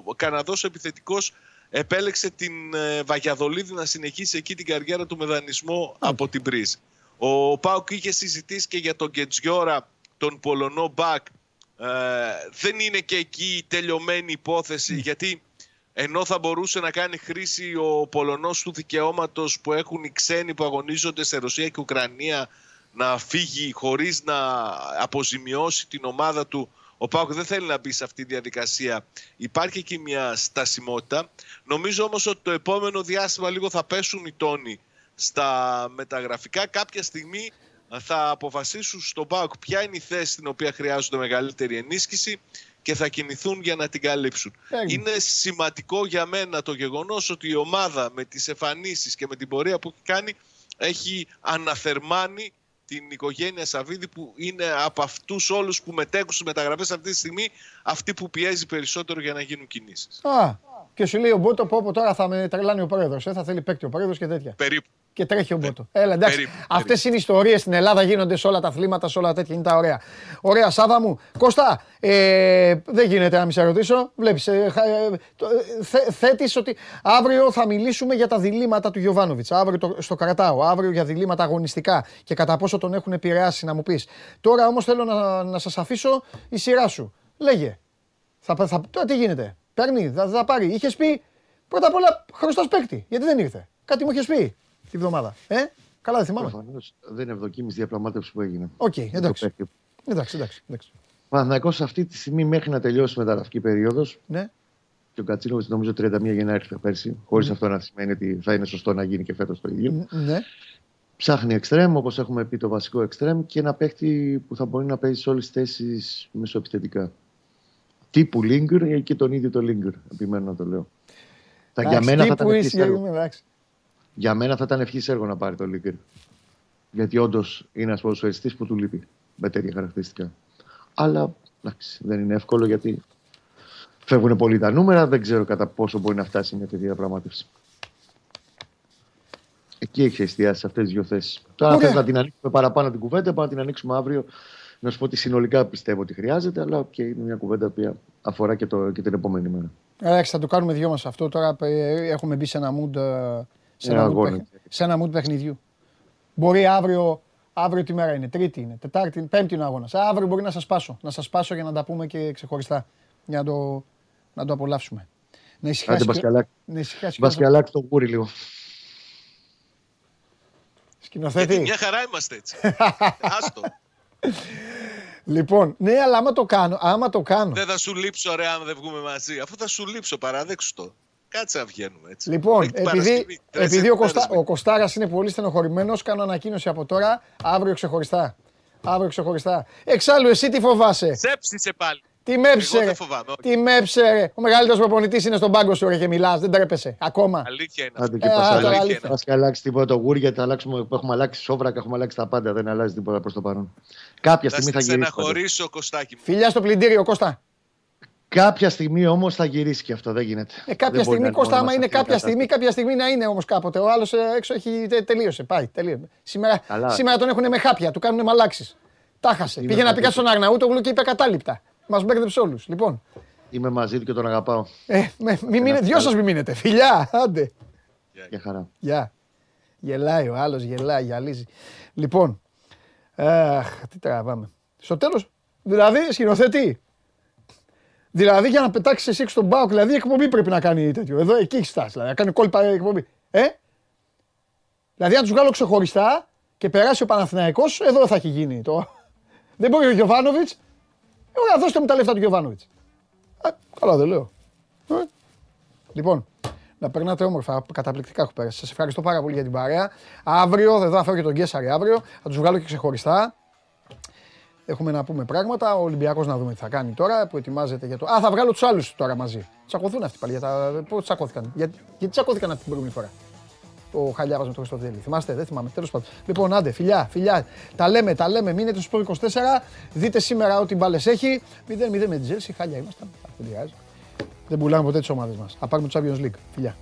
Ο Καναδός επιθετικός επέλεξε την ε, Βαγιαδολίδη να συνεχίσει εκεί την καριέρα του με δανεισμό από την Μπριζ. Ο Πάουκ είχε συζητήσει και για τον Κετζιόρα, τον Πολωνό Μπακ. Ε, δεν είναι και εκεί η τελειωμένη υπόθεση γιατί ενώ θα μπορούσε να κάνει χρήση ο Πολωνός του δικαιώματος που έχουν οι ξένοι που αγωνίζονται σε Ρωσία και Ουκρανία να φύγει χωρίς να αποζημιώσει την ομάδα του. Ο Πάουκ δεν θέλει να μπει σε αυτή τη διαδικασία. Υπάρχει και μια στασιμότητα. Νομίζω όμως ότι το επόμενο διάστημα λίγο θα πέσουν οι τόνοι στα μεταγραφικά. Κάποια στιγμή θα αποφασίσουν στον ΠΑΟΚ ποια είναι η θέση στην οποία χρειάζονται μεγαλύτερη ενίσχυση και θα κινηθούν για να την καλύψουν. Έγινε. Είναι σημαντικό για μένα το γεγονός ότι η ομάδα με τις εμφανίσεις και με την πορεία που έχει κάνει έχει αναθερμάνει την οικογένεια Σαββίδη που είναι από αυτούς όλους που μετέχουν στις μεταγραφές αυτή τη στιγμή αυτή που πιέζει περισσότερο για να γίνουν κινήσεις. Α, και σου λέει ο Μπότο, πω, πω τώρα θα με τρελάνει ο πρόεδρος, ε, θα θέλει παίκτη ο πρόεδρος και τέτοια. Περίπου. Και τρέχει ο Μπότο. Έλα, εντάξει. περίπου, Αυτές είναι οι ιστορίες στην Ελλάδα, γίνονται σε όλα τα αθλήματα, σε όλα τέτοια. Είναι τα ωραία. Ωραία, Σάβα μου. Κώστα, ε, δεν γίνεται να μην σε ρωτήσω. Βλέπεις, ε, χα- ε, το- ε, θε, θέτεις ότι αύριο θα μιλήσουμε για τα διλήμματα του Γιωβάνοβιτς. Αύριο το, στο κρατάω. Αύριο για διλήμματα αγωνιστικά και κατά πόσο τον έχουν επηρεάσει να μου πεις. Τώρα όμως θέλω να, να σας αφήσω η σειρά σου. Λέγε. Θα, θα, τώρα τι γίνεται. Παίρνει, θα, θα πάρει. Είχες πει πρώτα απ' όλα χρωστά παίκτη. Γιατί δεν ήρθε. Κάτι μου είχες πει τη βδομάδα. Ε, καλά δεν θυμάμαι. Προφανώς δεν είναι ευδοκίμηση διαπραγμάτευση που έγινε. Οκ, Με το εντάξει. παίκτη. Εντάξει, εντάξει. εντάξει. Παναθηναϊκός αυτή τη στιγμή μέχρι να τελειώσει η μεταγραφική περίοδος Ναι. και ο Κατσίνοβιτς νομίζω 31 Γενάρη ήρθε πέρσι, χωρίς αυτό να σημαίνει ότι θα είναι σωστό να γίνει και φέτος το ίδιο. Ν- Ναι. Ψάχνει εξτρέμ, όπως έχουμε πει, το βασικό εξτρέμ και ένα παίχτη που θα μπορεί να παίζει σε όλες τις θέσεις μεσοεπιθετικά. Τύπου Λίγκρ και τον ίδιο το Λίγκρ, επιμένω να το λέω. Θα, για, Εντάξει, μένα τι θα που ήταν είσαι, ευχής έργο. εντάξει. Για μένα θα ήταν ευχής έργο να πάρει το Λίγκρ. Γιατί όντως είναι ένας ποδοσφαιριστής που του λείπει με τέτοια χαρακτηριστικά. Αλλά εντάξει, δεν είναι εύκολο γιατί φεύγουν πολύ τα νούμερα. Δεν ξέρω κατά πόσο μπορεί να φτάσει μια τέτοια διαπραγμάτευση. Εκεί έχει εστιάσει σε αυτές τις δύο θέσεις. Τώρα, αν Ωραία. θες να την ανοίξουμε παραπάνω την κουβέντα, πάμε να την ανοίξουμε αύριο να σου πω ότι συνολικά πιστεύω ότι χρειάζεται, αλλά και είναι μια κουβέντα που αφορά και, το, και την επόμενη μέρα. Εντάξει, θα το κάνουμε δυο μας αυτό. Τώρα ε, έχουμε μπει σε ένα mood, ε, σε Ε, ένα mood, αγώνα. παιχ- σε ένα mood παιχνιδιού. Μπορεί αύριο, αύριο τι μέρα είναι, Τρίτη είναι, Τετάρτη, Πέμπτη είναι ο αγώνας. Αύριο μπορεί να σας σπάσω, να σας σπάσω για να τα πούμε και ξεχωριστά, για να το, να το απολαύσουμε. Να Άντε ησυχάσει, και- Μπασκαλάκ, να ησυχάσει και ο Μπασκαλάκ το γούρι λίγο. σκηνοθέτη. Γιατί μια χαρά είμαστε έτσι. Άστο. Λοιπόν, ναι, αλλά άμα το κάνω, άμα το κάνω. Δεν θα σου λείψω ρε αν δεν βγούμε μαζί. Αφού θα σου λείψω, παραδέξου το. Κάτσε να βγαίνουμε έτσι. Λοιπόν, Μέχρι την επειδή, Παρασκευή, τρεις επειδή ο, μέρες Κωστά, με- ο Κωστάρας είναι πολύ στενοχωρημένος, κάνω ανακοίνωση από τώρα, αύριο ξεχωριστά. Αύριο ξεχωριστά. Εξάλλου, εσύ τι φοβάσαι; Ψέψησε πάλι. Τι μέψε, Εγώ ρε. δεν φοβάμαι. όχι. Τι μέψε, ρε. Ο μεγαλύτερος προπονητής είναι στον πάγκο σου, ρε, και μιλάς. Δεν τρέπεσαι. Ακόμα. Αλήθεια είναι. Άντε αυτό. και Ε, πας α, αλλάξει- τώρα αλήθεια. πας και αλλάξεις τίποτα το γούρι γιατί θα αλλάξουμε, που έχουμε αλλάξει σόβρακα, έχουμε αλλάξει τα πάντα. Δεν αλλάζει τίποτα προς το παρόν. Κάποια Θα στιγμή θα σε γυρίσει. πάντως. στεναχωρήσω, Κωστάκι μου. Φιλιά στο πλυντήριο, Κώστα. Κάποια στιγμή όμως θα γυρίσει και αυτό. Δεν γίνεται. Ε, κάποια Δεν μπορεί στιγμή, να Κώστα, μόνο άμα μας είναι αυτή η κάποια κατάσταση. στιγμή, κάποια στιγμή να είναι όμως κάποτε. Ο άλλος ε, έξω έχει τε- τελείωσε. Πάει, τελείωσε. Σήμερα, Καλά. σήμερα τον έχουν με χάπια, του κάνουν μαλάξεις. Τα χάσε. Είναι Πήγε να πει κάτι παντού. στον Αρναούτογλου και είπε κατάληπτα. Μας μπέρδεψε όλους. Λοιπόν, Είμαι μαζί του και τον αγαπάω. ε, με, μη μείνε, δυο σας μη μείνετε. Φιλιά, άντε. Για χαρά. Γεια. Γελάει ο άλλος, γελάει, γυαλίζει. Λοιπόν, αχ, τι τραβάμε. Στο τέλος, δηλαδή, σκηνοθέτη, δηλαδή για να πετάξεις εσύ στον Μπάουκ, δηλαδή η εκπομπή πρέπει να κάνει τέτοιο. Εδώ, εκεί έχεις στάσει, δηλαδή, να κάνει κόλπα η εκπομπή. Ε, δηλαδή αν τους βγάλω ξεχωριστά και περάσει ο Παναθηναϊκός, εδώ θα έχει γίνει το. Δεν μπορεί ο Γιωβάνοβιτς, ε, ωραία, δώστε μου τα λεφτά του Γιωβάνοβιτς. Ε, καλά δεν λέω. Ε, Λοιπόν, να περνάτε όμορφα. Καταπληκτικά έχω πέρασει. Σας ευχαριστώ πάρα πολύ για την παρέα. Αύριο, εδώ θα φέρω και τον Γκέσαρη αύριο. Θα τους βγάλω και ξεχωριστά. Έχουμε να πούμε πράγματα. Ο Ολυμπιακός να δούμε τι θα κάνει τώρα που ετοιμάζεται για το. Α, θα βγάλω τους άλλους τώρα μαζί. Τσακωθούν αυτοί πάλι. Για τα... Πώς τσακώθηκαν; Για... Γιατί τσακώθηκαν αυτή την προηγούμενη φορά; Το χαλιάβα με το Χριστοδέλη. Θυμάστε, δεν θυμάμαι. Τέλος πάντων. Λοιπόν, άντε, φιλιά, φιλιά. Τα λέμε, τα λέμε. Μείνετε στο 24. Δείτε σήμερα ό,τι μπάλες έχει. 0-0 με την Τζέλση. Χάλια ήμασταν. Δεν πειράζει. Δεν πουλάμε ποτέ τις ομάδες μας. Α πάρουμε το Champions League. Φιλιά.